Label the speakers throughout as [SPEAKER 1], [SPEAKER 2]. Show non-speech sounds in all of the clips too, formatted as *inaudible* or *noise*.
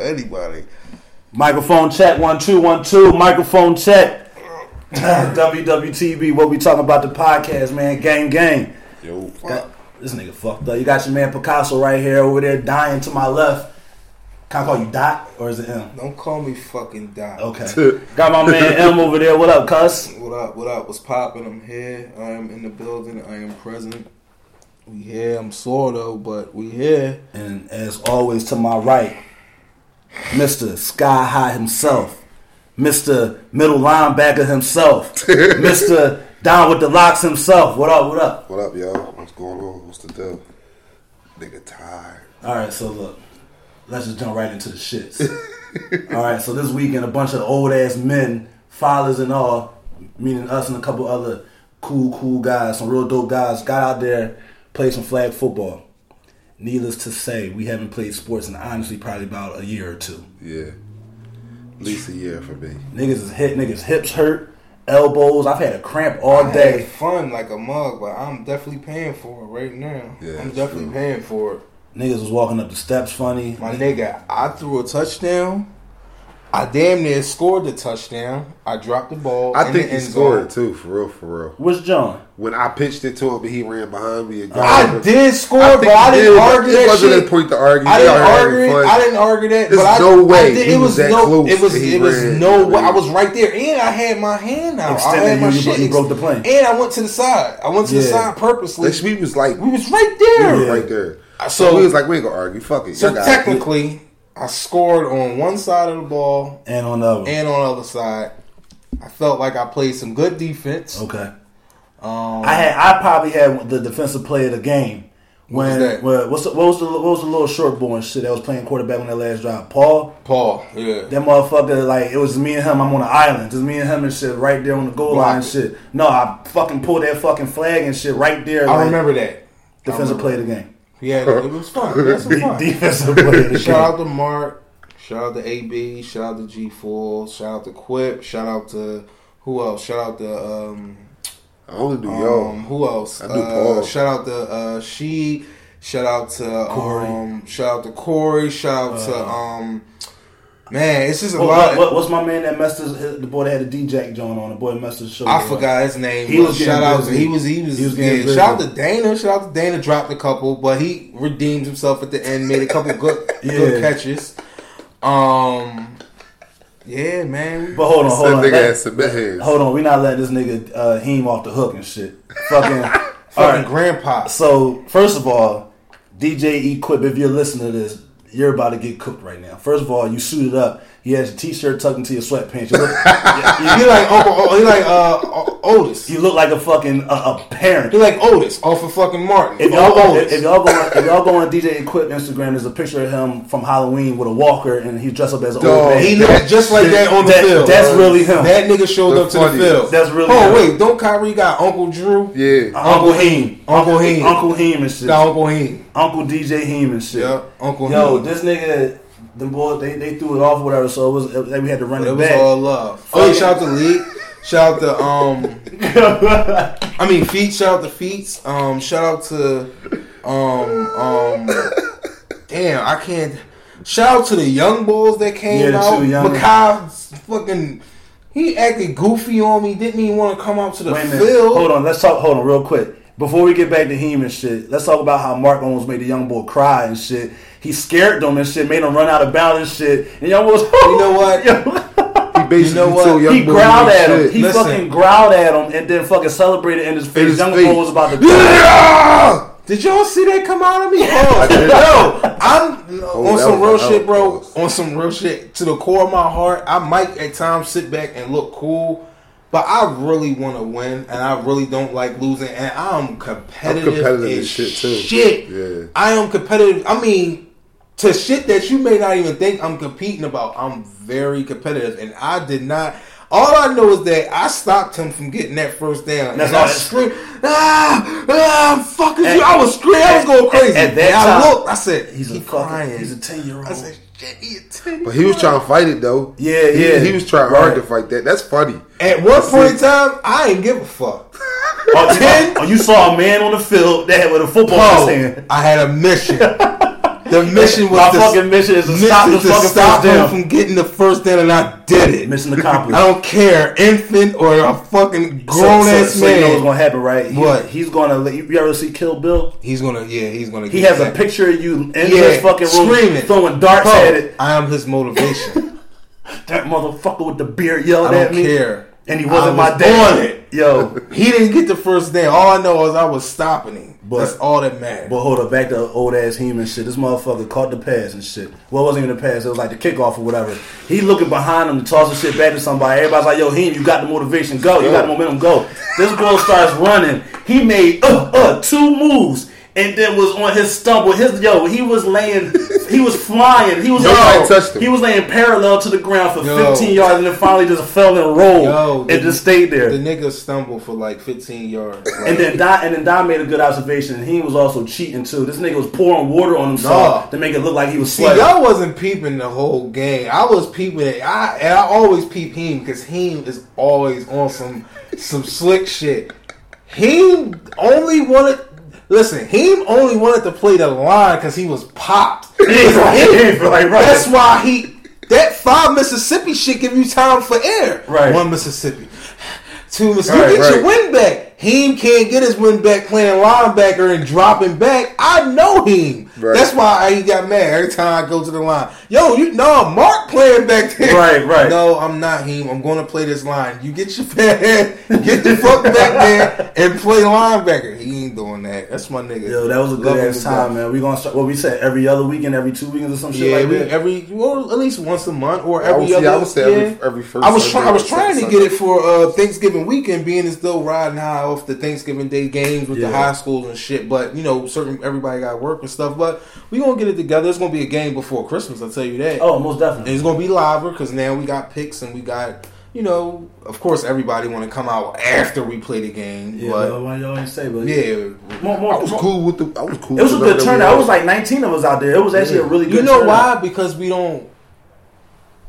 [SPEAKER 1] Anybody.
[SPEAKER 2] Microphone check one two one two. Microphone check. *coughs* WWTB. What we talking about the podcast, man? Gang, gang.
[SPEAKER 1] Yo.
[SPEAKER 2] Got, this nigga fucked up. You got your man Picasso right here over there dying to my left. Can I call you Dot or is it M?
[SPEAKER 1] Don't call me fucking Doc.
[SPEAKER 2] Okay. *laughs* got my man M over there. What up, cuss?
[SPEAKER 1] What up? What up? What's popping? I'm here. I am in the building. I am present. We here. I'm sore though, but we here.
[SPEAKER 2] And as always, to my right, Mr. Sky High himself, Mr. Middle Linebacker himself, *laughs* Mr. Down with the Locks himself. What up? What up?
[SPEAKER 3] What up, y'all? What's going on? What's the deal? Nigga tired.
[SPEAKER 2] All right, so look, let's just jump right into the shits. *laughs* all right, so this weekend, a bunch of old ass men, fathers and all, meaning us and a couple other cool, cool guys, some real dope guys, got out there, played some flag football. Needless to say, we haven't played sports in honestly probably about a year or two.
[SPEAKER 3] Yeah. At least a year for me.
[SPEAKER 2] Niggas is hit, niggas hips hurt, elbows. I've had a cramp all
[SPEAKER 1] I
[SPEAKER 2] day.
[SPEAKER 1] fun like a mug, but I'm definitely paying for it right now.
[SPEAKER 3] Yeah,
[SPEAKER 1] I'm definitely
[SPEAKER 3] true.
[SPEAKER 1] paying for it.
[SPEAKER 2] Niggas was walking up the steps funny.
[SPEAKER 1] My nigga, I threw a touchdown. I damn near scored the touchdown. I dropped the ball.
[SPEAKER 3] I think he scored
[SPEAKER 1] zone.
[SPEAKER 3] too, for real, for real.
[SPEAKER 2] What's John?
[SPEAKER 3] When I pitched it to him and he ran behind me and got
[SPEAKER 1] I
[SPEAKER 3] him,
[SPEAKER 1] did score,
[SPEAKER 3] I
[SPEAKER 1] but I didn't
[SPEAKER 3] did, but
[SPEAKER 1] argue
[SPEAKER 3] it
[SPEAKER 1] that
[SPEAKER 3] wasn't
[SPEAKER 1] shit.
[SPEAKER 3] a point to argue.
[SPEAKER 1] I didn't argue it. I didn't argue that.
[SPEAKER 3] There's
[SPEAKER 1] but I,
[SPEAKER 3] no way
[SPEAKER 1] I did,
[SPEAKER 3] he
[SPEAKER 1] it
[SPEAKER 3] was
[SPEAKER 1] was
[SPEAKER 3] that
[SPEAKER 1] no.
[SPEAKER 3] close
[SPEAKER 1] it was. It was
[SPEAKER 3] ran.
[SPEAKER 1] no way. I was right there, and I had my hand out. I had my
[SPEAKER 2] you, you
[SPEAKER 1] shit.
[SPEAKER 2] bro- you broke the plane.
[SPEAKER 1] And I went to the side. I went to the side purposely.
[SPEAKER 3] Like, we was like,
[SPEAKER 1] we was right there.
[SPEAKER 3] we
[SPEAKER 1] there.
[SPEAKER 3] was right there.
[SPEAKER 1] Uh, so-
[SPEAKER 3] So we was like, we ain't gonna argue. Fuck it.
[SPEAKER 1] So
[SPEAKER 3] Y'all
[SPEAKER 1] technically, I scored on one side of the ball
[SPEAKER 2] And on the other.
[SPEAKER 1] and on the other side. I felt like I played some good defense.
[SPEAKER 2] Okay.
[SPEAKER 1] Um,
[SPEAKER 2] I had I probably had the defensive player of the game.
[SPEAKER 1] was
[SPEAKER 2] When
[SPEAKER 1] that?
[SPEAKER 2] well, what's the, what was the what was the little short boy and shit that was playing quarterback on that last drive? Paul.
[SPEAKER 1] Paul, yeah.
[SPEAKER 2] That motherfucker like it was me and him. I'm on an island, just me and him and shit right there on the goal
[SPEAKER 1] Block
[SPEAKER 2] line and
[SPEAKER 1] it.
[SPEAKER 2] shit. No, I fucking pulled that fucking flag and shit right there.
[SPEAKER 1] I
[SPEAKER 2] like,
[SPEAKER 1] remember that. I
[SPEAKER 2] defensive
[SPEAKER 1] remember.
[SPEAKER 2] player of the game.
[SPEAKER 1] Yeah, it was fun. We had some fun.
[SPEAKER 2] defensive player
[SPEAKER 1] Shout out to Mark. Shout out to AB. Shout out to G Full. Shout out to Quip. Shout out to who else? Shout out to um,
[SPEAKER 3] I only do
[SPEAKER 1] um who else?
[SPEAKER 3] I do
[SPEAKER 1] uh,
[SPEAKER 3] Paul.
[SPEAKER 1] Shout out to uh, she. Shout out to
[SPEAKER 2] Corey.
[SPEAKER 1] um, shout out to Corey. Shout out to um, man, it's just a
[SPEAKER 2] What,
[SPEAKER 1] lot.
[SPEAKER 2] what, what's my man that messed his, his- the boy that had the D-Jack joint on? The boy that messed his shoulder.
[SPEAKER 1] I
[SPEAKER 2] up?
[SPEAKER 1] forgot his name.
[SPEAKER 2] He was
[SPEAKER 1] shout out.
[SPEAKER 2] busy.
[SPEAKER 1] He was. He was.
[SPEAKER 2] He was getting
[SPEAKER 1] yeah,
[SPEAKER 2] busy.
[SPEAKER 1] shout out to Dana. Shout out to Dana. Dropped a couple, but he redeemed himself at the end. Made a couple good *laughs* good catches. Um. Yeah, man.
[SPEAKER 2] But hold on, hold on.
[SPEAKER 3] nigga
[SPEAKER 2] Let-
[SPEAKER 3] had cement.
[SPEAKER 2] Hold on, we not letting this nigga uh, Heem off the hook and shit. Fucking. *laughs*
[SPEAKER 1] Fucking
[SPEAKER 2] right.
[SPEAKER 1] grandpa.
[SPEAKER 2] So first of all, DJ Equip, if you're listening to this, you're about to get cooked right now. First of all, you suited up. He has your t-shirt tucked into your sweatpants. You look, *laughs*
[SPEAKER 1] He like Uncle. He like uh O- Otis.
[SPEAKER 2] you look like a fucking uh, a parent.
[SPEAKER 1] He like Otis off of fucking Martin.
[SPEAKER 2] If y'all, go, if,
[SPEAKER 1] Otis.
[SPEAKER 2] if y'all go on, if y'all go on DJ Equip Instagram, there's a picture of him from Halloween with a walker, and he's dressed up as an old
[SPEAKER 3] Dog,
[SPEAKER 2] man.
[SPEAKER 1] he looked just like that on the
[SPEAKER 2] That-
[SPEAKER 1] field.
[SPEAKER 2] that's really him.
[SPEAKER 1] That nigga showed
[SPEAKER 3] The
[SPEAKER 1] up to the field.
[SPEAKER 2] That's really him.
[SPEAKER 1] Oh
[SPEAKER 2] him.
[SPEAKER 1] wait, don't Kyrie got Uncle Drew?
[SPEAKER 3] Yeah.
[SPEAKER 2] Uncle Heem,
[SPEAKER 1] Uncle Heem.
[SPEAKER 2] Uncle Heem and shit.
[SPEAKER 1] Got Uncle Heem.
[SPEAKER 2] Uncle DJ Heem and shit.
[SPEAKER 1] Yeah, Uncle
[SPEAKER 2] Yo,
[SPEAKER 1] Heem.
[SPEAKER 2] this nigga, the boy, they, they threw it off or whatever, so it was it, we had to run
[SPEAKER 1] It
[SPEAKER 2] it,
[SPEAKER 1] was
[SPEAKER 2] back.
[SPEAKER 1] all love. Oh, yeah, shout out to League. Shout out to um. I mean, feet. Shout out to feet. Um, shout out to um um. Damn, I can't. Shout out to the young bulls that came
[SPEAKER 2] Yeah, the
[SPEAKER 1] out.
[SPEAKER 2] two
[SPEAKER 1] Makai fucking. He acted goofy on me. Didn't even want to come out to the
[SPEAKER 2] Wait a
[SPEAKER 1] field.
[SPEAKER 2] Hold on, let's talk. Hold on, real quick. Before we get back to Heem and shit, let's talk about how Mark almost made the young boy cry and shit. He scared them and shit, made him run out of bounds and shit. And young boy was,
[SPEAKER 1] You know *laughs* what?
[SPEAKER 3] He basically
[SPEAKER 1] You know what?
[SPEAKER 2] he growled
[SPEAKER 3] to do
[SPEAKER 2] at him. He
[SPEAKER 1] Listen.
[SPEAKER 2] fucking growled at him and then fucking celebrated in his face.
[SPEAKER 3] his
[SPEAKER 2] young
[SPEAKER 3] face.
[SPEAKER 2] boy was about to.
[SPEAKER 3] Yeah!
[SPEAKER 1] Did y'all see that come out of me? *laughs*
[SPEAKER 3] I did.
[SPEAKER 1] Oh, yo, I'm oh,
[SPEAKER 3] on
[SPEAKER 1] some real
[SPEAKER 3] a hell
[SPEAKER 1] shit, bro. On some real shit to the core of my heart. I might at times sit back and look cool, but I really want to win, and I really don't like losing, and I'm competitive.
[SPEAKER 3] I'm competitive
[SPEAKER 1] as
[SPEAKER 3] as shit, too.
[SPEAKER 1] Shit,
[SPEAKER 3] Yeah.
[SPEAKER 1] I am competitive. I mean. To shit that you may not even think I'm competing about, I'm very competitive, and I did not. All I know is that I stopped him from getting that first down.
[SPEAKER 2] That's
[SPEAKER 1] and
[SPEAKER 2] all
[SPEAKER 1] I
[SPEAKER 2] it-
[SPEAKER 1] screamed, ah, ah, I'm fucking
[SPEAKER 2] At-
[SPEAKER 1] you. I was screaming. I was going crazy.
[SPEAKER 2] at that
[SPEAKER 1] and I
[SPEAKER 2] time,
[SPEAKER 1] looked. I said,
[SPEAKER 2] He's a
[SPEAKER 1] he
[SPEAKER 2] fucking.
[SPEAKER 1] crying.
[SPEAKER 2] He's a ten year old.
[SPEAKER 1] I said, shit, he a 10
[SPEAKER 3] But he was trying to fight it though.
[SPEAKER 2] Yeah,
[SPEAKER 3] He-
[SPEAKER 2] yeah.
[SPEAKER 3] He, was trying hard
[SPEAKER 2] Right.
[SPEAKER 3] to fight that. That's funny.
[SPEAKER 1] At one point in time, I ain't give a fuck.
[SPEAKER 2] Oh, you, oh, you saw a man on the field that had with a football in his hand.
[SPEAKER 1] I had a mission. *laughs* The mission was
[SPEAKER 2] My
[SPEAKER 1] to,
[SPEAKER 2] fucking mission is to
[SPEAKER 1] mission
[SPEAKER 2] stop the
[SPEAKER 1] to
[SPEAKER 2] fucking
[SPEAKER 1] stop
[SPEAKER 2] first
[SPEAKER 1] him
[SPEAKER 2] down.
[SPEAKER 1] from getting the first down, and I did it.
[SPEAKER 2] Mission *laughs* accomplished.
[SPEAKER 1] I don't care, infant or a fucking grown
[SPEAKER 2] so,
[SPEAKER 1] ass
[SPEAKER 2] so you know what's gonna happen, right? He-
[SPEAKER 1] What?
[SPEAKER 2] He's gonna. let You, you ever see Kill Bill?
[SPEAKER 1] he's gonna, yeah, he's gonna.
[SPEAKER 2] He
[SPEAKER 1] get
[SPEAKER 2] has a picture of you in
[SPEAKER 1] Yeah,
[SPEAKER 2] his fucking room,
[SPEAKER 1] screaming.
[SPEAKER 2] throwing darts
[SPEAKER 1] Bro,
[SPEAKER 2] at it.
[SPEAKER 1] I am his motivation. *laughs*
[SPEAKER 2] That motherfucker with the beard yelled
[SPEAKER 1] I
[SPEAKER 2] at
[SPEAKER 1] don't
[SPEAKER 2] me,
[SPEAKER 1] care.
[SPEAKER 2] and he wasn't
[SPEAKER 1] I
[SPEAKER 2] my
[SPEAKER 1] was
[SPEAKER 2] dad.
[SPEAKER 1] on it.
[SPEAKER 2] Yo,
[SPEAKER 1] He didn't get the first down. All I know is I was stopping him.
[SPEAKER 2] But-
[SPEAKER 1] That's all that mattered.
[SPEAKER 2] But hold up, back to old ass Heeman shit. This motherfucker caught the pass and shit. Well, it wasn't even the pass. It was like the kickoff or whatever. He looking behind him to toss the shit back to somebody. Everybody's like, "Yo, Heem, you got the motivation. Go. You got the momentum. Go." This boy starts running. He made uh uh two moves. And then was on his stumble. His yo, he was laying, he was flying. He was
[SPEAKER 3] Nobody touched him.
[SPEAKER 2] He was laying parallel to the ground for
[SPEAKER 1] Yo.
[SPEAKER 2] 15 yards, and then finally just fell and rolled
[SPEAKER 1] Yo,
[SPEAKER 2] and
[SPEAKER 1] the-
[SPEAKER 2] just stayed there.
[SPEAKER 1] the nigga stumbled for like 15 yards. *laughs*
[SPEAKER 2] And then Don and then Don made a good observation. and He was also cheating too. This nigga was pouring water on himself
[SPEAKER 1] Nah.
[SPEAKER 2] to make it look like he was
[SPEAKER 1] See,
[SPEAKER 2] sweating.
[SPEAKER 1] y'all wasn't peeping the whole game. I was peeping it. I and I always peep him because he is always on some some slick shit. He only wanted. Listen, he only wanted to play the line because he was popped. *laughs*
[SPEAKER 2] Right, right, right.
[SPEAKER 1] That's why he that five Mississippi shit give you time for air.
[SPEAKER 2] Right.
[SPEAKER 1] One Mississippi. Two Mississippi.
[SPEAKER 3] Right,
[SPEAKER 1] you get your
[SPEAKER 3] right.
[SPEAKER 1] win back. Heem can't get his win back playing linebacker and dropping back. I know him.
[SPEAKER 3] Right.
[SPEAKER 1] That's why he got mad every time I go to the line. Yo, you no Mark playing back there.
[SPEAKER 2] Right, right.
[SPEAKER 1] No, I'm not him. I'm gonna play this line. You get your head, *laughs* get the fuck back there and play linebacker. He ain't doing that. That's my nigga.
[SPEAKER 2] Yo, that was a good
[SPEAKER 1] him
[SPEAKER 2] ass time, man. We gonna start. What we said every other weekend, every two weekends, or some shit
[SPEAKER 1] Yeah,
[SPEAKER 2] like
[SPEAKER 1] we,
[SPEAKER 2] that.
[SPEAKER 1] every or at least once a month or
[SPEAKER 3] I
[SPEAKER 1] every
[SPEAKER 3] would
[SPEAKER 1] other.
[SPEAKER 3] say, I would say
[SPEAKER 1] yeah.
[SPEAKER 3] every, every first.
[SPEAKER 1] I was trying. I was trying to
[SPEAKER 3] second
[SPEAKER 1] get it for uh, Thanksgiving weekend, being as though riding high off the Thanksgiving Day games with the high schools and shit. But you know, certain everybody got work and stuff. But we gonna get it together. It's gonna be a game before Christmas. I'll tell you that.
[SPEAKER 2] oh, most
[SPEAKER 1] And
[SPEAKER 2] definitely.
[SPEAKER 1] it's gonna be liver because now we got picks and we got. You know, of course, everybody want to come out after we play the game,
[SPEAKER 2] Yeah,
[SPEAKER 1] but
[SPEAKER 2] well, y'all ain't say, but
[SPEAKER 1] yeah,
[SPEAKER 2] more,
[SPEAKER 3] I was
[SPEAKER 2] more-
[SPEAKER 3] cool with the. I was cool.
[SPEAKER 2] It was a good turnout. It was like 19 of us out there. It was actually a really good.
[SPEAKER 1] You know
[SPEAKER 2] turnout.
[SPEAKER 1] why? Because we don't,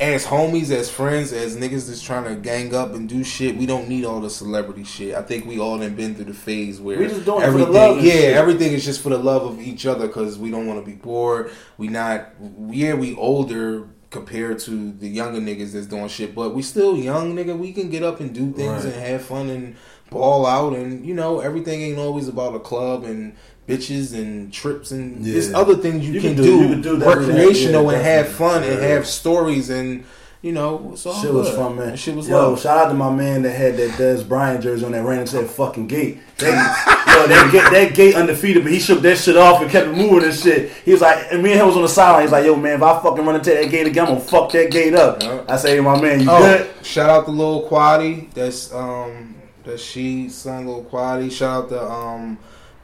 [SPEAKER 1] as homies, as friends, as niggas that's trying to gang up and do shit. We don't need all the celebrity shit. I think we all done been through the phase where
[SPEAKER 2] We just doing it for the
[SPEAKER 1] everything,
[SPEAKER 2] love
[SPEAKER 1] yeah,
[SPEAKER 2] shit.
[SPEAKER 1] everything is just for the love of each other because we don't want to be bored. We not, yeah, we older compared to the younger niggas that's doing shit, but we still young, nigga. We can get up and do things
[SPEAKER 2] Right.
[SPEAKER 1] and have fun and ball out, and you know, everything ain't always about a club and. Bitches and trips and
[SPEAKER 2] Yeah.
[SPEAKER 1] there's other things you,
[SPEAKER 2] You
[SPEAKER 1] can,
[SPEAKER 2] can do-
[SPEAKER 1] do,
[SPEAKER 2] you can do that,
[SPEAKER 1] recreational
[SPEAKER 2] yeah,
[SPEAKER 1] and have
[SPEAKER 2] definitely.
[SPEAKER 1] fun and have stories and you know it's all
[SPEAKER 2] Shit was
[SPEAKER 1] good.
[SPEAKER 2] fun, man.
[SPEAKER 1] That Shit was
[SPEAKER 2] Yo,
[SPEAKER 1] love.
[SPEAKER 2] shout out to my man that had that Dez Bryant jersey on that ran into that fucking gate. That, yo, that gate, that gate undefeated, but he shook that shit off and kept it moving and shit. He was like, and me and him was on the sideline. He's like, yo, man, if I fucking run into that gate again, I'm gonna fuck that gate up.
[SPEAKER 1] Yeah.
[SPEAKER 2] I say, hey, my man, you
[SPEAKER 1] Oh,
[SPEAKER 2] good?
[SPEAKER 1] shout out to Lil Quaddy. That's um that she son Lil Quaddy. Shout out to um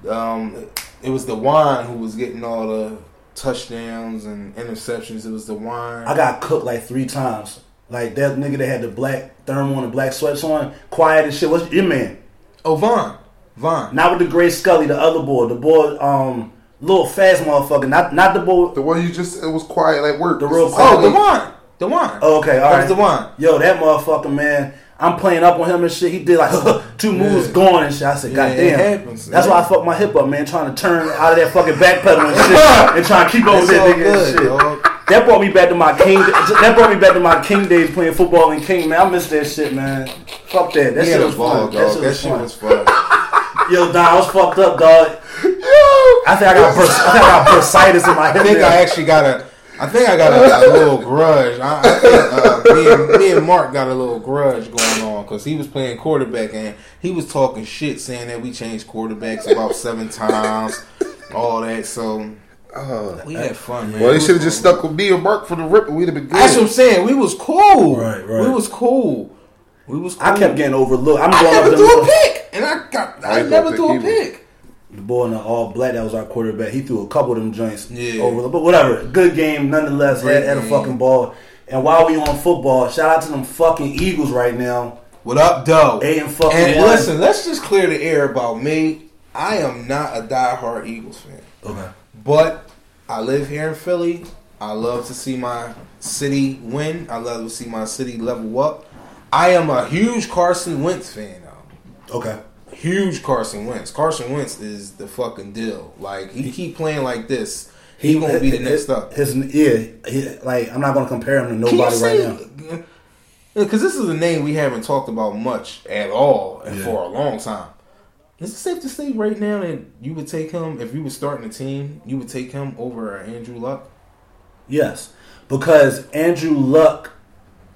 [SPEAKER 1] um it was the wine who was getting all the touchdowns and interceptions. It was the wine.
[SPEAKER 2] I got cooked like three times. Like that nigga that had the black thermal and the black sweats on, quiet and shit. What's your man?
[SPEAKER 1] oh Vaughn. Vaughn.
[SPEAKER 2] Not with the gray Scully, the other boy, the boy, um, little fast motherfucker. Not not the boy.
[SPEAKER 3] The one you just it was quiet like work.
[SPEAKER 2] The real quiet.
[SPEAKER 1] Oh, the wine. The wine.
[SPEAKER 2] Oh, okay, all
[SPEAKER 1] that
[SPEAKER 2] right.
[SPEAKER 1] was the wine.
[SPEAKER 2] Yo, that motherfucker, man. I'm playing up on him and shit. He did like *laughs* two moves
[SPEAKER 1] Yeah.
[SPEAKER 2] going and shit. I said, God
[SPEAKER 1] it
[SPEAKER 2] damn.
[SPEAKER 1] happens.
[SPEAKER 2] That's
[SPEAKER 1] Yeah.
[SPEAKER 2] why I fucked my hip up, man. Trying to turn out of that fucking backpedal and shit, *laughs* and trying to keep over
[SPEAKER 1] It's
[SPEAKER 2] that nigga
[SPEAKER 1] good,
[SPEAKER 2] and shit.
[SPEAKER 1] dog.
[SPEAKER 2] That brought me back to my king. That brought me back to my king days playing football in King, man. I miss that shit, man. Fuck that. That shit was
[SPEAKER 1] ball,
[SPEAKER 2] fun.
[SPEAKER 1] dog.
[SPEAKER 2] That shit
[SPEAKER 1] That
[SPEAKER 2] was
[SPEAKER 1] shit
[SPEAKER 2] fun.
[SPEAKER 1] was fun. *laughs*
[SPEAKER 2] Yo, Don, I was fucked up, dog. I think I got I think I got bursitis in my
[SPEAKER 1] I
[SPEAKER 2] hip.
[SPEAKER 1] think
[SPEAKER 2] now.
[SPEAKER 1] I actually got a. I think I got a, a little grudge. I, I think uh, me, and, me and Mark got a little grudge going on because he was playing quarterback and he was talking shit, saying that we changed quarterbacks about seven times, all that. So
[SPEAKER 3] Uh,
[SPEAKER 1] we had fun, man.
[SPEAKER 3] well, they should have just
[SPEAKER 1] fun.
[SPEAKER 3] stuck with me and Mark for the rip, and we'd have been good.
[SPEAKER 1] That's what I'm saying. We was cool.
[SPEAKER 2] Right, right.
[SPEAKER 1] We was cool. We was. Cool.
[SPEAKER 2] I kept getting overlooked. I'm
[SPEAKER 1] I
[SPEAKER 2] going
[SPEAKER 1] never
[SPEAKER 2] up
[SPEAKER 1] threw a pick, and I got.
[SPEAKER 3] I
[SPEAKER 1] I, never threw a
[SPEAKER 3] pick
[SPEAKER 1] pick.
[SPEAKER 2] The boy in the all black that was our quarterback. He threw a couple of them joints
[SPEAKER 1] Yeah.
[SPEAKER 2] over, but whatever. Good game nonetheless.
[SPEAKER 1] Great
[SPEAKER 2] Had, had a fucking ball. And while we on football, shout out to them fucking Eagles right now.
[SPEAKER 1] What up, Doe?
[SPEAKER 2] Eight and fucking
[SPEAKER 1] And
[SPEAKER 2] one.
[SPEAKER 1] listen, let's just clear the air about me. I am not a diehard Eagles fan.
[SPEAKER 2] Okay.
[SPEAKER 1] But I live here in Philly. I love to see my city win. I love to see my city level up. I am a huge Carson Wentz fan. Though.
[SPEAKER 2] Okay.
[SPEAKER 1] Huge Carson Wentz. Carson Wentz is the fucking deal. Like he keep playing like this, he won't be the next up.
[SPEAKER 2] His yeah, he, like I'm not gonna compare him to nobody right now.
[SPEAKER 1] Because this is a name we haven't talked about much at all
[SPEAKER 2] Yeah.
[SPEAKER 1] for a long time. Is it safe to say right now that you would take him if you were starting a team? You would take him over Andrew Luck.
[SPEAKER 2] Yes, because Andrew Luck,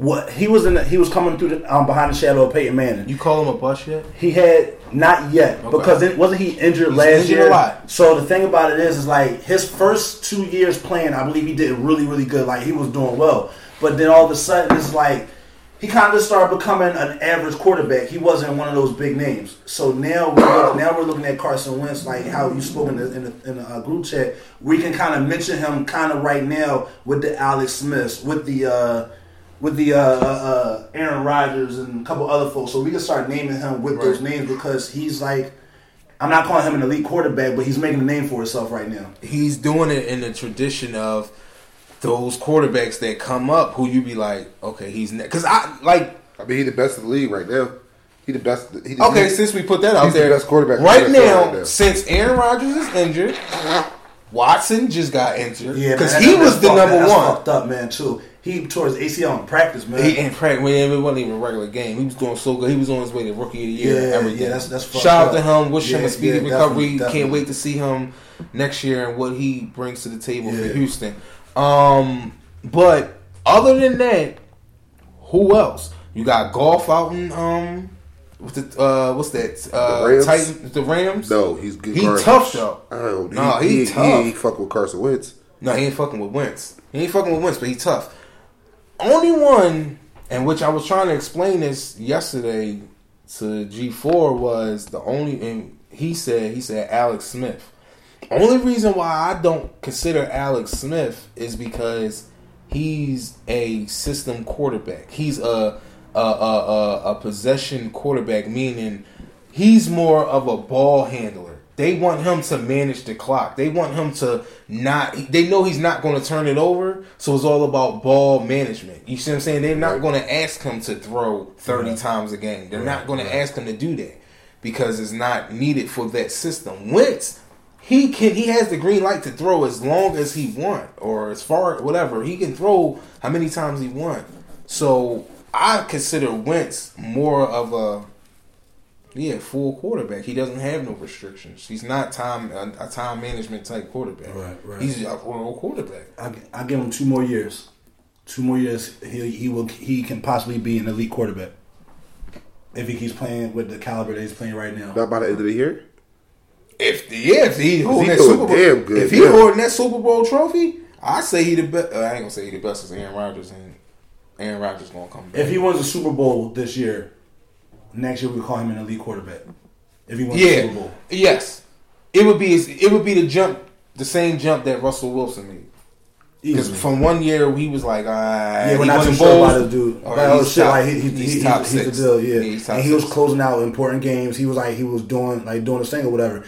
[SPEAKER 2] what he was in, the, he was coming through the, um, behind the shadow of Peyton Manning.
[SPEAKER 1] You call him a bust yet?
[SPEAKER 2] He had not yet
[SPEAKER 1] Okay.
[SPEAKER 2] because it, wasn't he injured
[SPEAKER 1] He's
[SPEAKER 2] last
[SPEAKER 1] injured
[SPEAKER 2] year?
[SPEAKER 1] a lot.
[SPEAKER 2] So the thing about it is, is like his first two years playing, I believe he did really, really good. Like he was doing well, but then all of a sudden it's like he kind of started becoming an average quarterback. He wasn't one of those big names. So now we're now we're looking at Carson Wentz, like how you spoke in the in the, in the uh, group chat. We can kind of mention him kind of right now with the Alex Smiths, with the. Uh, with the uh, uh, uh, Aaron Rodgers and a couple other folks, so we can start naming him with those names because he's like, I'm not calling him an elite quarterback, but he's making a name for himself right now.
[SPEAKER 1] He's doing it in the tradition of those quarterbacks that come up who you be like, okay, he's because I like
[SPEAKER 3] I mean, he's the best in the league right now. He the best. He the,
[SPEAKER 1] Okay,
[SPEAKER 3] he-
[SPEAKER 1] since we put that out
[SPEAKER 3] he's the
[SPEAKER 1] there,
[SPEAKER 3] best quarterback
[SPEAKER 1] right
[SPEAKER 3] the
[SPEAKER 1] now,
[SPEAKER 3] right now.
[SPEAKER 1] Since Aaron Rodgers is injured, *laughs* Watson just got injured
[SPEAKER 2] Yeah,
[SPEAKER 1] because he
[SPEAKER 2] that's-
[SPEAKER 1] was the
[SPEAKER 2] that's
[SPEAKER 1] number
[SPEAKER 2] fucked- that's
[SPEAKER 1] one.
[SPEAKER 2] Fucked up, man. Too. He tore his ACL in practice, man.
[SPEAKER 1] He in fact, when it wasn't even a regular game, he was doing so good. He was on his way to rookie of the year.
[SPEAKER 2] Yeah,
[SPEAKER 1] everything.
[SPEAKER 2] yeah, that's- that's fucked
[SPEAKER 1] Shout out to him. Wish him a speedy
[SPEAKER 2] yeah,
[SPEAKER 1] recovery.
[SPEAKER 2] definitely,
[SPEAKER 1] Can't wait to see him next year and what he brings to the table
[SPEAKER 2] Yeah.
[SPEAKER 1] for Houston. Um, but other than that, who else? You got Goff out in um, what's the uh, what's that? Uh,
[SPEAKER 3] The Rams?
[SPEAKER 1] Titans, the Rams.
[SPEAKER 3] no, he's good.
[SPEAKER 1] He
[SPEAKER 3] garbage.
[SPEAKER 1] tough, though.
[SPEAKER 3] Oh, he,
[SPEAKER 1] No, he
[SPEAKER 3] he,
[SPEAKER 1] tough.
[SPEAKER 3] He, fuck with Carson Wentz.
[SPEAKER 1] No, he ain't fucking with Wentz. He ain't fucking with Wentz, but he tough. Only one, and which I was trying to explain this yesterday to G four was the only, and he said he said Alex Smith. Only reason why I don't consider Alex Smith is because he's a system quarterback. He's a a a, a, a possession quarterback, meaning he's more of a ball handler. They want him to manage the clock. They want him to not. They know he's not going to turn it over, so it's all about ball management. You see what I'm saying? They're not
[SPEAKER 3] Right.
[SPEAKER 1] going to ask him to throw 30
[SPEAKER 2] Right.
[SPEAKER 1] times a game. They're not
[SPEAKER 2] Right,
[SPEAKER 1] going to ask him to do that because it's not needed for that system. Wentz, he can he has the green light to throw as long as he want or as far whatever he can throw how many times he want. So I consider Wentz more of a yeah full quarterback. He doesn't have no restrictions. He's not time a, a time management type quarterback.
[SPEAKER 2] Right, right.
[SPEAKER 1] He's a real quarterback.
[SPEAKER 2] I, I give him two more years. Two more years, he he will he can possibly be an elite quarterback if he keeps playing with the caliber that he's playing right now.
[SPEAKER 3] Not by the end of the year.
[SPEAKER 1] If yeah, if he holding that Super Bowl,
[SPEAKER 3] damn good,
[SPEAKER 1] if he
[SPEAKER 3] yeah.
[SPEAKER 1] holding that Super Bowl trophy, I say he the best. Uh, I ain't gonna say he the best as Aaron Rodgers, and Aaron Rodgers gonna come back.
[SPEAKER 2] If he wins a Super Bowl this year, next year we call him an elite quarterback. If he wins the
[SPEAKER 1] yeah,
[SPEAKER 2] Super Bowl,
[SPEAKER 1] yes, it would be it would be the jump, the same jump that Russell Wilson made. Because from one year he was like, ah,
[SPEAKER 2] Yeah, we're not too sure about this dude.
[SPEAKER 1] or
[SPEAKER 2] oh
[SPEAKER 1] he's
[SPEAKER 2] shit,
[SPEAKER 1] top-
[SPEAKER 2] like he, he,
[SPEAKER 1] he's
[SPEAKER 2] he,
[SPEAKER 1] top
[SPEAKER 2] he's, he's
[SPEAKER 1] six.
[SPEAKER 2] the deal, yeah.
[SPEAKER 1] he's top
[SPEAKER 2] and he was closing out important games. He was like he was doing like doing a thing or whatever.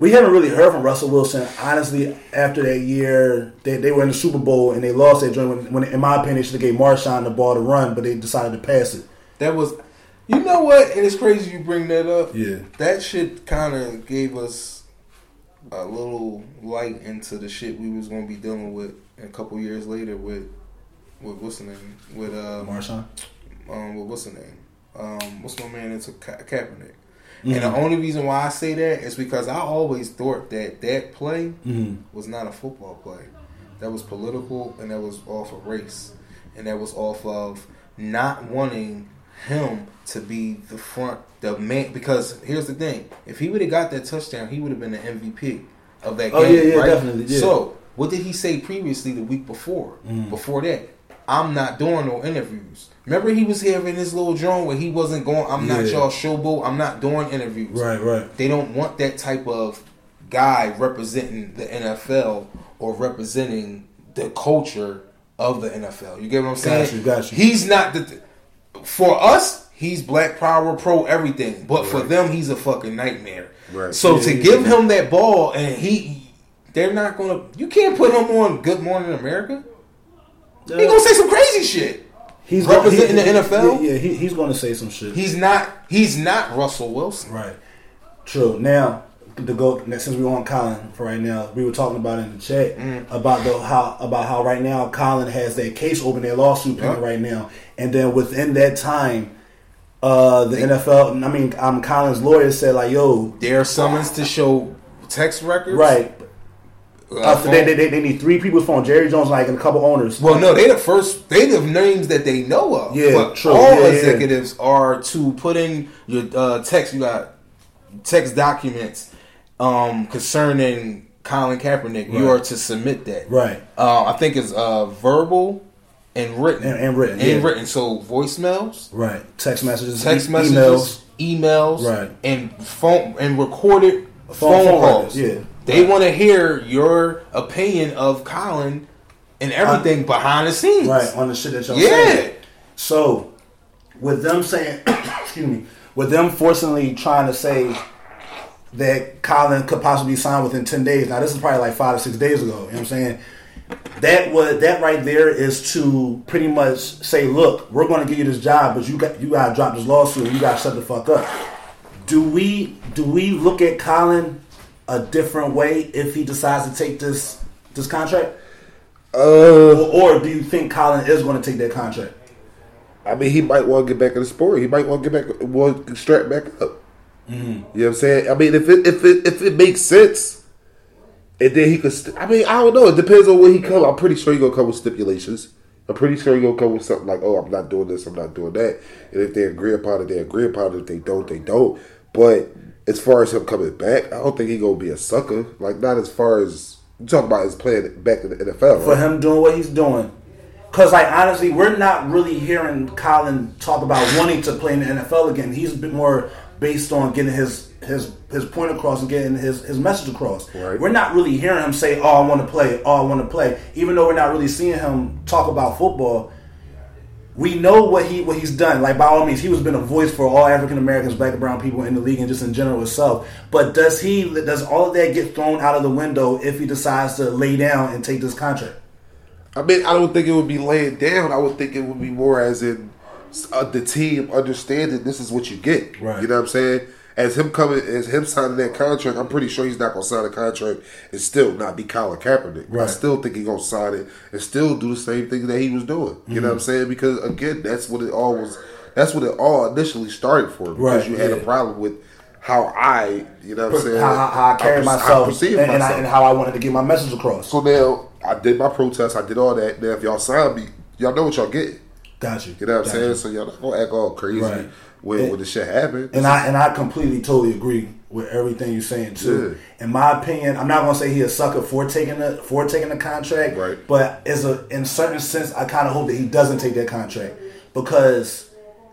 [SPEAKER 2] We haven't really heard from Russell Wilson honestly after that year. They, they were in the Super Bowl and they lost that joint. When, when in my opinion, they should have gave Marshawn the ball to run, but they decided to pass it.
[SPEAKER 1] That was, you know what? And it's crazy you bring that up.
[SPEAKER 2] Yeah.
[SPEAKER 1] that shit kind of gave us a little light into the shit we was gonna be dealing with a couple years later with with what's the name with um,
[SPEAKER 2] Marshawn.
[SPEAKER 1] um with what's the name um what's my man into Ka- Kaepernick.
[SPEAKER 2] Mm-hmm.
[SPEAKER 1] And the only reason why I say that is because I always thought that that play
[SPEAKER 2] Mm-hmm.
[SPEAKER 1] was not a football play. That was political and that was off of race. And that was off of not wanting him to be the front, the man. Because here's the thing: if he would have got that touchdown, he would have been the MVP of that game.
[SPEAKER 2] Oh, yeah, yeah,
[SPEAKER 1] right?
[SPEAKER 2] definitely, yeah.
[SPEAKER 1] So, what did he say previously the week before?
[SPEAKER 2] Mm.
[SPEAKER 1] Before that, I'm not doing no interviews. Remember, he was here in his little drone where he wasn't going. I'm not y'all showboat. I'm not doing interviews.
[SPEAKER 2] Right, right.
[SPEAKER 1] They don't want that type of guy representing the NFL or representing the culture of the NFL. You get what I'm saying?
[SPEAKER 2] you, got you.
[SPEAKER 1] He's not the. For us, he's Black Power, pro everything, but for them, he's a fucking nightmare.
[SPEAKER 3] Right.
[SPEAKER 1] So
[SPEAKER 2] Yeah,
[SPEAKER 1] to
[SPEAKER 2] yeah,
[SPEAKER 1] give
[SPEAKER 2] yeah.
[SPEAKER 1] him that ball and he, they're not gonna. You can't put him on Good Morning America. He gonna say some crazy shit.
[SPEAKER 2] He's
[SPEAKER 1] representing
[SPEAKER 2] he-
[SPEAKER 1] the NFL?
[SPEAKER 2] Yeah, yeah he, he's going to say some shit.
[SPEAKER 1] He's not. He's not Russell Wilson.
[SPEAKER 2] Right. True. Now, to go since we on Colin for right now. We were talking about in the chat
[SPEAKER 1] Mm.
[SPEAKER 2] about the how about how right now Colin has that case open, their lawsuit pending
[SPEAKER 1] Yeah.
[SPEAKER 2] right now, and then within that time, uh, the NFL. I mean, um, Colin's lawyer said like, "Yo,
[SPEAKER 1] Their summons to show text records.
[SPEAKER 2] right."
[SPEAKER 1] Uh,
[SPEAKER 2] Uh, they, they, they need three people's phone. Jerry Jones, like, and a couple owners.
[SPEAKER 1] well, no, they the first. They the names that they know of.
[SPEAKER 2] Yeah,
[SPEAKER 1] but
[SPEAKER 2] true.
[SPEAKER 1] all
[SPEAKER 2] Yeah, yeah.
[SPEAKER 1] executives are to put in your uh, text. You got text documents um, concerning Colin Kaepernick. You are to submit that.
[SPEAKER 2] Right.
[SPEAKER 1] Uh, I think it's uh, verbal and written.
[SPEAKER 2] And- and written,
[SPEAKER 1] And
[SPEAKER 2] yeah.
[SPEAKER 1] written. So voicemails,
[SPEAKER 2] Right. Text messages,
[SPEAKER 1] text
[SPEAKER 2] e-
[SPEAKER 1] messages, emails,
[SPEAKER 2] Right.
[SPEAKER 1] and phone and recorded
[SPEAKER 2] Phone-
[SPEAKER 1] phone,
[SPEAKER 2] phone
[SPEAKER 1] calls.
[SPEAKER 2] yeah.
[SPEAKER 1] They
[SPEAKER 2] Right.
[SPEAKER 1] want to hear your opinion of Colin and everything behind the scenes.
[SPEAKER 2] Right on the shit that y'all
[SPEAKER 1] Yeah.
[SPEAKER 2] saying. So, with them saying, *coughs* excuse me, with them forcibly trying to say that Colin could possibly sign within ten days. Now, this is probably like five or six days ago. You know what I'm saying? That was that right there is to pretty much say, look, we're going to give you this job, but you got you got to drop this lawsuit. You got to shut the fuck up. Do we do we look at Colin a different way if he decides to take this this contract?
[SPEAKER 3] Uh,
[SPEAKER 2] Or, or do you think Colin is going to take that contract?
[SPEAKER 3] I mean, he might want to get back in the sport. He might want to get back, want to strap back up.
[SPEAKER 2] Mm-hmm.
[SPEAKER 3] You know what I'm saying? I mean, if it if it if it makes sense, and then he could. St- I mean, I don't know. It depends on when he come. I'm pretty sure he gonna come with stipulations. I'm pretty sure he gonna come with something like, "Oh, I'm not doing this. I'm not doing that." And if they agree upon it, they agree upon it. If they don't, they don't. But as far as him coming back, I don't think he gonna be a sucker. Like not as far as you talk about his playing back in the NFL.
[SPEAKER 2] for
[SPEAKER 3] Right?
[SPEAKER 2] him doing what he's doing. Cause like honestly, we're not really hearing Colin talk about wanting to play in the NFL again. He's been more based on getting his his his point across and getting his, his message across.
[SPEAKER 3] Right.
[SPEAKER 2] We're not really hearing him say, "Oh, I want to play. Oh, I want to play." Even though we're not really seeing him talk about football, we know what he what he's done. Like by all means, he was been a voice for all African Americans, black and brown people in the league and just in general itself. But does he does all of that get thrown out of the window if he decides to lay down and take this contract?
[SPEAKER 3] I mean, I don't think it would be laying down. I would think it would be more as in uh, the team understanding this is what you get.
[SPEAKER 2] Right.
[SPEAKER 3] You know what I'm saying? As him coming, as him signing that contract, I'm pretty sure he's not gonna sign a contract and still not be Colin Kaepernick. I still think he's gonna sign it and still do the same thing that he was doing. You know what I'm
[SPEAKER 2] Mm-hmm.
[SPEAKER 3] saying? Because again, that's what it all was. That's what it all initially started for. Because
[SPEAKER 2] Right,
[SPEAKER 3] you had a problem with how I, you know what I'm saying,
[SPEAKER 2] how, how, how I carry myself, and, and, I,
[SPEAKER 3] myself.
[SPEAKER 2] and how I wanted to get my message across.
[SPEAKER 3] So now I did my protest. I did all that. Now if y'all sign me, y'all know what y'all get.
[SPEAKER 2] Got you.
[SPEAKER 3] You know what I'm saying?
[SPEAKER 2] you.
[SPEAKER 3] So y'all not gonna act all crazy
[SPEAKER 2] Right.
[SPEAKER 3] when,
[SPEAKER 2] And-
[SPEAKER 3] when the shit happens.
[SPEAKER 2] And I and I completely totally agree with everything you're saying too. In my opinion, I'm not gonna say he a sucker for taking the for taking the contract,
[SPEAKER 3] Right.
[SPEAKER 2] But as a in certain sense, I kind of hope that he doesn't take that contract because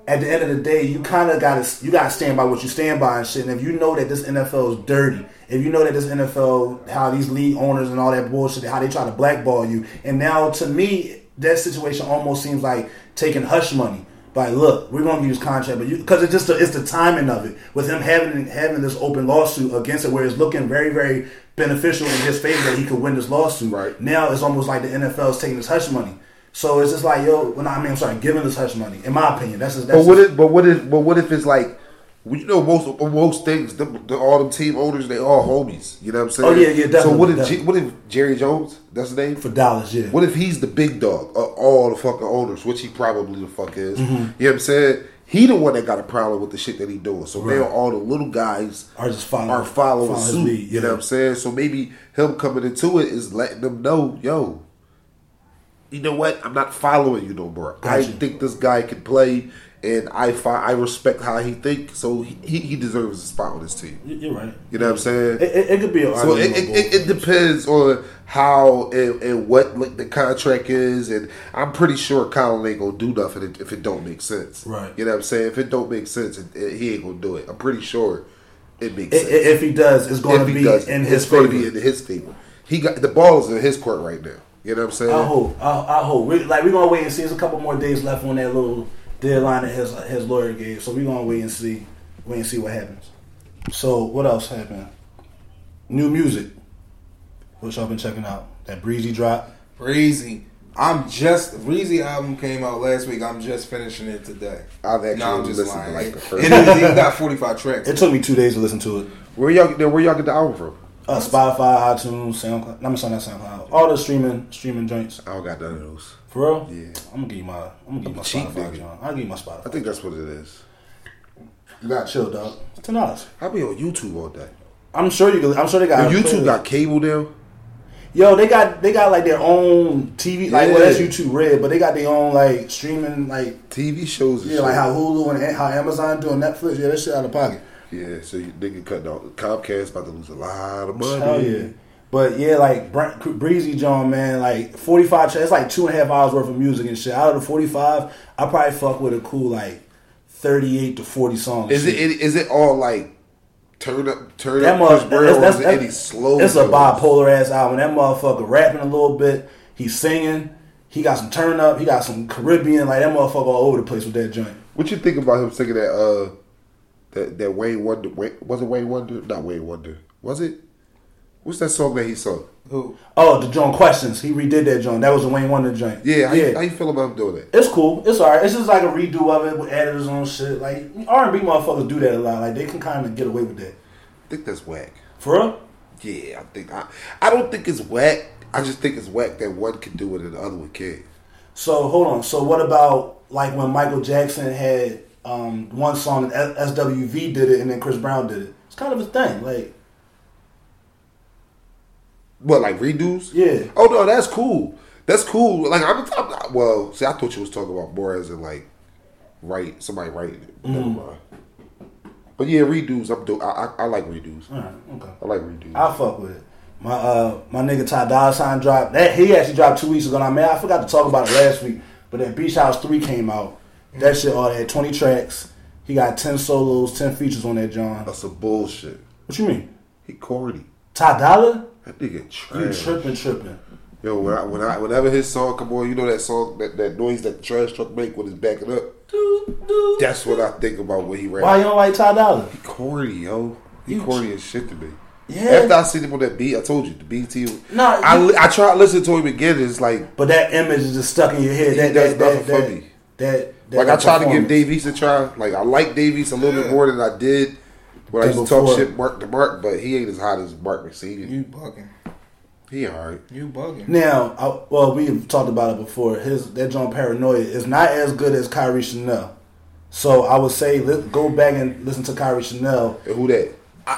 [SPEAKER 2] at the end of the day, you kind of got to you got to stand by what you stand by and shit. And if you know that this NFL is dirty, if you know that this NFL how these league owners and all that bullshit, how they try to blackball you, and now to me, that situation almost seems like taking hush money. Like, look, we're gonna use contract, but because it's just the, it's the timing of it with him having having this open lawsuit against it, where it's looking very very beneficial in his favor that he could win this lawsuit.
[SPEAKER 3] Right.
[SPEAKER 2] now, it's almost like the NFL is taking this hush money. So it's just like, yo, when I mean, I'm sorry, giving this hush money. In my opinion, that's just that's
[SPEAKER 3] but what
[SPEAKER 2] just-
[SPEAKER 3] if? But what if? But what if it's like? You know, most most things, the, the, all them team owners, they all homies. You know what I'm saying?
[SPEAKER 2] Oh, yeah, yeah, definitely.
[SPEAKER 3] So what if? G, what if Jerry Jones? That's his name.
[SPEAKER 2] for dollars, yeah.
[SPEAKER 3] What if he's the big dog of all the fucking owners, which he probably the fuck is?
[SPEAKER 2] Mm-hmm.
[SPEAKER 3] You know what I'm saying? He the one that got a problem with the shit that he doing. So
[SPEAKER 2] Right.
[SPEAKER 3] now all the little guys
[SPEAKER 2] Are just following-
[SPEAKER 3] are following
[SPEAKER 2] following
[SPEAKER 3] suit.
[SPEAKER 2] lead,
[SPEAKER 3] You know what I'm saying? So maybe him coming into it is letting them know, yo, you know what? I'm not following you no more. I think this guy can play, and I fi- I respect how he think. So he, he deserves a spot on this team.
[SPEAKER 2] You're right.
[SPEAKER 3] You know what I'm saying?
[SPEAKER 2] It, it, it could be.
[SPEAKER 3] So it, it, it, depends on how and, and what like, the contract is, and I'm pretty sure Colin ain't gonna do nothing if it don't make sense.
[SPEAKER 2] Right.
[SPEAKER 3] You know what I'm saying? If it don't make sense, he ain't gonna do it. I'm pretty sure it makes sense.
[SPEAKER 2] if he does, it's going
[SPEAKER 3] If
[SPEAKER 2] to be
[SPEAKER 3] does,
[SPEAKER 2] in
[SPEAKER 3] it's
[SPEAKER 2] his
[SPEAKER 3] going
[SPEAKER 2] favor.
[SPEAKER 3] to be in his favor. He got the ball is in his court right now. You know what I'm saying?
[SPEAKER 2] I hope. I, I hope. We, like we're gonna wait and see. There's a couple more days left on that little deadline that his his lawyer gave. So we're gonna wait and see. Wait and see what happens. So what else happened? New music, which I've been checking out. That breezy drop.
[SPEAKER 1] Breezy. I'm just Breezy album came out last week. I'm just finishing it today.
[SPEAKER 3] I've actually
[SPEAKER 1] No, I'm just
[SPEAKER 3] listened
[SPEAKER 1] lying.
[SPEAKER 3] to like
[SPEAKER 1] It-
[SPEAKER 3] the first.
[SPEAKER 1] it is, he got 45 tracks.
[SPEAKER 2] It took me two days to listen to it.
[SPEAKER 3] Where y'all where y'all get the album from?
[SPEAKER 2] Uh, Spotify, iTunes, SoundCloud. I'm sorry, not SoundCloud. All the streaming streaming joints.
[SPEAKER 3] I don't got none of those.
[SPEAKER 2] For real?
[SPEAKER 3] Yeah.
[SPEAKER 2] I'm gonna give you my. I'm gonna give you my
[SPEAKER 3] cheap
[SPEAKER 2] Spotify,
[SPEAKER 3] nigga.
[SPEAKER 2] John. I'll give you my Spotify.
[SPEAKER 3] I think that's what it is.
[SPEAKER 2] you got chill, dog. Ten dollars.
[SPEAKER 3] I'll be on YouTube all day.
[SPEAKER 2] I'm sure you. Can, I'm sure they got.
[SPEAKER 3] If YouTube got cable now.
[SPEAKER 2] Yo, they got they got like their own TV. Like well, that's YouTube Red, but they got their own like streaming like
[SPEAKER 3] TV shows.
[SPEAKER 2] Yeah,
[SPEAKER 3] shit.
[SPEAKER 2] like how Hulu and how Amazon doing Netflix. Yeah, that shit out of pocket.
[SPEAKER 3] Yeah, so you nigga cut out Comcast about to lose a lot of money.
[SPEAKER 2] Hell yeah. But yeah, like Breezy John, man, like forty five. It's like two and a half hours worth of music and shit. Out of the forty five, I probably fuck with a cool like thirty eight to forty songs.
[SPEAKER 3] Is it, it is it all like turn up turn
[SPEAKER 2] That
[SPEAKER 3] up Brown
[SPEAKER 2] that's, that's, that's,
[SPEAKER 3] any slow?
[SPEAKER 2] It's a bipolar ass album. That motherfucker rapping a little bit. He's singing. He got some turn up. He got some Caribbean. Like that motherfucker all over the place with that joint.
[SPEAKER 3] What you think about him singing that uh that that Wayne Wonder Wayne, was it Wayne Wonder? Not Wayne Wonder. Was it? What's that song that he sung?
[SPEAKER 1] Who?
[SPEAKER 2] Oh, the John questions. He redid that joint. That was the Wayne Wonder joint.
[SPEAKER 3] Yeah, how,
[SPEAKER 2] yeah.
[SPEAKER 3] You, how you feel about him doing that?
[SPEAKER 2] It's cool. It's alright. It's just like a redo of it with editors on shit. Like R and B motherfuckers do that a lot. Like they can kind of get away with that.
[SPEAKER 3] I think that's whack.
[SPEAKER 2] For real?
[SPEAKER 3] Yeah, I think I I don't think it's whack. I just think it's whack that one can do it and the other one can't.
[SPEAKER 2] So hold on. So what about like when Michael Jackson had um, one song and SWV did it and then Chris Brown did it? It's kind of a thing. Like
[SPEAKER 3] What like redos?
[SPEAKER 2] Yeah.
[SPEAKER 3] Oh no, that's cool. That's cool. Like I'm, I'm well. See, I thought you was talking about more as in like write somebody writing it.
[SPEAKER 2] Mm.
[SPEAKER 3] But yeah, redos. I'm do. I, I, I like redos.
[SPEAKER 2] all right, okay.
[SPEAKER 3] I like redos.
[SPEAKER 2] I fuck with it. My uh my nigga Ty Dolla Sign dropped that he actually dropped two weeks ago. Now man, I forgot to talk about it last week, but that Beach House Three came out. That shit all had twenty tracks. He got ten solos, ten features on that John.
[SPEAKER 3] That's a bullshit.
[SPEAKER 2] What you mean?
[SPEAKER 3] He corny.
[SPEAKER 2] Ty Dolla?
[SPEAKER 3] That nigga
[SPEAKER 2] You tripping, tripping.
[SPEAKER 3] Yo, when I, when I whenever his song come on, you know that song that, that noise that the trash truck make when it's backing up. That's what I think about when he rap.
[SPEAKER 2] Why you don't like Ty Dolla?
[SPEAKER 3] He corny, yo. He
[SPEAKER 2] You-
[SPEAKER 3] corny as shit to me.
[SPEAKER 2] Yeah.
[SPEAKER 3] After I seen him on that beat, I told you the BT.
[SPEAKER 2] Nah,
[SPEAKER 3] I,
[SPEAKER 2] you-
[SPEAKER 3] li- I tried to listen to him again. It's like
[SPEAKER 2] But that image is just stuck in your head.
[SPEAKER 3] He
[SPEAKER 2] That,
[SPEAKER 3] does
[SPEAKER 2] that, that,
[SPEAKER 3] nothing for
[SPEAKER 2] that,
[SPEAKER 3] me.
[SPEAKER 2] That, that,
[SPEAKER 3] like I
[SPEAKER 2] that
[SPEAKER 3] tried to give
[SPEAKER 2] performance.
[SPEAKER 3] Dave East a try. Like I like Dave East a little bit more than I did when I
[SPEAKER 2] Than
[SPEAKER 3] used to talk shit Mark to Mark, but he ain't as hot as Mark McSeedy.
[SPEAKER 1] You bugging.
[SPEAKER 3] He alright.
[SPEAKER 1] You bugging.
[SPEAKER 2] Now, I, well, we've talked about it before. His that John Paranoia is not as good as Kairi Chanel. So I would say li- go back and listen to Kairi Chanel.
[SPEAKER 3] And who that?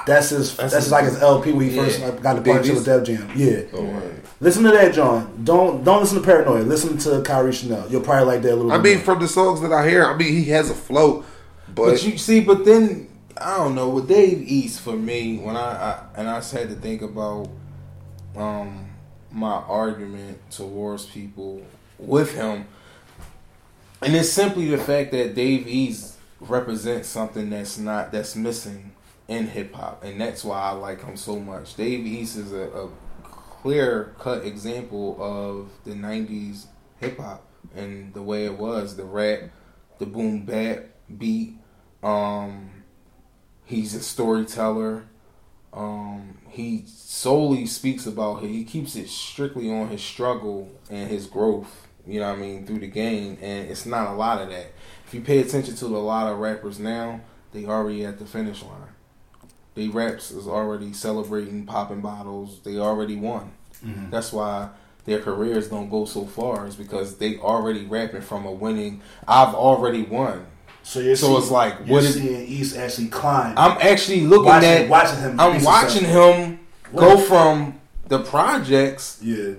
[SPEAKER 2] That's his.
[SPEAKER 1] That's
[SPEAKER 2] That's,
[SPEAKER 1] his-
[SPEAKER 2] like his LP when he
[SPEAKER 1] Yeah.
[SPEAKER 2] first like, got the
[SPEAKER 3] Dave
[SPEAKER 2] partnership
[SPEAKER 3] East?
[SPEAKER 2] with Def Jam. Yeah.
[SPEAKER 3] Oh, right.
[SPEAKER 2] Listen to that, John. Don't don't listen to Paranoia. Listen to Kairi Chanel. You'll probably like that a little. Bit.
[SPEAKER 3] I mean,
[SPEAKER 2] more.
[SPEAKER 3] from the songs that I hear, I mean, he has a flow, but,
[SPEAKER 1] But you see, but then I don't know with Dave East for me when I, I and I just had to think about um my argument towards people with him, and it's simply the fact that Dave East represents something that's not that's missing in hip hop, and that's why I like him so much. Dave East is a, a clear cut example of the '90s hip hop and the way it was, the rap, the boom bap beat. Um, he's a storyteller. Um, he solely speaks about he keeps it strictly on his struggle and his growth. You know what I mean through the game, and it's not a lot of that. If you pay attention to a lot of rappers now, they already at the finish line. They raps is already celebrating, popping bottles. They already won. Mm-hmm. That's why their careers don't go so far. Is because they already rapping from a winning. I've already won.
[SPEAKER 2] so you're
[SPEAKER 1] so
[SPEAKER 2] seeing,
[SPEAKER 1] it's like, what is-
[SPEAKER 2] seeing East actually climb.
[SPEAKER 1] I'm actually looking
[SPEAKER 2] Watching-
[SPEAKER 1] at
[SPEAKER 2] watching him
[SPEAKER 1] I'm watching him go from the projects.
[SPEAKER 2] yeah.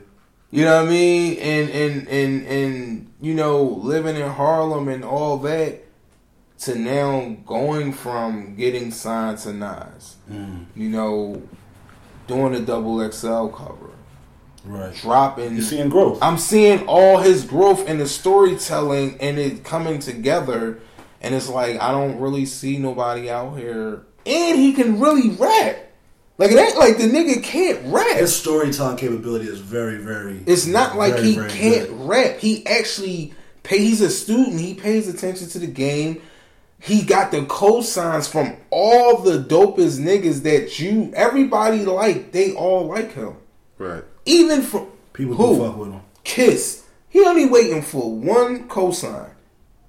[SPEAKER 1] You know what I mean? And and and and you know, living in Harlem and all that to now going from getting signed to Nas.
[SPEAKER 2] Mm.
[SPEAKER 1] You know, doing a double XL cover,
[SPEAKER 2] Right.
[SPEAKER 1] dropping.
[SPEAKER 2] You're seeing growth.
[SPEAKER 1] I'm seeing all his growth and the storytelling and it coming together. And it's like I don't really see nobody out here, and he can really rap. Like it ain't like the nigga can't rap.
[SPEAKER 2] His storytelling capability is very, very.
[SPEAKER 1] It's not like
[SPEAKER 2] very,
[SPEAKER 1] he
[SPEAKER 2] very
[SPEAKER 1] can't
[SPEAKER 2] good.
[SPEAKER 1] rap. He actually pay. He's a student. He pays attention to the game. He got the cosigns from all the dopest niggas that you everybody like. They all like him.
[SPEAKER 3] right.
[SPEAKER 1] Even from
[SPEAKER 2] People
[SPEAKER 1] who
[SPEAKER 2] fuck with him.
[SPEAKER 1] Kiss. He only waiting for one cosign.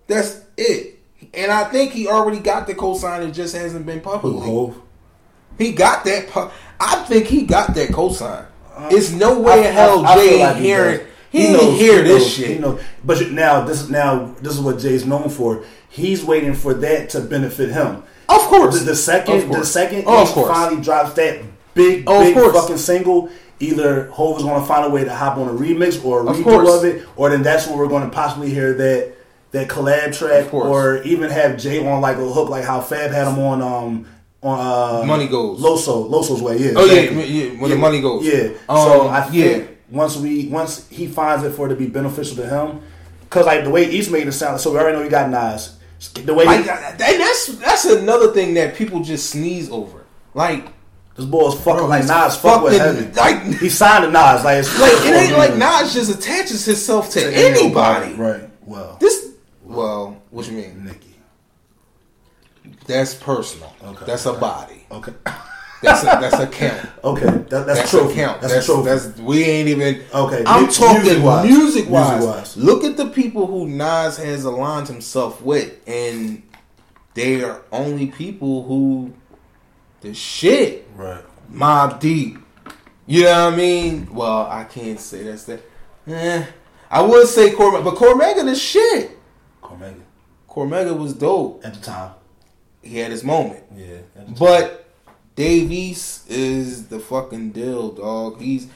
[SPEAKER 1] That's it. And I think he already got the cosign. It just hasn't been
[SPEAKER 2] Who,
[SPEAKER 1] public.
[SPEAKER 2] Hov?
[SPEAKER 1] He got that. Pu- I think he got that cosign. Uh, it's no way
[SPEAKER 2] I-
[SPEAKER 1] in hell
[SPEAKER 2] I- I
[SPEAKER 1] Jay
[SPEAKER 2] feel
[SPEAKER 1] ain't
[SPEAKER 2] like he
[SPEAKER 1] hearing.
[SPEAKER 2] does.
[SPEAKER 1] He,
[SPEAKER 2] knows-
[SPEAKER 1] ain't hear
[SPEAKER 2] he
[SPEAKER 1] this
[SPEAKER 2] knows-
[SPEAKER 1] shit.
[SPEAKER 2] He knows, but now this is now this is what Jay's known for. He's waiting for that to benefit him.
[SPEAKER 1] Of course.
[SPEAKER 2] The, the second,
[SPEAKER 1] Of course.
[SPEAKER 2] the second,
[SPEAKER 1] Oh, of
[SPEAKER 2] he
[SPEAKER 1] course.
[SPEAKER 2] finally drops that big,
[SPEAKER 1] Oh,
[SPEAKER 2] big fucking single. Either Hov is going to find a way to hop on a remix or a
[SPEAKER 1] Of
[SPEAKER 2] redo
[SPEAKER 1] course.
[SPEAKER 2] of it, or then that's when we're going to possibly hear that that collab track, or even have Jay on like a hook, like how Fab had him on um on uh,
[SPEAKER 1] Money Goes.
[SPEAKER 2] Loso Loso's way, yeah.
[SPEAKER 1] Oh, yeah,
[SPEAKER 2] exactly.
[SPEAKER 1] yeah, when the money goes.
[SPEAKER 2] Yeah.
[SPEAKER 1] Um,
[SPEAKER 2] so I
[SPEAKER 1] yeah.
[SPEAKER 2] Once we once he finds it for it to be beneficial to him, because like the way East made it sound, so we already know he got Nas. The way
[SPEAKER 1] Like,
[SPEAKER 2] he,
[SPEAKER 1] and that's that's another thing that people just sneeze over. Like,
[SPEAKER 2] this boy is fucking
[SPEAKER 1] Bro,
[SPEAKER 2] like Nas, fuck with
[SPEAKER 1] fucking-
[SPEAKER 2] heavy.
[SPEAKER 1] like-
[SPEAKER 2] he signed to Nas, like it's
[SPEAKER 1] like it ain't like Nas just attaches himself to, anybody.
[SPEAKER 2] right? Well,
[SPEAKER 1] This, well, what you mean?
[SPEAKER 2] Nicki.
[SPEAKER 1] That's personal.
[SPEAKER 2] Okay.
[SPEAKER 1] That's a body.
[SPEAKER 2] Okay, *laughs*
[SPEAKER 1] That's a, that's a count. *laughs*
[SPEAKER 2] okay, that, that's,
[SPEAKER 1] That's
[SPEAKER 2] a trophy.
[SPEAKER 1] a count.
[SPEAKER 2] That's,
[SPEAKER 1] That's,
[SPEAKER 2] a trophy.
[SPEAKER 1] that's we ain't even.
[SPEAKER 2] Okay,
[SPEAKER 1] I'm talking music wise.
[SPEAKER 2] Music-wise.
[SPEAKER 1] Look at the people who Nas has aligned himself with, and they are only people who the shit.
[SPEAKER 2] right.
[SPEAKER 1] Mobb Deep. You know what I mean? Well, I can't say that's that. Eh, I would say Cormega, but Cormega the shit.
[SPEAKER 2] Cormega
[SPEAKER 1] Cormega was dope.
[SPEAKER 2] at the time.
[SPEAKER 1] He had his moment.
[SPEAKER 2] Yeah, at the time.
[SPEAKER 1] But Dave East is the fucking deal, dog. He's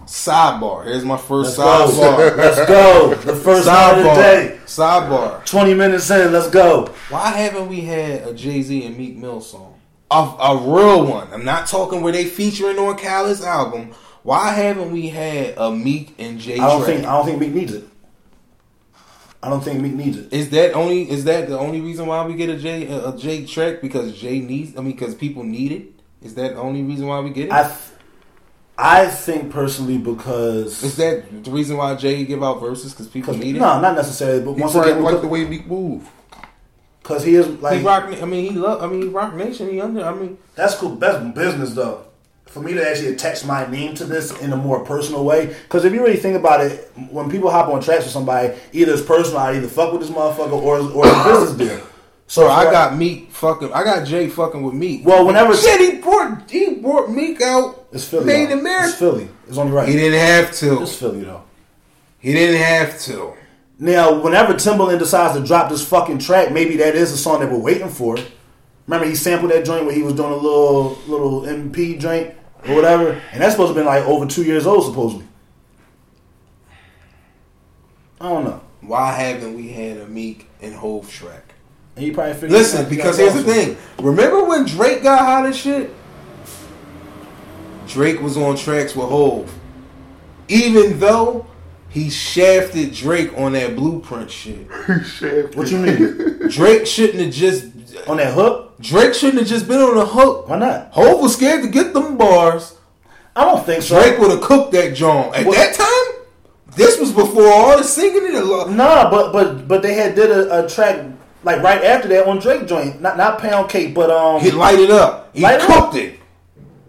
[SPEAKER 1] sidebar. Here's my 1st
[SPEAKER 2] let's go.
[SPEAKER 1] sidebar. *laughs*
[SPEAKER 2] let's go. The first night of the day.
[SPEAKER 1] Sidebar. Sidebar.
[SPEAKER 2] Twenty minutes in. Let's go.
[SPEAKER 1] Why haven't we had a Jay Z and Meek Mill song? A, a real one. I'm not talking where they featuring on Khaled's album. Why haven't we had a Meek and Jay?
[SPEAKER 2] I don't think I don't think Meek needs it. I don't think Meek needs it.
[SPEAKER 1] Is that only is that the only reason why we get a J a, a J track because Jay needs? I mean, because people need it. Is that the only reason why we get it?
[SPEAKER 2] I, th- I think personally because
[SPEAKER 1] is that the reason why Jay give out verses because people need it?
[SPEAKER 2] no, not necessarily, but
[SPEAKER 3] He
[SPEAKER 2] once again,
[SPEAKER 3] like the way we move.
[SPEAKER 2] because he is like
[SPEAKER 1] he rock. I mean, he love. I mean, he rock nation. He under. I mean,
[SPEAKER 2] that's cool. That's business though. For me to actually attach my name to this in a more personal way, because if you really think about it, when people hop on tracks with somebody, either it's personal, I either fuck with this motherfucker or or it's business *coughs* deal. So
[SPEAKER 1] I got Meek fucking. I got Jay fucking with Meek.
[SPEAKER 2] Well, whenever-
[SPEAKER 1] shit, he brought he brought Meek out.
[SPEAKER 2] it's Philly.
[SPEAKER 1] Made in America.
[SPEAKER 2] It's Philly. It's only right.
[SPEAKER 1] He didn't have to.
[SPEAKER 2] It's Philly though.
[SPEAKER 1] He didn't have to.
[SPEAKER 2] Now, whenever Timbaland decides to drop this fucking track, maybe that is a song that we're waiting for. Remember, he sampled that joint where he was doing a little little MP joint or whatever, and that's supposed to have been like over two years old, supposedly. I don't know.
[SPEAKER 1] Why haven't we had a Meek and Hov track?
[SPEAKER 2] And you probably figured
[SPEAKER 1] Listen,
[SPEAKER 2] you
[SPEAKER 1] because here's the thing. Remember when Drake got hot as shit? Drake was on tracks with Hov. Even though he shafted Drake on that blueprint shit. *laughs*
[SPEAKER 2] What you mean
[SPEAKER 1] Drake shouldn't have just
[SPEAKER 2] on that hook?
[SPEAKER 1] Drake shouldn't have just been on the hook.
[SPEAKER 2] Why not?
[SPEAKER 1] Hov was scared to get them bars.
[SPEAKER 2] I don't think so.
[SPEAKER 1] Drake would have cooked that joint. At that time, this was before all the singing in the
[SPEAKER 2] Nah, but but but they had did a, a track like right after that on Drake joint, not not pound cake, but um,
[SPEAKER 1] He lighted up. He
[SPEAKER 2] Light it
[SPEAKER 1] cooked it.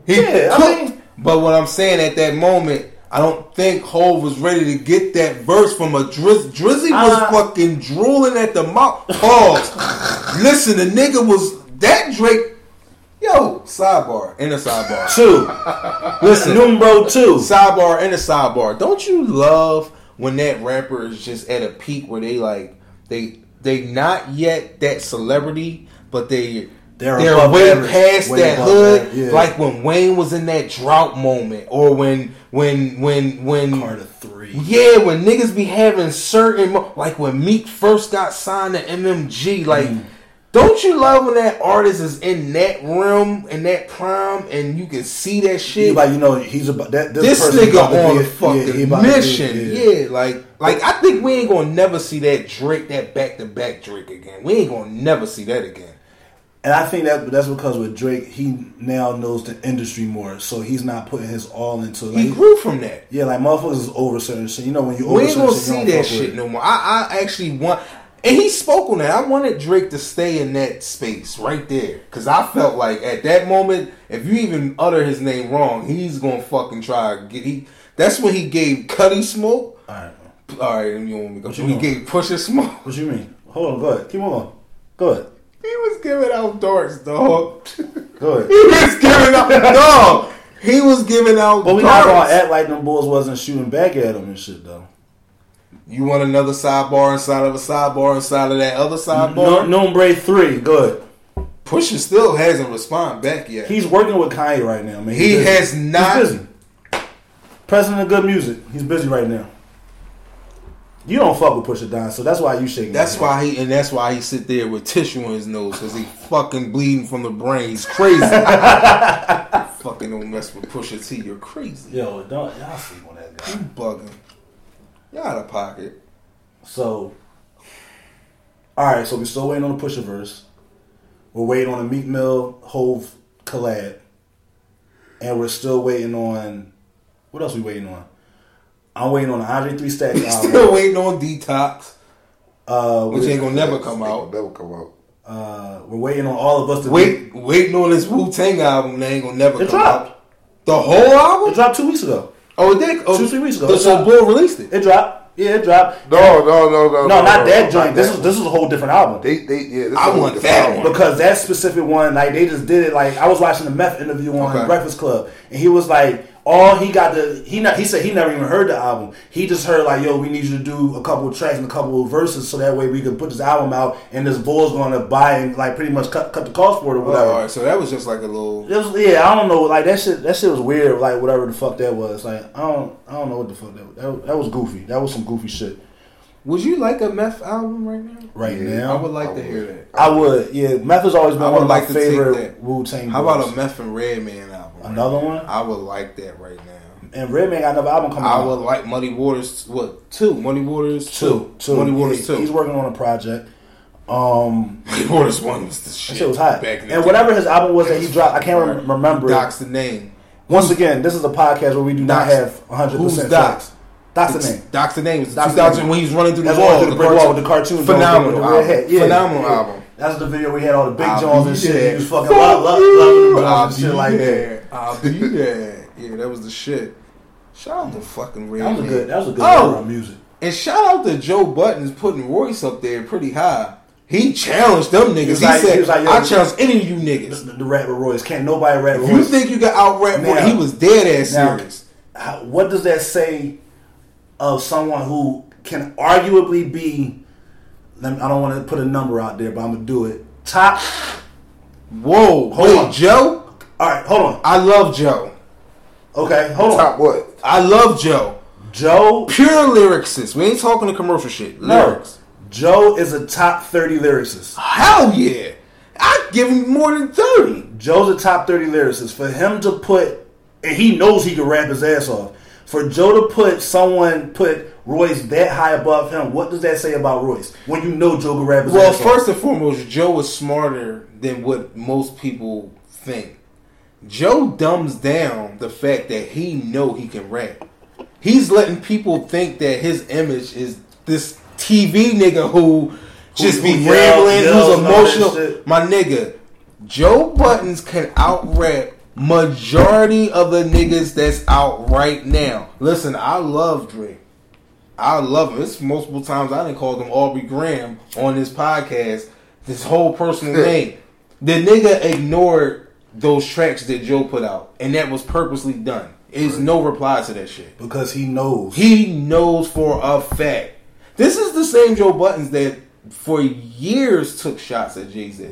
[SPEAKER 1] He
[SPEAKER 2] Yeah, I
[SPEAKER 1] cooked.
[SPEAKER 2] mean-
[SPEAKER 1] but what I'm saying at that moment, I don't think Hov was ready to get that verse from a Drizzy. Drizzy was
[SPEAKER 2] Uh,
[SPEAKER 1] fucking drooling at the mouth. Pause. *laughs* Listen, the nigga was that Drake. Yo, sidebar in a sidebar.
[SPEAKER 2] two,
[SPEAKER 1] Listen,
[SPEAKER 2] numero two.
[SPEAKER 1] sidebar in a sidebar. Don't you love when that rapper is just at a peak where they like they they not yet that celebrity, but they
[SPEAKER 2] They're
[SPEAKER 1] they're, way
[SPEAKER 2] average.
[SPEAKER 1] past
[SPEAKER 2] Way
[SPEAKER 1] that hood.
[SPEAKER 2] that, yeah.
[SPEAKER 1] Like when Wayne was in that drought moment, or when when when when
[SPEAKER 2] Carter three.
[SPEAKER 1] yeah, when niggas be having certain like when Meek first got signed to MMG, like.
[SPEAKER 2] Mm.
[SPEAKER 1] Don't you love when that artist is in that realm, in that prime, and you can see that shit?
[SPEAKER 2] He like you know he's about that. This,
[SPEAKER 1] this nigga on a fucking
[SPEAKER 2] yeah, he be-
[SPEAKER 1] mission. yeah. like like I think we ain't gonna never see that Drake, that back to back Drake again. We ain't gonna never see that again.
[SPEAKER 2] And I think that that's because with Drake, he now knows the industry more, so he's not putting his all into
[SPEAKER 1] He
[SPEAKER 2] like
[SPEAKER 1] grew from that.
[SPEAKER 2] yeah, like motherfuckers is over certain shit. You know when you over
[SPEAKER 1] We ain't gonna
[SPEAKER 2] shit,
[SPEAKER 1] see that shit
[SPEAKER 2] it.
[SPEAKER 1] no more. I, I actually want, and he spoke on that. I wanted Drake to stay in that space right there because I felt like at that moment, if you even utter his name wrong, he's gonna fucking try to get. He that's when he gave Cudi smoke.
[SPEAKER 2] All right.
[SPEAKER 1] All right, you want me to go?
[SPEAKER 2] What you
[SPEAKER 1] We
[SPEAKER 2] doing?
[SPEAKER 1] gave Pusha Smoke.
[SPEAKER 2] What you mean? Hold on, go ahead. Keep on. Go ahead.
[SPEAKER 1] He was giving out darts, dog.
[SPEAKER 2] Go ahead. *laughs*
[SPEAKER 1] he was giving out dog. He was giving out
[SPEAKER 2] But we not gonna act like them bulls wasn't shooting back at him and shit though.
[SPEAKER 1] You want another sidebar inside of a sidebar inside of that other
[SPEAKER 2] No,
[SPEAKER 1] sidebar?
[SPEAKER 2] Nombre three, good.
[SPEAKER 1] Pusha still hasn't responded back yet.
[SPEAKER 2] He's working with Kanye right now, man. He's
[SPEAKER 1] He
[SPEAKER 2] busy.
[SPEAKER 1] has not-
[SPEAKER 2] He's busy. President of good music. He's busy right now. You don't fuck with Pusha Don, so that's why you shaking.
[SPEAKER 1] That's
[SPEAKER 2] your head.
[SPEAKER 1] why he and that's why he sit there with tissue in his nose because he fucking bleeding from the brain. He's crazy. *laughs* fucking don't mess with Pusha T. You're crazy.
[SPEAKER 2] Yo, don't y'all sleep on that guy.
[SPEAKER 1] You bugging. You're out of pocket.
[SPEAKER 2] So, all right. So we're still waiting on the Pusha verse. We're waiting on the Meek Mill Hov collab, and we're still waiting on what else? We waiting on? I'm waiting on the Andre Three Stacks *laughs*
[SPEAKER 1] Still waiting on detox,
[SPEAKER 2] Uh,
[SPEAKER 1] which ain't gonna never come out.
[SPEAKER 3] Never come out.
[SPEAKER 2] uh, we're waiting on all of us to
[SPEAKER 1] Wait, waiting on this Wu Tang album. That ain't gonna never
[SPEAKER 2] It
[SPEAKER 1] come
[SPEAKER 2] dropped.
[SPEAKER 1] out. The whole
[SPEAKER 2] It
[SPEAKER 1] album?
[SPEAKER 2] dropped two weeks ago.
[SPEAKER 1] Oh, it did. Oh,
[SPEAKER 2] Two, three weeks ago.
[SPEAKER 1] So,
[SPEAKER 2] It
[SPEAKER 1] so. Bull released it.
[SPEAKER 2] It dropped. Yeah, it dropped.
[SPEAKER 3] No, no, no, no.
[SPEAKER 2] No, not that
[SPEAKER 3] no,
[SPEAKER 2] joint.
[SPEAKER 3] not
[SPEAKER 2] This
[SPEAKER 3] that
[SPEAKER 2] is this is a whole different album.
[SPEAKER 3] They, they, yeah. This
[SPEAKER 1] I want that one.
[SPEAKER 2] because that specific one, like they just did it. Like I was watching the Meth interview on
[SPEAKER 1] Okay.
[SPEAKER 2] Breakfast Club, and he was like, all he got the he not he said he never even heard the album. He just heard like, yo, we need you to do a couple of tracks and a couple of verses, so that way we can put this album out, and this bull's going to buy and like pretty much cut cut the cost for it or
[SPEAKER 1] Oh,
[SPEAKER 2] whatever.
[SPEAKER 1] all right, so that was just like a little.
[SPEAKER 2] It was, yeah, I don't know. Like that shit. That shit was weird. Like whatever the fuck that was. Like I don't. I don't know what the fuck that. That, that was goofy. That was some goofy shit.
[SPEAKER 1] Would you like a meth album right now?
[SPEAKER 2] Right
[SPEAKER 3] Yeah,
[SPEAKER 2] now,
[SPEAKER 1] I would like
[SPEAKER 3] I
[SPEAKER 1] to
[SPEAKER 3] would.
[SPEAKER 1] hear that.
[SPEAKER 2] I would. Yeah, Meth has always been
[SPEAKER 1] I
[SPEAKER 2] one
[SPEAKER 1] would
[SPEAKER 2] of my
[SPEAKER 1] like to
[SPEAKER 2] favorite. Wu Tang.
[SPEAKER 1] How about a Meth and Redman right
[SPEAKER 2] Another one?
[SPEAKER 1] I would like that right now.
[SPEAKER 2] And Redman got another album coming
[SPEAKER 1] I
[SPEAKER 2] out.
[SPEAKER 1] I would like Muddy Waters. What two? Muddy Waters
[SPEAKER 2] two, two.
[SPEAKER 1] Muddy Waters two.
[SPEAKER 2] He's working on a project. Um,
[SPEAKER 1] Muddy Waters one was the shit.
[SPEAKER 2] shit was hot. And
[SPEAKER 1] day.
[SPEAKER 2] whatever his album was that he dropped, I can't rem- remember.
[SPEAKER 1] Doc's the name.
[SPEAKER 2] Once again, this is a podcast where we do not have 100.
[SPEAKER 1] Who's
[SPEAKER 2] percent
[SPEAKER 1] Doc?
[SPEAKER 2] facts. That's the name.
[SPEAKER 1] Doc's the name. It's
[SPEAKER 2] Doc's
[SPEAKER 1] 2000
[SPEAKER 2] name.
[SPEAKER 1] when he was running through the
[SPEAKER 2] That's
[SPEAKER 1] wall.
[SPEAKER 2] through the brick wall with the cartoon.
[SPEAKER 1] Phenomenal album.
[SPEAKER 2] Yeah,
[SPEAKER 1] Phenomenal
[SPEAKER 2] yeah.
[SPEAKER 1] album.
[SPEAKER 2] That's the video we had all the big
[SPEAKER 1] I'll
[SPEAKER 2] Jones and shit. He was fucking
[SPEAKER 1] Fuck
[SPEAKER 2] love, love, loving them
[SPEAKER 1] I'll
[SPEAKER 2] and shit like that.
[SPEAKER 1] I'll be *laughs* there. Yeah, that was the shit. Shout out to fucking Red.
[SPEAKER 2] That was a good. That was a good
[SPEAKER 1] Oh,
[SPEAKER 2] music.
[SPEAKER 1] and shout out to Joe Budden putting Royce up there pretty high. He challenged them niggas. He,
[SPEAKER 2] like-
[SPEAKER 1] said,
[SPEAKER 2] he like,
[SPEAKER 1] "I challenge any of you
[SPEAKER 2] The,
[SPEAKER 1] niggas.
[SPEAKER 2] the rap with Royce. Can't nobody rap
[SPEAKER 1] If
[SPEAKER 2] with
[SPEAKER 1] you
[SPEAKER 2] Royce.
[SPEAKER 1] think you can out rap Royce, he was dead ass
[SPEAKER 2] now-
[SPEAKER 1] serious."
[SPEAKER 2] How, what does that say of someone who can arguably be? I don't want to put a number out there, but I'm gonna do it. Top.
[SPEAKER 1] Whoa,
[SPEAKER 2] Hold
[SPEAKER 1] wait,
[SPEAKER 2] on.
[SPEAKER 1] Joe.
[SPEAKER 2] All right, hold on.
[SPEAKER 1] I love Joe.
[SPEAKER 2] Okay, hold on.
[SPEAKER 3] Top what?
[SPEAKER 1] I love Joe.
[SPEAKER 2] Joe.
[SPEAKER 1] Pure lyricist. We ain't talking the commercial shit.
[SPEAKER 2] No.
[SPEAKER 1] Lyrics.
[SPEAKER 2] Joe is a top 30 lyricist.
[SPEAKER 1] Hell yeah. I'd give him more than 30.
[SPEAKER 2] Joe's a top 30 lyricist. For him to put, and he knows he can rap his ass off. For Joe to put someone, put Royce that high above him, what does that say about Royce? When you know Joe can rap his
[SPEAKER 1] Well,
[SPEAKER 2] ass off.
[SPEAKER 1] Well, first and foremost, Joe is smarter than what most people think. Joe dumbs down the fact that he know he can rap. He's letting people think that his image is this TV nigga who just be
[SPEAKER 2] who
[SPEAKER 1] rambling,
[SPEAKER 2] yells
[SPEAKER 1] who's
[SPEAKER 2] and all that
[SPEAKER 1] emotional. My nigga, Joe Budden can out rap majority of the niggas that's out right now. Listen, I love Drake. I love him. It's multiple times I didn't call him Aubrey Graham on this podcast. This whole personal *laughs* name. The nigga ignored those tracks that Joe put out, and that was purposely done. There's no reply to that shit.
[SPEAKER 2] because he knows.
[SPEAKER 1] He knows for a fact. This is the same Joe Budden that for years took shots at Jay Z.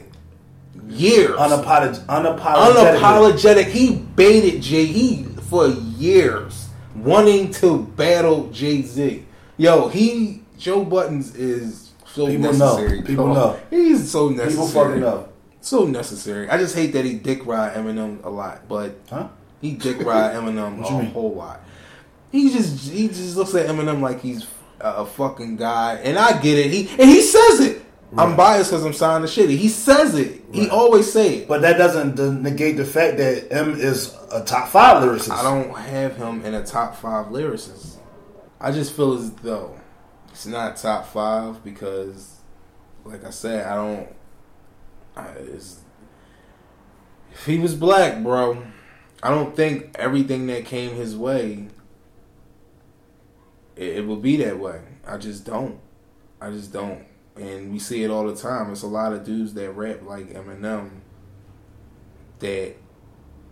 [SPEAKER 1] Years.
[SPEAKER 2] Unapolog- unapologetic.
[SPEAKER 1] Unapologetic. He baited Jay he for years, wanting to battle Jay Z. Yo, he Joe Budden is so
[SPEAKER 2] People
[SPEAKER 1] necessary.
[SPEAKER 2] know. People know.
[SPEAKER 1] He's so necessary.
[SPEAKER 2] People fucking know.
[SPEAKER 1] So necessary. I just hate that he dick ride Eminem a lot, but
[SPEAKER 2] Huh?
[SPEAKER 1] he dick ride *laughs* Eminem a
[SPEAKER 2] mean?
[SPEAKER 1] whole lot. He just he just looks at Eminem like he's a, a fucking guy, and I get it. He and he says it. I'm biased because I'm signed to Shady. He says it. He always say it.
[SPEAKER 2] But that doesn't negate the fact that M is a top five lyricist.
[SPEAKER 1] I don't have him in a top five lyricist. I just feel as though it's not top five because, like I said, I don't. If he was black, bro, I don't think everything that came his way it, it will be that way. I just don't. I just don't. And we see it all the time. It's a lot of dudes that rap like Eminem that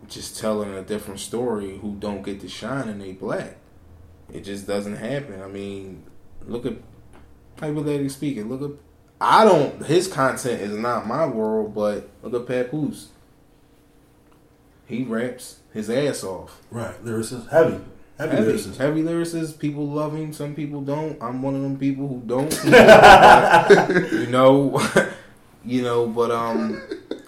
[SPEAKER 1] just telling a different story who don't get to shine and they black. It just doesn't happen. I mean, look at hypothetically speaking. Look at I don't. His content is not my world, but look at Papoose. He raps his ass off.
[SPEAKER 2] Right, lyricist, heavy, heavy,
[SPEAKER 1] Heavy,
[SPEAKER 2] lyricist.
[SPEAKER 1] heavy lyricist. People love him. Some people don't. I'm one of them people who don't. *laughs* *laughs* you know, *laughs* you know. But um,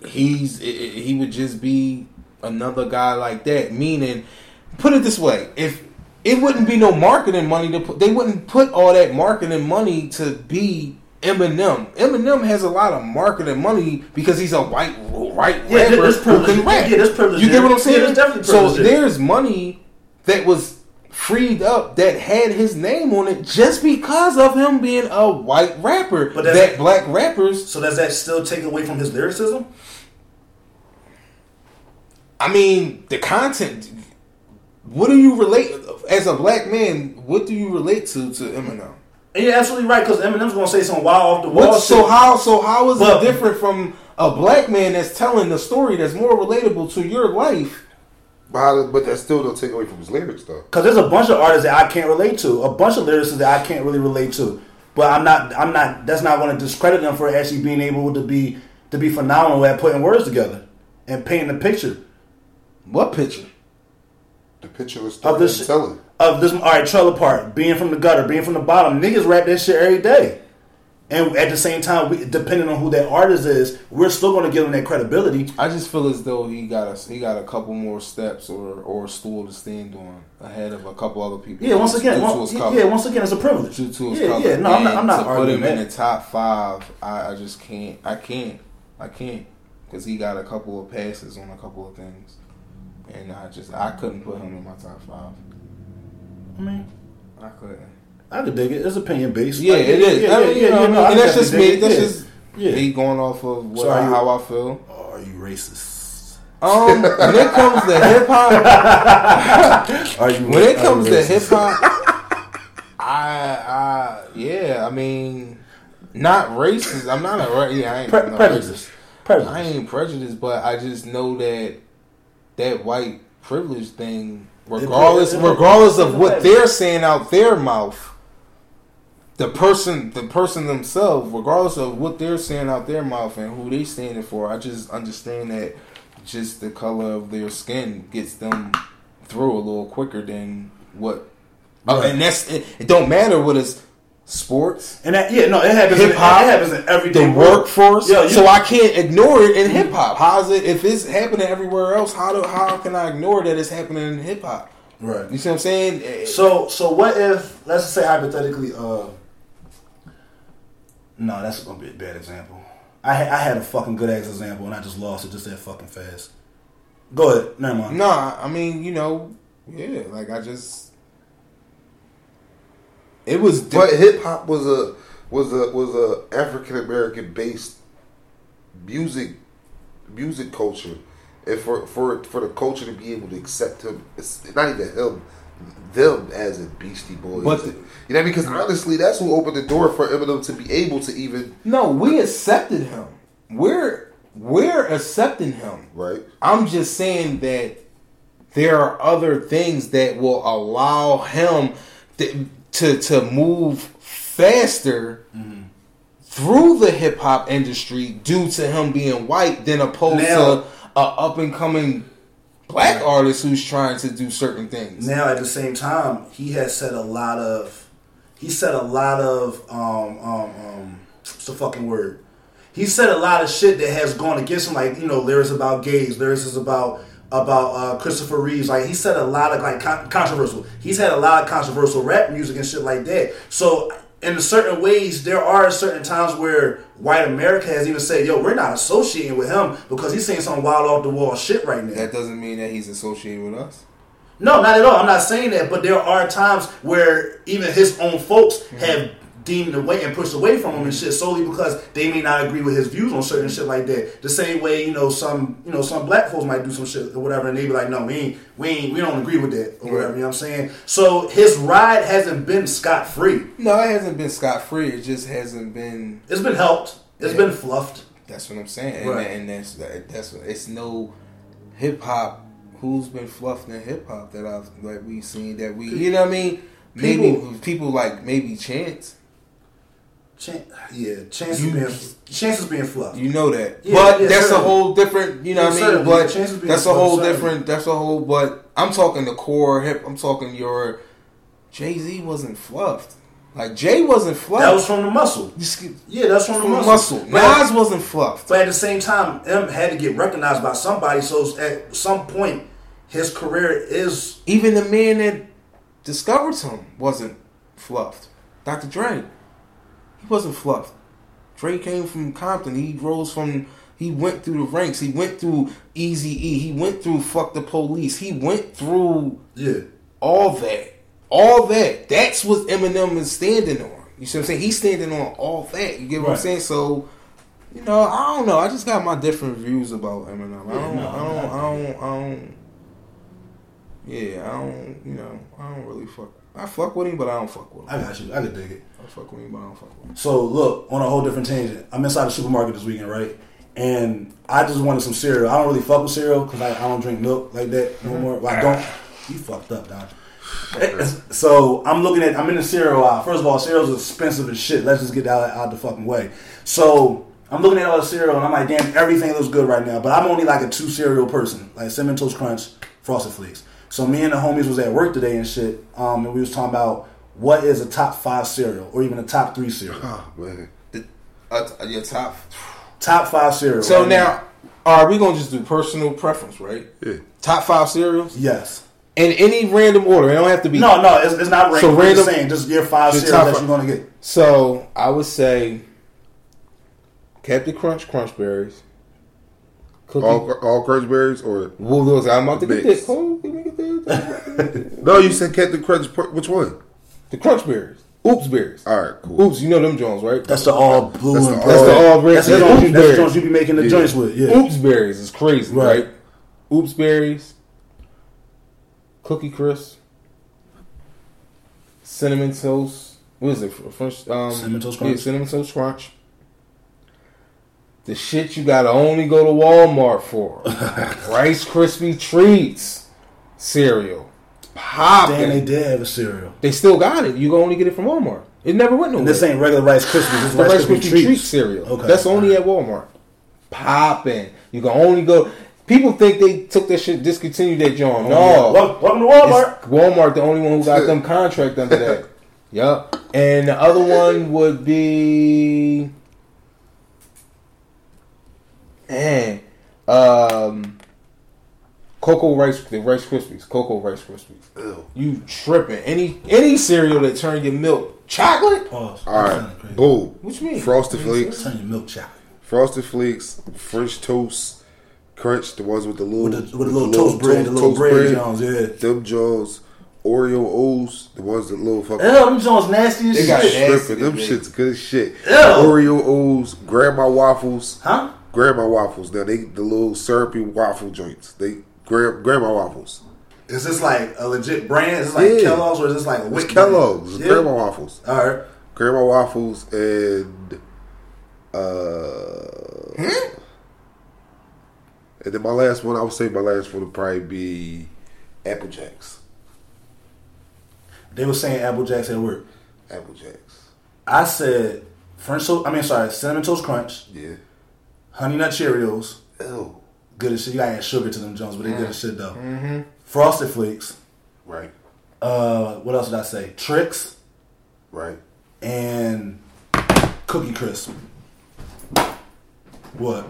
[SPEAKER 1] he's he would just be another guy like that. Meaning, put it this way: if it wouldn't be no marketing money to put, they wouldn't put all that marketing money to be Eminem. Eminem has a lot of marketing money because he's a white white
[SPEAKER 2] Yeah,
[SPEAKER 1] rapper who can rap.
[SPEAKER 2] Yeah, privilege
[SPEAKER 1] You get what I'm saying?
[SPEAKER 2] Yeah,
[SPEAKER 1] so there's money that was freed up that had his name on it just because of him being a white rapper.
[SPEAKER 2] But
[SPEAKER 1] that black rappers,
[SPEAKER 2] So does that still take away from his lyricism?
[SPEAKER 1] I mean, the content. What do you relate as a black man? What do you relate to to Eminem?
[SPEAKER 2] And you're absolutely right because Eminem's gonna say some wild off the wall
[SPEAKER 1] What,
[SPEAKER 2] shit.
[SPEAKER 1] so how so how is
[SPEAKER 2] But-
[SPEAKER 1] it different from a black man that's telling the story that's more relatable to your life?
[SPEAKER 3] But, how, but that still don't take away from his lyrics, though.
[SPEAKER 2] Because there's a bunch of artists that I can't relate to, a bunch of lyricists that I can't really relate to. But I'm not, I'm not. That's not going to discredit them for actually being able to be to be phenomenal at putting words together and painting a picture
[SPEAKER 1] What picture?
[SPEAKER 3] The picture was
[SPEAKER 2] of this
[SPEAKER 3] telling.
[SPEAKER 2] Of this. All right, trailer park, being from the gutter, being from the bottom. Niggas rap that shit every day, and at the same time, we, depending on who that artist is, we're still going to give them that credibility.
[SPEAKER 1] I just feel as though he got a he got a couple more steps or or a stool to stand on ahead of a couple other people.
[SPEAKER 2] Yeah, once again,
[SPEAKER 1] Due to
[SPEAKER 2] once,
[SPEAKER 1] color.
[SPEAKER 2] yeah, once again, it's a privilege.
[SPEAKER 1] due to his
[SPEAKER 2] yeah,
[SPEAKER 1] color.
[SPEAKER 2] yeah. No, I'm not. I'm not
[SPEAKER 1] to put him in the top five. I, I just can't. I can't. I can't because he got a couple of passes on a couple of things, and I just I couldn't put him in my top five.
[SPEAKER 2] I mean,
[SPEAKER 1] I couldn't.
[SPEAKER 2] I could dig it. It's opinion based.
[SPEAKER 1] Yeah,
[SPEAKER 2] Like,
[SPEAKER 1] it is.
[SPEAKER 2] Yeah,
[SPEAKER 1] I
[SPEAKER 2] yeah,
[SPEAKER 1] mean,
[SPEAKER 2] yeah,
[SPEAKER 1] you know,
[SPEAKER 2] yeah, no, I
[SPEAKER 1] and that's just me.
[SPEAKER 2] dig
[SPEAKER 1] That's
[SPEAKER 2] it.
[SPEAKER 1] just
[SPEAKER 2] Yeah.
[SPEAKER 1] me going off of what
[SPEAKER 2] So
[SPEAKER 1] I,
[SPEAKER 2] you-
[SPEAKER 1] how I feel.
[SPEAKER 2] Oh, are you racist?
[SPEAKER 1] Um, when it comes to hip hop, *laughs*
[SPEAKER 2] Are you
[SPEAKER 1] when it comes to hip hop, I, I, yeah, I mean, not racist. I'm not a ra- yeah, I ain't
[SPEAKER 2] Pre-
[SPEAKER 1] no
[SPEAKER 2] prejudice,
[SPEAKER 1] racist. I ain't prejudiced, but I just know that that white privilege thing, regardless, regardless of what they're saying out their mouth, the person, the person themselves, regardless of what they're saying out their mouth and who they standing for, I just understand that just the color of their skin gets them through a little quicker than what.
[SPEAKER 2] Right.
[SPEAKER 1] and that's it, it. Don't matter what it's sports,
[SPEAKER 2] And that, yeah, no, it happens. in-
[SPEAKER 1] hip hop,
[SPEAKER 2] it happens in everyday
[SPEAKER 1] the
[SPEAKER 2] work.
[SPEAKER 1] workforce.
[SPEAKER 2] Yo, you-
[SPEAKER 1] so I can't ignore it in hip hop. How is it if it's happening everywhere else? How do how can I ignore that it's happening in hip hop?
[SPEAKER 2] Right.
[SPEAKER 1] You see what I'm saying? Eh,
[SPEAKER 2] So, so what if let's just say hypothetically, uh, no, that's gonna be a bad example. I ha- I had a fucking good ass example and I just lost it just that fucking fast. Go ahead, never mind.
[SPEAKER 1] Nah, I mean, you know, yeah, like I just it was di-
[SPEAKER 3] But hip hop was a was a was a African American based music music culture, and for for for the culture to be able to accept him, it's not even him, them as a Beastie Boys.
[SPEAKER 1] But the-
[SPEAKER 3] you know, because honestly, that's who opened the door for Eminem to be able to even
[SPEAKER 1] no, we accepted him. We're we're accepting him.
[SPEAKER 3] right.
[SPEAKER 1] I'm just saying that there are other things that will allow him to to, to move faster through the hip hop industry due to him being white than opposed
[SPEAKER 2] Now-
[SPEAKER 1] to a up and coming black artist who's trying to do certain things.
[SPEAKER 2] Now at the same time, he has said a lot of he said a lot of um um um what's the fucking word? He said a lot of shit that has gone against him, like you know lyrics about gays, lyrics is about about uh, Christopher Reeves. Like he said a lot of like con- controversial. He's had a lot of controversial rap music and shit like that. So in certain ways, there are certain times where white America has even said, "Yo, we're not associating with him because he's saying some wild off the wall shit right now."
[SPEAKER 1] That doesn't mean that he's associated with us.
[SPEAKER 2] No, not at all. I'm not saying that, but there are times where even his own folks have deemed away and pushed away from him and shit solely because they may not agree with his views on certain shit like that. The same way, you know, some you know some black folks might do some shit or whatever, and they be like, no, we ain't, we ain't, we don't agree with that or whatever. You know what I'm saying? So his ride hasn't been scot free.
[SPEAKER 1] No, it hasn't been scot free. It just hasn't been.
[SPEAKER 2] It's been helped. It's
[SPEAKER 1] Yeah.
[SPEAKER 2] been fluffed.
[SPEAKER 1] That's what I'm saying, and,
[SPEAKER 2] Right.
[SPEAKER 1] and that's that's what it's no hip hop. Who's been fluffed in hip hop that I've that we've seen that we you know what I mean? Maybe
[SPEAKER 2] People-
[SPEAKER 1] people, like maybe Chance.
[SPEAKER 2] Chan- yeah, chance
[SPEAKER 1] You-
[SPEAKER 2] being chance is being fluffed.
[SPEAKER 1] You know that,
[SPEAKER 2] Yeah,
[SPEAKER 1] but
[SPEAKER 2] yeah,
[SPEAKER 1] that's a whole different. You know what I mean?
[SPEAKER 2] certainly.
[SPEAKER 1] But
[SPEAKER 2] Chances
[SPEAKER 1] that's a whole
[SPEAKER 2] certainly.
[SPEAKER 1] different. That's a whole. But I'm talking the core hip. I'm talking your Jay Z wasn't fluffed. Like Jay wasn't fluffed.
[SPEAKER 2] that was from the muscle. Yeah, that's from,
[SPEAKER 1] from
[SPEAKER 2] the
[SPEAKER 1] the
[SPEAKER 2] muscle.
[SPEAKER 1] muscle.
[SPEAKER 2] But-
[SPEAKER 1] Nas wasn't fluffed.
[SPEAKER 2] But at the same time, M had to get recognized by somebody. So at some point, his career is
[SPEAKER 1] Even the man that discovered him wasn't fluffed. Dr. Dre, he wasn't fluffed. Dre came from Compton. He rose from. He went through the ranks. He went through Easy E. He went through Fuck the Police. He went through
[SPEAKER 2] yeah.
[SPEAKER 1] all that. All that. That's what Eminem is standing on. You see what I'm saying? He's standing on all that. You get what I'm saying? So, you know, I don't know. I just got my different views about Eminem. I don't,
[SPEAKER 2] no,
[SPEAKER 1] I don't,
[SPEAKER 2] I
[SPEAKER 1] I don't, I don't. Yeah, I don't. You know, I don't really fuck. I fuck with him, but I don't fuck with him.
[SPEAKER 2] I got you. I could dig it.
[SPEAKER 1] I fuck with him, but I don't fuck with him.
[SPEAKER 2] So look, on a whole different tangent, I'm inside the supermarket this weekend, right? And I just wanted some cereal. I don't really fuck with cereal because I, I don't drink milk like that no mm-hmm. more. Well, I don't. You fucked up, Don. Eh, so I'm looking at. I'm in the cereal aisle. First of all, cereal's is expensive as shit. Let's just get that out, out the fucking way. So I'm looking at all the cereal and I'm like, damn, everything looks good right now. But I'm only like a two cereal person, like cinnamon toast crunch, frosted flakes. So me and the homies was at work today and shit, um, and we was talking about what is a top five cereal or even a top three cereal.
[SPEAKER 3] Oh man,
[SPEAKER 1] Uh, your top.
[SPEAKER 2] Top five cereal.
[SPEAKER 1] So
[SPEAKER 2] right
[SPEAKER 1] now, are we gonna just do personal preference, right?
[SPEAKER 3] yeah.
[SPEAKER 1] Top five cereals
[SPEAKER 2] yes.
[SPEAKER 1] in any random order. It don't have to be.
[SPEAKER 2] No, no, it's, it's not ranked.
[SPEAKER 1] So
[SPEAKER 2] So
[SPEAKER 1] random-
[SPEAKER 2] saying just your five cereals that you're gonna get.
[SPEAKER 1] So I would say Captain Crunch Crunch Berries. Cookie.
[SPEAKER 3] All all crunch berries or
[SPEAKER 1] Well, those I'm about to get
[SPEAKER 3] Mix.
[SPEAKER 1] this. Hold let me get this.
[SPEAKER 3] no? You said Captain Crunch. Which one?
[SPEAKER 1] the Crunch Berries. Oops Berries.
[SPEAKER 3] All right, cool.
[SPEAKER 1] Oops, you know them Jones, right?
[SPEAKER 2] That's the all blue
[SPEAKER 3] That's
[SPEAKER 2] and
[SPEAKER 3] the all-
[SPEAKER 1] That's the all red.
[SPEAKER 2] That's the
[SPEAKER 1] That's
[SPEAKER 2] joints,
[SPEAKER 1] Oops
[SPEAKER 2] that's the
[SPEAKER 1] Berries.
[SPEAKER 2] you be making the
[SPEAKER 3] Yeah.
[SPEAKER 2] joints with. Yeah.
[SPEAKER 1] Oops Berries is crazy,
[SPEAKER 2] Right.
[SPEAKER 1] right? Oops Berries. Cookie Crisp. Cinnamon Toast. What is it? French, um,
[SPEAKER 2] Cinnamon Toast
[SPEAKER 1] Yeah, Cinnamon Toast Crunch. The shit you gotta only go to Walmart for. *laughs* Rice Krispie Treats cereal. Popping.
[SPEAKER 2] Damn, they did have a cereal.
[SPEAKER 1] They still got it. You can only get it from Walmart. It never went nowhere.
[SPEAKER 2] This ain't regular Rice Krispies. This is Rice,
[SPEAKER 1] Rice
[SPEAKER 2] Krispie
[SPEAKER 1] Krispie
[SPEAKER 2] treats.
[SPEAKER 1] Treat cereal.
[SPEAKER 2] Okay.
[SPEAKER 1] That's only at Walmart. Popping. You can only go. People think they took that shit, discontinued that joint. Oh, no.
[SPEAKER 2] Wel- Welcome to Walmart.
[SPEAKER 1] It's Walmart the only one who got *laughs* them contract under that. Yup. And the other one would be man, um Cocoa Rice the Rice Krispies. Cocoa Rice Krispies.
[SPEAKER 3] Ew.
[SPEAKER 1] You tripping. Any any cereal that turn your milk chocolate?
[SPEAKER 2] Pause.
[SPEAKER 3] All
[SPEAKER 2] That sounded
[SPEAKER 3] right,
[SPEAKER 2] crazy.
[SPEAKER 3] boom.
[SPEAKER 1] What you mean?
[SPEAKER 3] Frosted
[SPEAKER 1] What
[SPEAKER 3] Flakes.
[SPEAKER 2] Turn your milk chocolate.
[SPEAKER 3] Frosted Flakes, French toast, crunch, the ones with the little
[SPEAKER 2] With the, with the little toast bread, the little
[SPEAKER 3] toast
[SPEAKER 2] bread, Jones, yeah.
[SPEAKER 3] Them Jones, Oreo O's, the ones that little fucking
[SPEAKER 2] Ew, them Jones nasty as
[SPEAKER 1] They got nasty.
[SPEAKER 3] stripping. Them
[SPEAKER 1] baby.
[SPEAKER 3] shit's good as shit.
[SPEAKER 2] Ew.
[SPEAKER 3] Oreo O's, Grandma waffles,
[SPEAKER 2] Huh?
[SPEAKER 3] Grandma waffles. Now they the little syrupy waffle joints. They gra- Grandma waffles.
[SPEAKER 2] Is this like a legit brand? Is this like
[SPEAKER 3] Yeah.
[SPEAKER 2] Kellogg's or is this like a Wick
[SPEAKER 3] Kellogg's, it's Grandma waffles,
[SPEAKER 2] All right.
[SPEAKER 3] Grandma waffles, and uh,
[SPEAKER 2] Hmm?
[SPEAKER 3] and then my last one. I would say my last one would probably be Apple Jacks.
[SPEAKER 2] They were saying Apple Jacks at work.
[SPEAKER 3] Apple Jacks.
[SPEAKER 2] I said French toast. I mean, sorry, cinnamon toast crunch,
[SPEAKER 3] Yeah.
[SPEAKER 2] Honey nut Cheerios.
[SPEAKER 3] Ew.
[SPEAKER 2] Good as shit. You gotta add sugar to them Jones, but they good as shit though. Frosted Flakes.
[SPEAKER 3] Right.
[SPEAKER 2] Uh, what else did I say? Trix
[SPEAKER 3] Right.
[SPEAKER 2] and Cookie Crisp. What?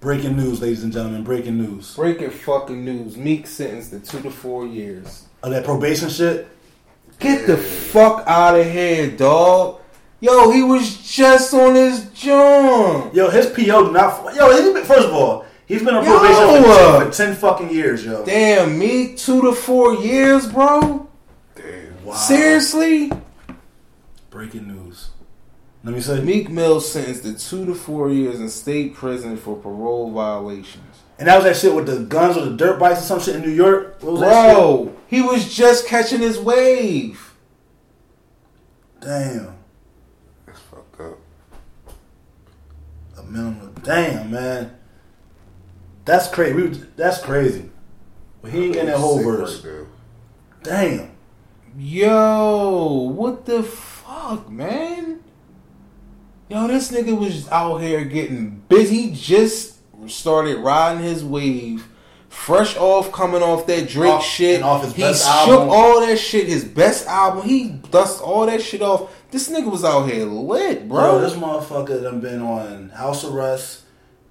[SPEAKER 2] Breaking news, ladies and gentlemen. Breaking news.
[SPEAKER 1] Breaking fucking news. Meek sentenced to two to four years.
[SPEAKER 2] Oh, that probation shit.
[SPEAKER 1] Get the fuck out of here, dog. Yo, he was just on his jump.
[SPEAKER 2] Yo, his PO do not. Yo, he's been, first of all, he's been on
[SPEAKER 1] Yo!
[SPEAKER 2] probation for, 10, for ten fucking years, yo.
[SPEAKER 1] Damn, me two to four years, bro.
[SPEAKER 3] Damn.
[SPEAKER 2] Wow.
[SPEAKER 1] Seriously?
[SPEAKER 2] Breaking news. Let me say.
[SPEAKER 1] Meek Mill sentenced to two to four years in state prison for parole violations.
[SPEAKER 2] And that was that shit with the guns or the dirt bikes or some shit in New York. What was that shit?
[SPEAKER 1] Bro, he was just catching his wave.
[SPEAKER 2] Damn.
[SPEAKER 3] That's fucked up.
[SPEAKER 2] A minimum. Damn, man. That's crazy. We, that's crazy. But he ain't getting that whole verse.
[SPEAKER 3] right.
[SPEAKER 2] Damn.
[SPEAKER 1] Yo, what the fuck, man? Yo, this nigga was out here getting busy. Just started riding his wave, fresh off coming off that Drake
[SPEAKER 2] Off-
[SPEAKER 1] shit.
[SPEAKER 2] and off his
[SPEAKER 1] he
[SPEAKER 2] best
[SPEAKER 1] shook
[SPEAKER 2] album.
[SPEAKER 1] all that shit. His best album. He dust all that shit off. This nigga was out here lit,
[SPEAKER 2] bro. This motherfucker done been on house arrest,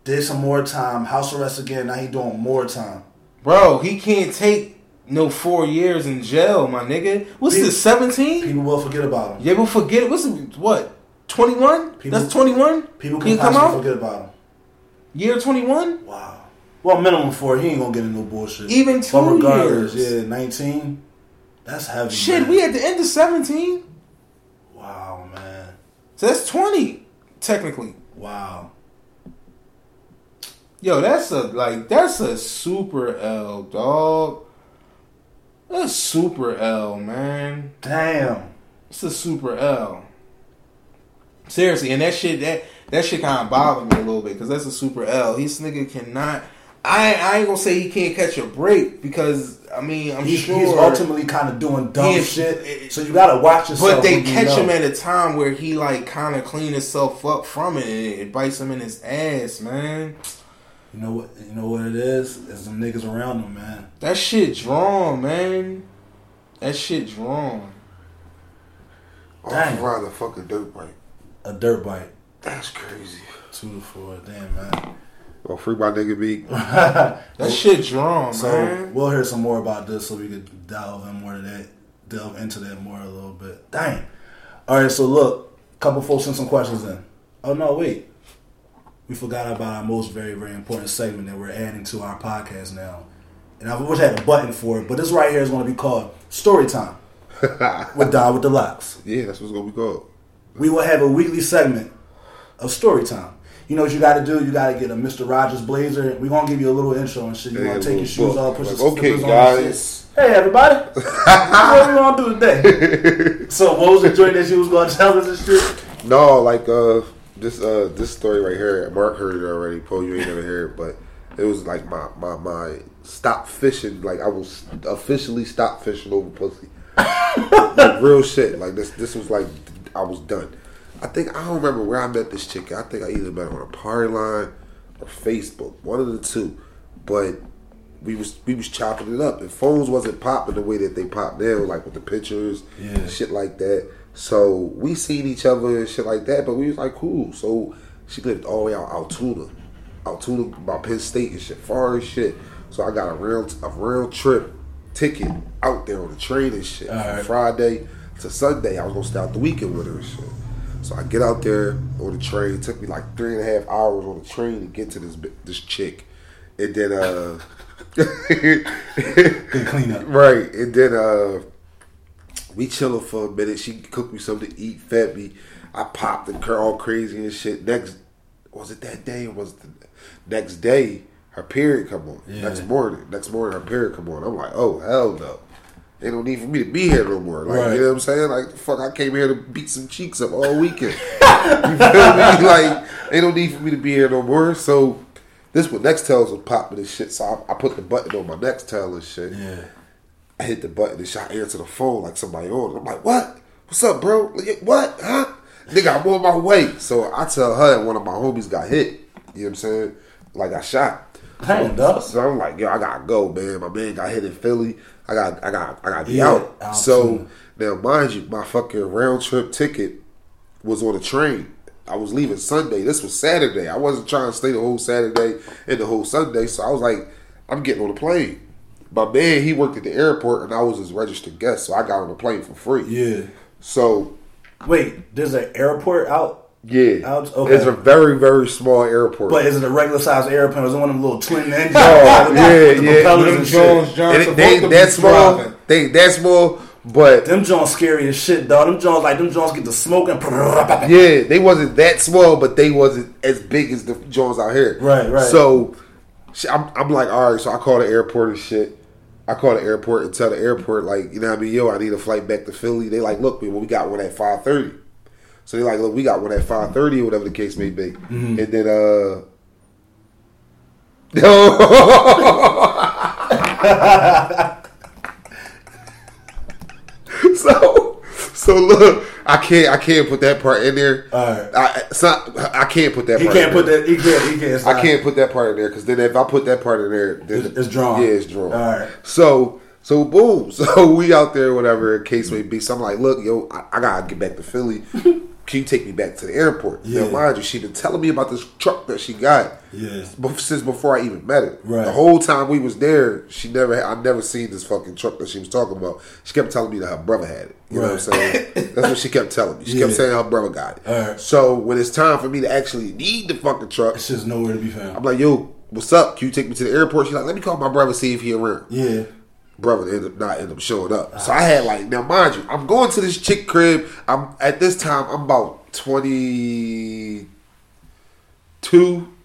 [SPEAKER 2] did some more time, house arrest again. Now he doing more time.
[SPEAKER 1] Bro, he can't take no four years in jail, my nigga. What's
[SPEAKER 2] people,
[SPEAKER 1] this, 17?
[SPEAKER 2] People will forget about him.
[SPEAKER 1] Yeah, will forget. What's what? 21?
[SPEAKER 2] People,
[SPEAKER 1] That's 21?
[SPEAKER 2] People
[SPEAKER 1] can come out?
[SPEAKER 2] forget about him.
[SPEAKER 1] Year 21?
[SPEAKER 2] Wow. Well, minimum four. He ain't gonna get into no bullshit.
[SPEAKER 1] Even two
[SPEAKER 2] regardless,
[SPEAKER 1] years.
[SPEAKER 2] Yeah, 19. That's heavy.
[SPEAKER 1] Shit,
[SPEAKER 2] man.
[SPEAKER 1] we at the end of
[SPEAKER 2] 17.
[SPEAKER 1] So that's twenty technically.
[SPEAKER 2] Wow.
[SPEAKER 1] Yo, that's a like that's a super L, dog. That's super L, man.
[SPEAKER 2] Damn.
[SPEAKER 1] It's a super L. Seriously, and that shit that that shit kind of bothered me a little bit because that's a super L. This nigga cannot. I I ain't gonna say he can't catch a break because I mean I'm
[SPEAKER 2] He's,
[SPEAKER 1] sure.
[SPEAKER 2] he's ultimately kind of doing dumb
[SPEAKER 1] is-
[SPEAKER 2] shit. So you gotta watch yourself.
[SPEAKER 1] but they
[SPEAKER 2] when you
[SPEAKER 1] catch
[SPEAKER 2] know.
[SPEAKER 1] him at a time where he like kind of clean himself up from it, it, it bites him in his ass, man.
[SPEAKER 2] You know what? You know what it is? Is them niggas around him, man.
[SPEAKER 1] That shit's wrong, man. That shit's
[SPEAKER 3] wrong.
[SPEAKER 2] Dang.
[SPEAKER 3] I'm riding a dirt bike.
[SPEAKER 2] A dirt bike.
[SPEAKER 3] That's crazy.
[SPEAKER 2] Two to four. Damn, man.
[SPEAKER 3] Well, free my nigga Meek. *laughs*
[SPEAKER 1] That shit's drawn,
[SPEAKER 2] So
[SPEAKER 1] man.
[SPEAKER 2] we'll hear some more about this, so we could delve in more to that, delve into that more a little bit. Dang. All right. So look, couple folks sent some questions in. Oh no, wait. We forgot about our most very very important segment that we're adding to our podcast now, and I wish I had a button for it, but this right here is going to be called Story Time *laughs* with Don with the Locks.
[SPEAKER 3] Yeah, that's what's gonna be called.
[SPEAKER 2] we will have a weekly segment of story time. You know what you got to do? You got to get a Mr. Rogers blazer. We're gonna give you a little intro and shit. You want to take your shoes
[SPEAKER 3] book.
[SPEAKER 2] off, put
[SPEAKER 3] Like,
[SPEAKER 2] your
[SPEAKER 3] okay,
[SPEAKER 2] slippers on and shit.
[SPEAKER 3] guys.
[SPEAKER 2] Hey everybody, *laughs* what we gonna do today? *laughs* so what was the joint that you was gonna tell us and shit?
[SPEAKER 3] No, like uh, this uh, this story right here. Mark heard it already. Poe, you ain't never heard it, but it was like my my my stop fishing. Like I was officially stop fishing over pussy. *laughs* like real shit. Like this this was like I was done. I think I don't remember where I met this chick. I think I either met her on a party line or Facebook, one of the two. But we was we was chopping it up, and phones wasn't popping the way that they pop now, like with the pictures,
[SPEAKER 2] Yeah.
[SPEAKER 3] shit like that. So we seen each other and shit like that, but we was like cool. So she lived all the way out Altoona, Altoona by Penn State and shit, far as shit. So I got a real a real trip ticket out there on the train and shit from Friday to Sunday. I was gonna stay out the weekend with her and shit. So I get out there on the train. It took me like three and a half hours on the train to get to this this chick, and then uh,
[SPEAKER 2] Good cleanup. *laughs*
[SPEAKER 3] right, and then uh, we chilling for a minute. She cooked me something to eat, fed me. I popped and all crazy and shit. Next, was it that day or was it the next day? Her period come on.
[SPEAKER 2] Yeah.
[SPEAKER 3] Next morning, next morning her period come on. I'm like, oh hell no. Ain't no need for me to be here no more. Like
[SPEAKER 2] Right.
[SPEAKER 3] you know what I'm saying? Like fuck, I came here to beat some cheeks up all weekend. *laughs* you feel me? Like ain't no need for me to be here no more. So this what Nextels was popping and shit. So I, I put the button on my Nextel and shit.
[SPEAKER 2] Yeah.
[SPEAKER 3] I hit the button and shot answer the phone like somebody on. it. I'm like, what? What's up, bro? Like, What? Huh? Nigga, I'm on my way. So I tell her that one of my homies got hit. You know what I'm saying? Like I shot.
[SPEAKER 2] Dog.
[SPEAKER 3] So I'm like, yo, I gotta go, man. My man got hit in Philly. I got, I got, I got to be
[SPEAKER 2] Yeah,
[SPEAKER 3] out. So now, mind you, my fucking round trip ticket was on a train. I was leaving Sunday. This was Saturday. I wasn't trying to stay the whole Saturday and the whole Sunday. So I was like, I'm getting on the plane. My man, he worked at the airport, and I was his registered guest, so I got on the plane for free.
[SPEAKER 2] Yeah.
[SPEAKER 3] So
[SPEAKER 2] Wait, there's an airport out,
[SPEAKER 3] yeah,
[SPEAKER 2] Out- okay.
[SPEAKER 3] it's a very very small airport.
[SPEAKER 2] but is it a regular size airplane? Or is it one of them little twin engines?
[SPEAKER 3] Oh,
[SPEAKER 2] with
[SPEAKER 3] yeah,
[SPEAKER 2] the
[SPEAKER 3] yeah.
[SPEAKER 2] propellers
[SPEAKER 1] Them
[SPEAKER 2] and
[SPEAKER 1] Jones
[SPEAKER 2] shit?
[SPEAKER 1] Johnson
[SPEAKER 3] And it- they
[SPEAKER 1] both of
[SPEAKER 3] that small.
[SPEAKER 1] driving.
[SPEAKER 3] They that small. But
[SPEAKER 2] Them Jones scary as shit, dog. Them Jones like them Jones get the smoke and *laughs*
[SPEAKER 3] yeah, they wasn't that small, but they wasn't as big as the Jones out here.
[SPEAKER 2] Right, right.
[SPEAKER 3] So I'm, I'm like, all right. So I call the airport and shit. I call the airport and tell the airport like, you know what I mean? Yo, I need a flight back to Philly. They like, look, man, well, we got one at five thirty. So they're like, look, we got one at five thirty or whatever the case may be.
[SPEAKER 2] Mm-hmm.
[SPEAKER 3] And then uh. *laughs* so so look, I can't I can't put that part in there. I I can't put that.
[SPEAKER 2] He
[SPEAKER 3] part
[SPEAKER 2] can't
[SPEAKER 3] in
[SPEAKER 2] put
[SPEAKER 3] there.
[SPEAKER 2] that. He can't. He can't.
[SPEAKER 3] I can't put that part in there because then if I put that part in there, then
[SPEAKER 2] It's- it's drawn.
[SPEAKER 3] Yeah, it's drawn.
[SPEAKER 2] Alright.
[SPEAKER 3] So so boom. *laughs* So we out there, whatever case may be. So I'm like, look, yo, I, I gotta get back to Philly. Can you take me back to the airport?
[SPEAKER 2] Yeah.
[SPEAKER 3] Now, mind you, she been telling me about this truck that she got.
[SPEAKER 2] Yeah.
[SPEAKER 3] Since before I even met her,
[SPEAKER 2] Right.
[SPEAKER 3] the whole time we was there, she never, I never seen this fucking truck that she was talking about. She kept telling me that her brother had it. You know what I'm saying? That's what she kept telling me. She kept
[SPEAKER 2] Yeah.
[SPEAKER 3] saying her brother got it.
[SPEAKER 2] Alright.
[SPEAKER 3] So when it's time for me to actually need the fucking truck,
[SPEAKER 2] It's just nowhere to be found.
[SPEAKER 3] I'm like, yo, what's up? Can you take me to the airport? She's like, let me call my brother see if he around.
[SPEAKER 2] yeah.
[SPEAKER 3] Brother ended up not end up showing up. So I had like now mind you, I'm going to this chick crib. I'm at this time I'm about 22,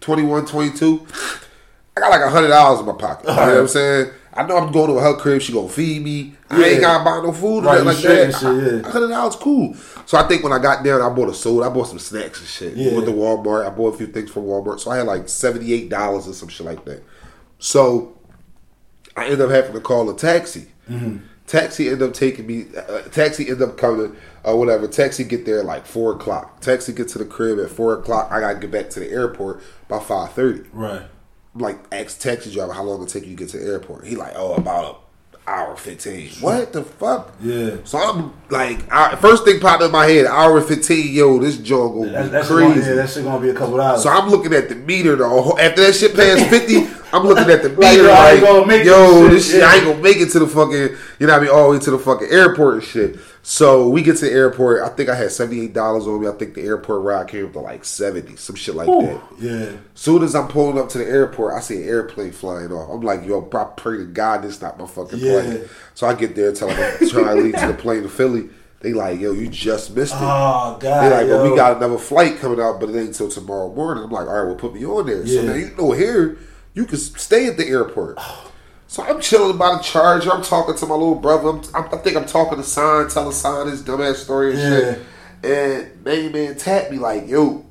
[SPEAKER 3] 21, 22. I got like a hundred dollars in my pocket. You know what I'm saying? I know I'm going to her crib. She gonna feed me. I
[SPEAKER 2] Yeah.
[SPEAKER 3] ain't gotta buy no food or
[SPEAKER 2] Right,
[SPEAKER 3] like that.
[SPEAKER 2] shit, yeah.
[SPEAKER 3] Hundred dollars, cool. So I think when I got down, I bought a soda. I bought some snacks and shit.
[SPEAKER 2] Yeah.
[SPEAKER 3] Went to Walmart. I bought a few things from Walmart. So I had like seventy eight dollars or some shit like that. So I ended up having to call a taxi. Mm-hmm. Taxi ended up taking me. Uh, uh taxi ended up coming or whatever. Taxi get there like four o'clock. Taxi get to the crib at four o'clock. I gotta get back to the airport by five thirty.
[SPEAKER 2] Right.
[SPEAKER 3] Like, ask taxi driver how long it take you to get to the airport. He like, oh, about an hour fifteen. What the fuck?
[SPEAKER 2] Yeah.
[SPEAKER 3] So I'm like, I, first thing popped in my head, hour fifteen. Yo, this joint gonna
[SPEAKER 2] That,
[SPEAKER 3] be
[SPEAKER 2] that, gonna,
[SPEAKER 3] crazy.
[SPEAKER 2] yeah, that shit gonna be a couple hours.
[SPEAKER 3] So I'm looking at the meter. Whole, after that shit past fifty, I'm looking at the
[SPEAKER 2] Like,
[SPEAKER 3] meter.
[SPEAKER 2] yo, I
[SPEAKER 3] Like,
[SPEAKER 2] make
[SPEAKER 3] yo,
[SPEAKER 2] this shit,
[SPEAKER 3] shit, I ain't gonna make it to the fucking. You know, what I mean, all the way to the fucking airport and shit. So we get to the airport. I think I had seventy eight dollars on me. I think the airport ride came up to like seventy, some shit like that.
[SPEAKER 2] yeah.
[SPEAKER 3] Soon as I'm pulling up to the airport, I see an airplane flying off. I'm like, yo, I pray to God this not my fucking
[SPEAKER 2] Yeah.
[SPEAKER 3] plane. So I get there, tell them I'm trying to leave to the plane to Philly. They like, yo, you just missed it.
[SPEAKER 2] Oh god.
[SPEAKER 3] They like, but
[SPEAKER 2] yo.
[SPEAKER 3] we got another flight coming out, but it ain't until tomorrow morning. I'm like, all right, well, put me on there. Yeah. So
[SPEAKER 2] Yeah.
[SPEAKER 3] now you know here, you can stay at the airport. So I'm chilling by the charger. I'm talking to my little brother. I'm, I'm, I think I'm talking to Sign, telling Sign his dumbass story and shit. And main man tapped me like, yo,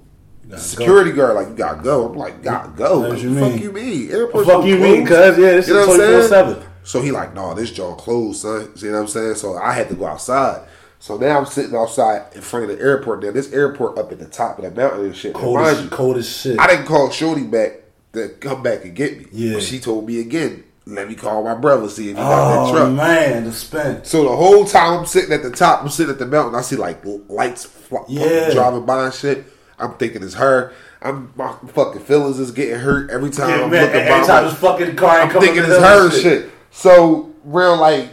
[SPEAKER 3] security guard, like, you gotta go. I'm like, gotta go.
[SPEAKER 2] What
[SPEAKER 3] the fuck you mean? Airport
[SPEAKER 2] Fuck you mean, cuz yeah, this
[SPEAKER 3] you
[SPEAKER 2] is twenty four seven.
[SPEAKER 3] So he like, no, this jaw closed, son. You know what I'm saying? So I had to go outside. So now I'm sitting outside in front of the airport. Now this airport up at the top of the mountain and shit.
[SPEAKER 2] Cold as,
[SPEAKER 3] you,
[SPEAKER 2] cold as shit.
[SPEAKER 3] I didn't call Shorty back to come back and get me.
[SPEAKER 2] Yeah.
[SPEAKER 3] But she told me again, let me call my brother, see if he got that
[SPEAKER 2] oh
[SPEAKER 3] truck.
[SPEAKER 2] man, the spin.
[SPEAKER 3] So the whole time I'm sitting at the top, I'm sitting at the mountain, I see like lights fl-
[SPEAKER 2] Yeah.
[SPEAKER 3] driving by and shit. I'm thinking it's her. I'm my fucking feelings is getting hurt every time
[SPEAKER 2] Yeah,
[SPEAKER 3] I'm
[SPEAKER 2] man,
[SPEAKER 3] looking
[SPEAKER 2] every time this fucking car
[SPEAKER 3] I'm thinking it's her and shit. So real like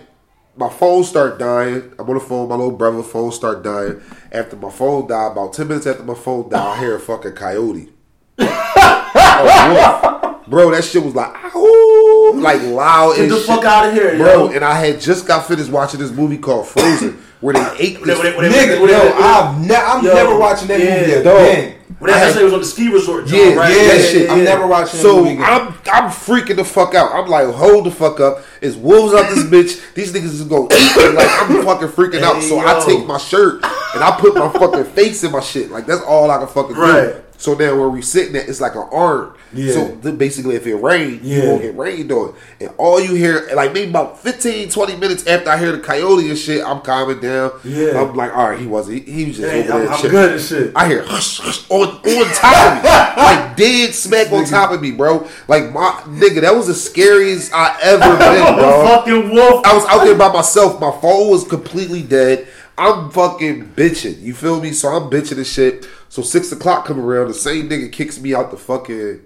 [SPEAKER 3] my phone start dying. I'm on the phone. My little brother phone start dying. After my phone died, about ten minutes after my phone died, I hear a fucking coyote. *laughs* Oh, A. *laughs* Bro, that shit was like, ow, like loud
[SPEAKER 2] Get
[SPEAKER 3] and
[SPEAKER 2] the
[SPEAKER 3] shit.
[SPEAKER 2] fuck out of here,
[SPEAKER 3] bro.
[SPEAKER 2] yo.
[SPEAKER 3] And I had just got finished watching this movie called Frozen, where they ate this.
[SPEAKER 2] Where they- where they-
[SPEAKER 1] Nigga, yo, I've ne- I'm
[SPEAKER 2] Yo,
[SPEAKER 1] never watching that
[SPEAKER 2] yeah,
[SPEAKER 1] movie again.
[SPEAKER 2] When
[SPEAKER 3] I
[SPEAKER 2] had
[SPEAKER 3] had-
[SPEAKER 2] say it was on the ski resort,
[SPEAKER 3] Yeah,
[SPEAKER 2] joint, right?
[SPEAKER 3] yeah,
[SPEAKER 1] that
[SPEAKER 3] shit.
[SPEAKER 1] I'm never watching that
[SPEAKER 3] So
[SPEAKER 1] movie again.
[SPEAKER 3] I'm I'm freaking the fuck out. I'm like, hold the fuck up. It's wolves out this bitch. These niggas is gonna eat me. Like I'm *laughs* fucking freaking out.
[SPEAKER 2] Hey,
[SPEAKER 3] So I take my shirt and I put my fucking face in my shit. Like that's all I can fucking
[SPEAKER 2] Right.
[SPEAKER 3] do. So now where we sitting at, it's like an arm.
[SPEAKER 2] Yeah.
[SPEAKER 3] So basically, if it rained, you
[SPEAKER 2] Yeah.
[SPEAKER 3] won't get rained on. And all you hear, like maybe about 15, 20 minutes after I hear the coyote and shit, I'm calming down.
[SPEAKER 2] Yeah.
[SPEAKER 3] I'm like, all right, he wasn't. He, he was just
[SPEAKER 2] Hey,
[SPEAKER 3] over there.
[SPEAKER 2] I'm, I'm
[SPEAKER 3] chilling.
[SPEAKER 2] good and shit.
[SPEAKER 3] I hear hush, hush on, on top of me, *laughs* like dead smack on top of me, bro. Like my nigga, that was the scariest I ever *laughs* been, bro.
[SPEAKER 2] fucking wolf.
[SPEAKER 3] I was out there by myself. My phone was completely dead. I'm fucking bitching. You feel me? So I'm bitching and shit. So six o'clock come around. The same nigga kicks me out the fucking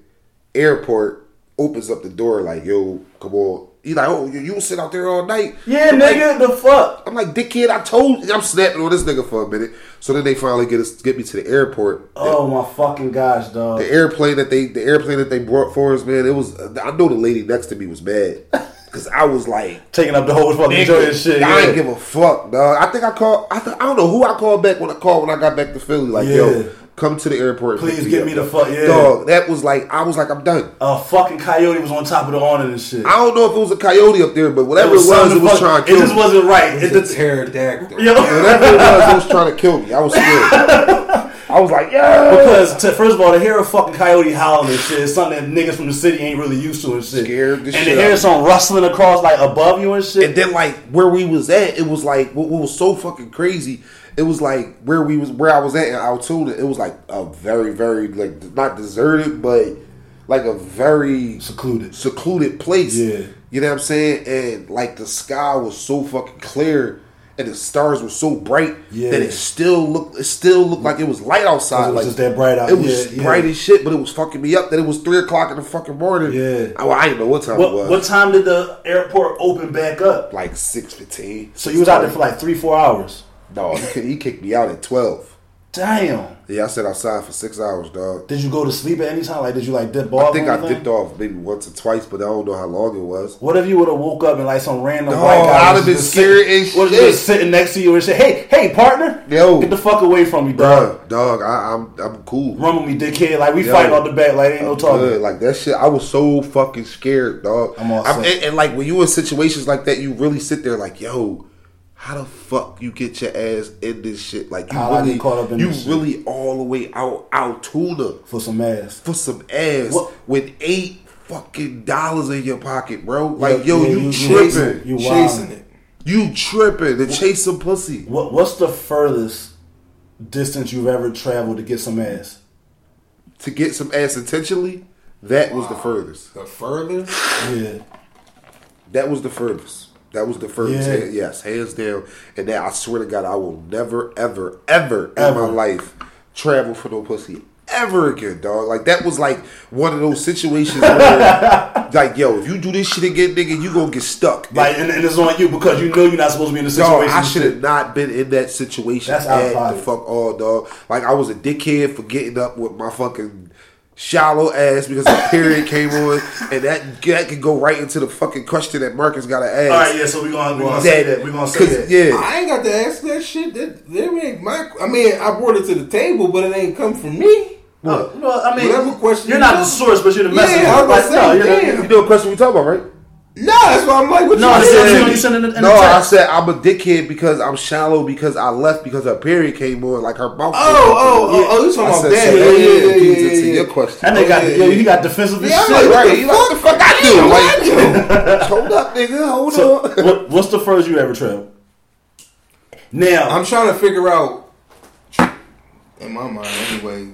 [SPEAKER 3] airport. Opens up the door like, yo, come on. He like, oh, you, you sit out there all night.
[SPEAKER 2] Yeah,
[SPEAKER 3] I'm like,
[SPEAKER 2] nigga, the fuck.
[SPEAKER 3] I'm like, dickhead, I told you. I'm snapping on this nigga for a minute. So then they finally get us get me to the airport.
[SPEAKER 2] Oh my fucking gosh, dog.
[SPEAKER 3] The airplane that they the airplane that they brought for us, man, it was I know the lady next to me was mad. *laughs* Cause I was like,
[SPEAKER 2] Taking up the whole fucking joint and shit.
[SPEAKER 3] I
[SPEAKER 2] yeah.
[SPEAKER 3] ain't give a fuck, dog. I think I called. I, th- I don't know who I called back when I called when I got back to Philly. Like,
[SPEAKER 2] Yeah.
[SPEAKER 3] yo, come to the airport.
[SPEAKER 2] Please
[SPEAKER 3] pick
[SPEAKER 2] get me the fuck- yeah.
[SPEAKER 3] dog. That was like, I was like, I'm done.
[SPEAKER 2] A fucking coyote was on top of the awning and shit.
[SPEAKER 3] I don't know if it was a coyote up there, but whatever it was, it
[SPEAKER 2] something
[SPEAKER 3] was
[SPEAKER 2] fuck-
[SPEAKER 3] trying to kill me.
[SPEAKER 2] It just
[SPEAKER 3] me.
[SPEAKER 2] wasn't right. It
[SPEAKER 1] It's a pterodactyl. *laughs*
[SPEAKER 2] yo.
[SPEAKER 3] Whatever it was, it was trying to kill me. I was scared. *laughs* I was like, yeah.
[SPEAKER 2] Because to, first of all, to hear a fucking coyote howling and shit is something that niggas from the city ain't really used to and shit.
[SPEAKER 3] Scared the
[SPEAKER 2] and
[SPEAKER 3] shit
[SPEAKER 2] to hear some rustling across like above you and shit.
[SPEAKER 3] And then like where we was at, it was like what, what was so fucking crazy. It was like where we was where I was at in Altoona. It was like a very very like not deserted, but like a very
[SPEAKER 2] Secluded.
[SPEAKER 3] secluded place.
[SPEAKER 2] Yeah.
[SPEAKER 3] you know what I'm saying. And like the sky was so fucking clear. And the stars were so bright
[SPEAKER 2] Yeah.
[SPEAKER 3] that it still looked. It still looked like it was light outside.
[SPEAKER 2] It was
[SPEAKER 3] like
[SPEAKER 2] just that bright out.
[SPEAKER 3] It was
[SPEAKER 2] Yeah, yeah.
[SPEAKER 3] bright as shit, but it was fucking me up. That it was three o'clock in the fucking morning.
[SPEAKER 2] Yeah.
[SPEAKER 3] I, I didn't know what time it was.
[SPEAKER 2] what time did the airport open back up?
[SPEAKER 3] like six fifteen.
[SPEAKER 2] So you was out there for like three, four hours.
[SPEAKER 3] No, he, he kicked me out at twelve.
[SPEAKER 2] Damn.
[SPEAKER 3] Yeah, I sat outside for six hours, dog.
[SPEAKER 2] Did you go to sleep at any time? Like, did you like dip off?
[SPEAKER 3] I think I dipped off maybe once or twice, but I don't know how long it was.
[SPEAKER 2] What if you would have woke up and like some random
[SPEAKER 3] No,
[SPEAKER 2] white guy
[SPEAKER 3] I'd
[SPEAKER 2] was
[SPEAKER 3] have been scared
[SPEAKER 2] sitting-
[SPEAKER 3] shit.
[SPEAKER 2] just sitting next to you and say, "Hey, hey, partner,
[SPEAKER 3] Yo.
[SPEAKER 2] get the fuck away from me, dog.
[SPEAKER 3] Bruh, dog, I, I'm I'm cool.
[SPEAKER 2] Run with me, dickhead. Like we
[SPEAKER 3] Yo.
[SPEAKER 2] fighting off the back, like ain't no talking."
[SPEAKER 3] Good. Like that shit, I was so fucking scared, dog.
[SPEAKER 2] I'm all
[SPEAKER 3] I'm- and, and, like when you in situations like that, you really sit there like, yo, how the fuck you get your ass in this shit? Like you
[SPEAKER 2] How'd I
[SPEAKER 3] really,
[SPEAKER 2] get caught up in
[SPEAKER 3] you
[SPEAKER 2] this shit?
[SPEAKER 3] really all the way out Altoona
[SPEAKER 2] For some ass.
[SPEAKER 3] for some ass
[SPEAKER 2] What-
[SPEAKER 3] with eight fucking dollars in your pocket, bro. Like
[SPEAKER 2] Yeah,
[SPEAKER 3] yo,
[SPEAKER 2] yeah,
[SPEAKER 3] you,
[SPEAKER 2] you- you
[SPEAKER 3] tripping,
[SPEAKER 2] chasing- you
[SPEAKER 1] Chasing it.
[SPEAKER 3] you tripping to chase some pussy.
[SPEAKER 2] What What's the furthest distance you've ever traveled to get some ass?
[SPEAKER 3] to get some ass intentionally, that was the furthest.
[SPEAKER 1] The furthest,
[SPEAKER 2] Yeah.
[SPEAKER 3] That was the furthest. That was the first.
[SPEAKER 2] Yeah.
[SPEAKER 3] hand- yes, hands down. And that I swear to God, I will never, ever, ever,
[SPEAKER 2] Ever.
[SPEAKER 3] in my life travel for no pussy ever again, dog. Like that was like one of those situations where, *laughs* like, yo, if you do this shit again, nigga, you gonna get stuck.
[SPEAKER 2] Like, and, and it's on you because you know you're not supposed to be in a situation.
[SPEAKER 3] Dog, I should have not been in that situation
[SPEAKER 2] That's out of
[SPEAKER 3] at the fuck all, dog. Like I was a dickhead for getting up with my fucking shallow ass because the period came on, and that that could go right into the fucking question that Marcus got to ask.
[SPEAKER 2] All right, yeah. So we're gonna we're gonna say that. We're gonna say that.
[SPEAKER 3] Yeah,
[SPEAKER 1] I ain't got to ask that shit. That that ain't my. I mean, I brought it to the table, but it ain't come from me.
[SPEAKER 2] No, no, I mean,
[SPEAKER 1] Whatever question
[SPEAKER 2] you're
[SPEAKER 1] you
[SPEAKER 2] not
[SPEAKER 1] know.
[SPEAKER 2] the source, but you're the
[SPEAKER 1] Yeah,
[SPEAKER 2] messenger.
[SPEAKER 1] I was
[SPEAKER 2] Like,
[SPEAKER 1] gonna
[SPEAKER 2] no, you're the,
[SPEAKER 3] you know what question we talking about, right?
[SPEAKER 1] Nah, that's why I'm like, what
[SPEAKER 2] No,
[SPEAKER 1] you
[SPEAKER 2] I
[SPEAKER 1] said?
[SPEAKER 2] said- you sent in- in
[SPEAKER 3] no, I said I'm a dickhead because I'm shallow because I left because her period came on, like her mouth.
[SPEAKER 1] Oh, oh, oh, oh, oh, you talking
[SPEAKER 3] I
[SPEAKER 1] about that?
[SPEAKER 3] so
[SPEAKER 1] Yeah, yeah, yeah, yeah, yeah.
[SPEAKER 3] your question.
[SPEAKER 2] that nigga got, oh,
[SPEAKER 1] yeah,
[SPEAKER 2] yo,
[SPEAKER 1] yeah.
[SPEAKER 2] he got defensive as
[SPEAKER 1] Yeah, I'm
[SPEAKER 2] shit.
[SPEAKER 1] like, what
[SPEAKER 3] right,
[SPEAKER 1] the
[SPEAKER 3] you like
[SPEAKER 1] fuck?
[SPEAKER 3] the fuck I do?
[SPEAKER 1] Damn,
[SPEAKER 3] Like,
[SPEAKER 1] what I do? *laughs*
[SPEAKER 3] hold up, nigga, hold
[SPEAKER 2] So,
[SPEAKER 3] on.
[SPEAKER 2] what, what's the first you ever traveled? Now,
[SPEAKER 1] I'm trying to figure out, in my mind anyway,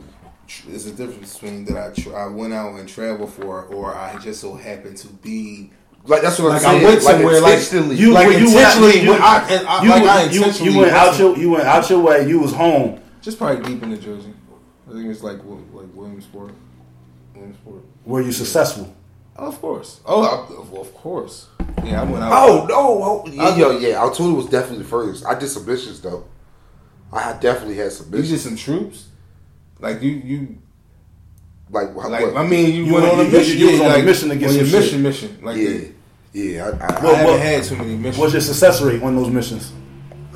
[SPEAKER 1] there's a difference between that I tr- I went out and traveled for, or I just so happened to be
[SPEAKER 3] Like that's what
[SPEAKER 1] like
[SPEAKER 3] I'm
[SPEAKER 1] I
[SPEAKER 3] saying.
[SPEAKER 1] went somewhere like
[SPEAKER 3] intentionally.
[SPEAKER 2] you,
[SPEAKER 1] like
[SPEAKER 2] when you went,
[SPEAKER 1] intentionally,
[SPEAKER 2] you,
[SPEAKER 1] I- and I-
[SPEAKER 2] you,
[SPEAKER 1] like I
[SPEAKER 2] you,
[SPEAKER 1] intentionally
[SPEAKER 2] you went
[SPEAKER 1] went
[SPEAKER 2] out your, you went out your way. You was home.
[SPEAKER 1] just probably deep into Jersey. I think it's like like Williamsport. Williamsport.
[SPEAKER 2] Were you successful?
[SPEAKER 1] Oh, of course. Oh, I, well, of course. Yeah, I went out.
[SPEAKER 3] Oh no! Oh, yeah,
[SPEAKER 1] I-
[SPEAKER 3] yo, yeah. Altoona was definitely the furthest. I did some missions though. I definitely had some
[SPEAKER 1] you did some troops. Like you, you
[SPEAKER 3] like,
[SPEAKER 1] like.
[SPEAKER 3] what-
[SPEAKER 1] I mean, you,
[SPEAKER 2] You
[SPEAKER 1] went
[SPEAKER 2] went-
[SPEAKER 1] on a
[SPEAKER 2] you-
[SPEAKER 1] mission.
[SPEAKER 2] you was
[SPEAKER 1] yeah,
[SPEAKER 2] on a
[SPEAKER 1] like,
[SPEAKER 2] mission to get
[SPEAKER 1] on your mission, mission. Like,
[SPEAKER 3] yeah,
[SPEAKER 1] the-
[SPEAKER 3] yeah. I, I,
[SPEAKER 1] I haven't
[SPEAKER 2] what-
[SPEAKER 1] had too many missions.
[SPEAKER 2] What's your success rate on those missions?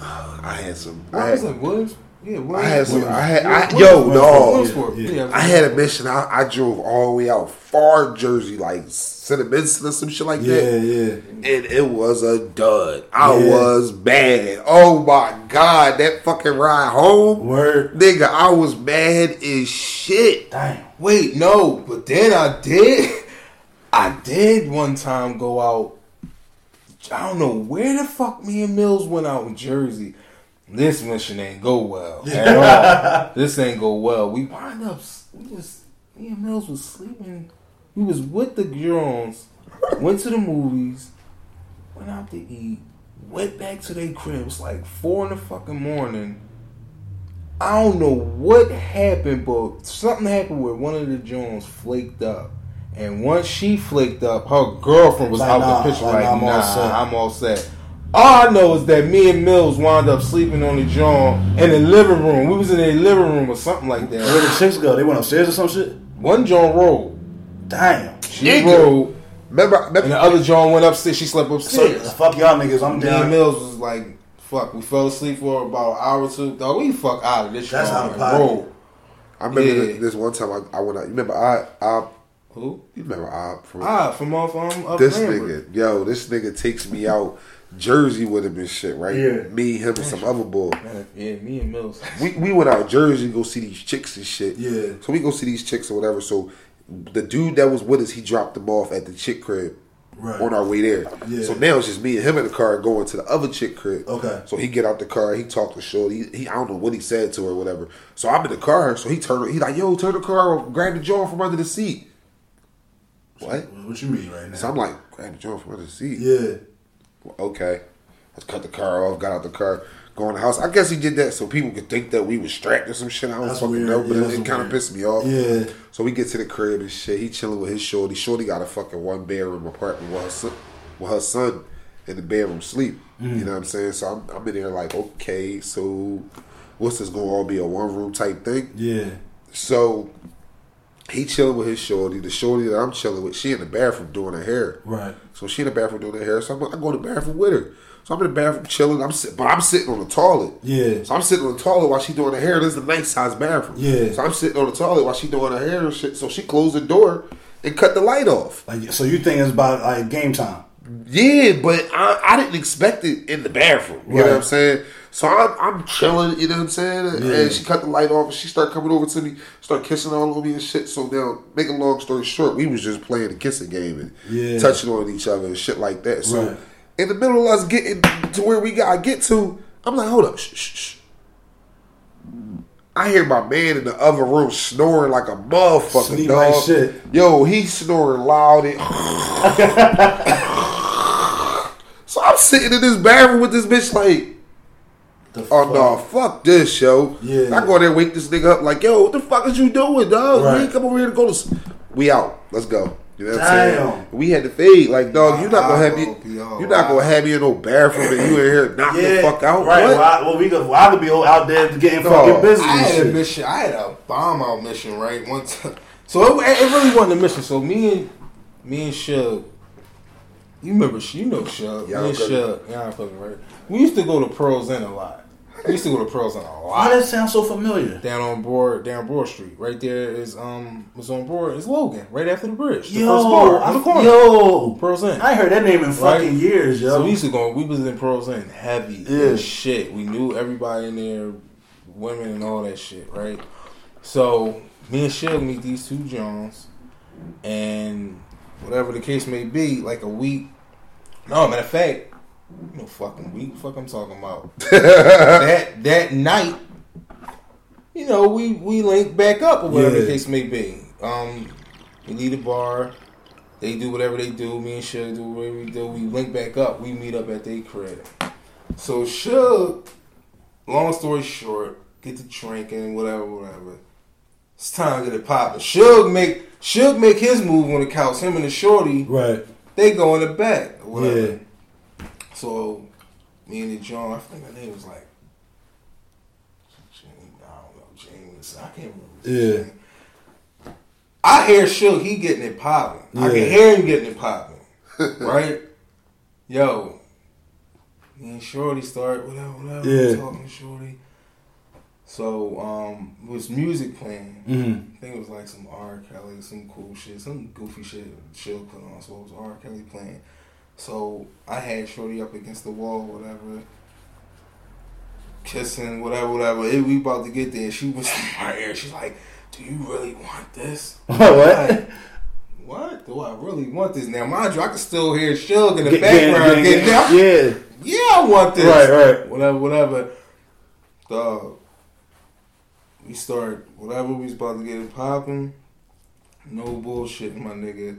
[SPEAKER 3] I had some. I
[SPEAKER 1] What was
[SPEAKER 3] had,
[SPEAKER 1] it? Williams? Yeah, Williams.
[SPEAKER 3] I had some. I had.
[SPEAKER 1] Yeah,
[SPEAKER 3] I,
[SPEAKER 1] Williams-
[SPEAKER 3] yo,
[SPEAKER 1] Williams-
[SPEAKER 3] no.
[SPEAKER 1] Williamsport.
[SPEAKER 2] Yeah,
[SPEAKER 1] Yeah,
[SPEAKER 3] I had a mission. I, I drove all the way out far Jersey, like Cinnaminson or some shit like
[SPEAKER 2] Yeah,
[SPEAKER 3] that.
[SPEAKER 2] yeah. Yeah.
[SPEAKER 3] And it was a dud. I
[SPEAKER 2] Yeah.
[SPEAKER 3] was bad. Oh my god, that fucking ride home,
[SPEAKER 2] Word.
[SPEAKER 3] nigga. I was mad as shit.
[SPEAKER 2] Damn.
[SPEAKER 1] Wait, no, but then I did. *laughs* I did one time go out. I don't know where the fuck me and Mills went out in Jersey. This mission ain't go well at all. *laughs* this ain't go well. We wind up. We was me and Mills was sleeping. We was with the Jones. Went to the movies. Went out to eat. Went back to their crib. It was like four in the fucking morning. I don't know what happened, but something happened where one of the Jones flaked up. And once she flaked up, her girlfriend was
[SPEAKER 2] Like,
[SPEAKER 1] out
[SPEAKER 2] nah,
[SPEAKER 1] the picture
[SPEAKER 2] like,
[SPEAKER 1] like,
[SPEAKER 2] nah, I'm
[SPEAKER 1] nah,
[SPEAKER 2] all set."
[SPEAKER 1] I'm all set. All I know is that me and Mills wound up sleeping on the John in the living room. We was in a living room or something like that.
[SPEAKER 2] Where
[SPEAKER 1] that.
[SPEAKER 2] the chicks go? They went upstairs or some shit?
[SPEAKER 1] One John rolled.
[SPEAKER 2] Damn.
[SPEAKER 1] She
[SPEAKER 3] Nigga.
[SPEAKER 1] rolled.
[SPEAKER 3] Remember,
[SPEAKER 1] And the other John went upstairs. She slept
[SPEAKER 2] So
[SPEAKER 1] upstairs.
[SPEAKER 2] fuck y'all niggas. I'm
[SPEAKER 1] Me and. Mills was like, "Fuck." We fell asleep for about an hour or two. Dog, we fuck out of this.
[SPEAKER 2] That's
[SPEAKER 1] joint
[SPEAKER 2] out of
[SPEAKER 1] roll.
[SPEAKER 3] I remember
[SPEAKER 1] Yeah.
[SPEAKER 3] this, this one time I, I went out. You remember I I
[SPEAKER 1] Who?
[SPEAKER 3] you remember I from
[SPEAKER 1] Ah, from off um up
[SPEAKER 3] this
[SPEAKER 1] Lambert.
[SPEAKER 3] nigga, yo, this nigga takes me out Jersey with him and shit, right?
[SPEAKER 2] Yeah.
[SPEAKER 3] Me, him, and some other boy.
[SPEAKER 1] Man, Yeah, me and Mills.
[SPEAKER 3] We we went out Jersey to go see these chicks and shit.
[SPEAKER 2] Yeah.
[SPEAKER 3] So we go see these chicks or whatever. So the dude that was with us, he dropped them off at the chick crib.
[SPEAKER 2] Right.
[SPEAKER 3] On our way there.
[SPEAKER 2] Yeah.
[SPEAKER 3] So now it's just me and him in the car going to the other chick crib.
[SPEAKER 2] Okay.
[SPEAKER 3] So he get out the car, he talked to Shorty. He, he I don't know what he said to her or whatever. So I'm in the car, so he turned he like, yo, turn the car grab the jaw from under the seat. What?
[SPEAKER 2] What you mean right now?
[SPEAKER 3] So I'm like, grab the from under the seat.
[SPEAKER 2] yeah.
[SPEAKER 3] okay. Let's cut the car off, got out the car, go in the house. I guess he did that so people could think that we was strapped or some shit. I don't
[SPEAKER 2] That's
[SPEAKER 3] fucking
[SPEAKER 2] weird.
[SPEAKER 3] know, but
[SPEAKER 2] Yeah,
[SPEAKER 3] it,
[SPEAKER 2] that's
[SPEAKER 3] kind of pissed me off.
[SPEAKER 2] Yeah.
[SPEAKER 3] So we get to the crib and shit. He chilling with his shorty. Shorty got a fucking one bedroom apartment with her son, with her son in the bedroom sleep.
[SPEAKER 2] Mm.
[SPEAKER 3] You know what I'm saying? So I'm, I'm in there like, okay, so what's this going to all be a one room type thing?
[SPEAKER 2] Yeah.
[SPEAKER 3] So he chilling with his shorty. The shorty that I'm chilling with, she in the bathroom doing her hair.
[SPEAKER 2] Right.
[SPEAKER 3] So she in the bathroom doing her hair. So I'm, I go to the bathroom with her. So I'm in the bathroom chilling. I'm sitting, but I'm sitting on the toilet.
[SPEAKER 2] Yeah.
[SPEAKER 3] So I'm sitting on the toilet while she doing her hair. This is a nice size bathroom.
[SPEAKER 2] Yeah.
[SPEAKER 3] So I'm sitting on the toilet while she doing her hair and shit. So she closed the door and cut the light off.
[SPEAKER 2] Like so, you think it's about like game time?
[SPEAKER 3] Yeah, but I, I didn't expect it in the bathroom. You know what I'm saying? So I'm, I'm chilling, you know what I'm saying?
[SPEAKER 2] Yeah.
[SPEAKER 3] And she cut the light off and she started coming over to me, start kissing all over me and shit. So now, make a long story short, we was just playing the kissing game and
[SPEAKER 2] Yeah.
[SPEAKER 3] touching on each other and shit like that. So
[SPEAKER 2] Right.
[SPEAKER 3] in the middle of us getting to where we gotta get to, I'm like, hold up, shh, shh, shh. I hear my man in the other room snoring like a motherfucker,
[SPEAKER 2] Sleep
[SPEAKER 3] dog.
[SPEAKER 2] like shit.
[SPEAKER 3] Yo, he's snoring loud. And *laughs* *laughs* so I'm sitting in this bathroom with this bitch like,
[SPEAKER 2] The
[SPEAKER 3] oh
[SPEAKER 2] fuck?
[SPEAKER 3] no, fuck this, yo.
[SPEAKER 2] Yeah.
[SPEAKER 3] I go there and wake this nigga up like, yo, what the fuck is you doing, dog?
[SPEAKER 2] Right.
[SPEAKER 3] We ain't come over here to go to. s- We out. Let's go. You know what I'm
[SPEAKER 2] Damn.
[SPEAKER 3] saying? We had to fade. Like, dog, you're not gonna have me.
[SPEAKER 1] y'all-
[SPEAKER 3] You're not gonna have me in no bathroom and you in here knock
[SPEAKER 2] Yeah.
[SPEAKER 3] the fuck out.
[SPEAKER 2] Right.
[SPEAKER 3] What?
[SPEAKER 2] Well, I, well, we could. Well, I could be out there getting
[SPEAKER 3] No.
[SPEAKER 2] fucking busy.
[SPEAKER 1] I
[SPEAKER 2] and
[SPEAKER 1] had a mission. I had a bomb out mission right one time. So it, it really wasn't a mission. So me and me and Shug, you remember? You know Shug.
[SPEAKER 3] Yeah,
[SPEAKER 1] me and Shug. Yeah, I'm fucking right. We used to go to Pearl's Inn a lot. We used to go to Pearl's Inn a
[SPEAKER 2] Why
[SPEAKER 1] lot.
[SPEAKER 2] does that sound so familiar?
[SPEAKER 1] Down on board, down Broad Street, right there is um, was on board is Logan, right after the bridge. The
[SPEAKER 2] Yo,
[SPEAKER 1] first bar on the
[SPEAKER 2] I-
[SPEAKER 1] corner.
[SPEAKER 2] yo,
[SPEAKER 1] Pearl's Inn.
[SPEAKER 2] I heard that name in fucking
[SPEAKER 1] Right?
[SPEAKER 2] years, yo.
[SPEAKER 1] So we used to go. We was in Pearl's Inn heavy
[SPEAKER 2] Yeah.
[SPEAKER 1] shit. We knew everybody in there, women and all that shit, right? So me and Shug meet these two Jones, and whatever the case may be, like a week. No, matter of fact, no fucking week. Fuck, I'm talking about *laughs* that that night. You know, we we link back up or whatever the case may be. Um, we leave the bar. They do whatever they do. Me and Shug do whatever we do. We link back up. We meet up at their crib. So Shug, long story short, get to drinking, whatever, whatever. It's time to get it popping. Shug make Shug make his move on the couch. Him and the shorty,
[SPEAKER 2] right.
[SPEAKER 1] they go in the back or whatever.
[SPEAKER 2] Yeah.
[SPEAKER 1] So me and the John, I think her name was like Jamie, I don't know, James. I can't remember.
[SPEAKER 2] Yeah.
[SPEAKER 1] name. I hear Shug, he getting it popping. I
[SPEAKER 2] Yeah.
[SPEAKER 1] can hear him getting it popping. *laughs* right? Yo. Me and Shorty start whatever, whatever.
[SPEAKER 2] Yeah.
[SPEAKER 1] Talking to Shorty. So, um, it was music playing.
[SPEAKER 2] Mm-hmm.
[SPEAKER 1] I think it was like some R. Kelly, some cool shit, some goofy shit she'll put on. So it was R. Kelly playing. So I had Shorty up against the wall, whatever, kissing, whatever, whatever. It, we about to get there. She was in my ear. She's like, "Do you really want this?" *laughs*
[SPEAKER 2] What?
[SPEAKER 1] Like, what? Do I really want this? Now, mind you, I can still hear Shug in the
[SPEAKER 2] Get-
[SPEAKER 1] background
[SPEAKER 2] get- get-. Yeah.
[SPEAKER 1] Yeah, I want this.
[SPEAKER 2] Right, right.
[SPEAKER 1] Whatever, whatever. Dog. We start whatever we was about to get it popping. No bullshit, my nigga.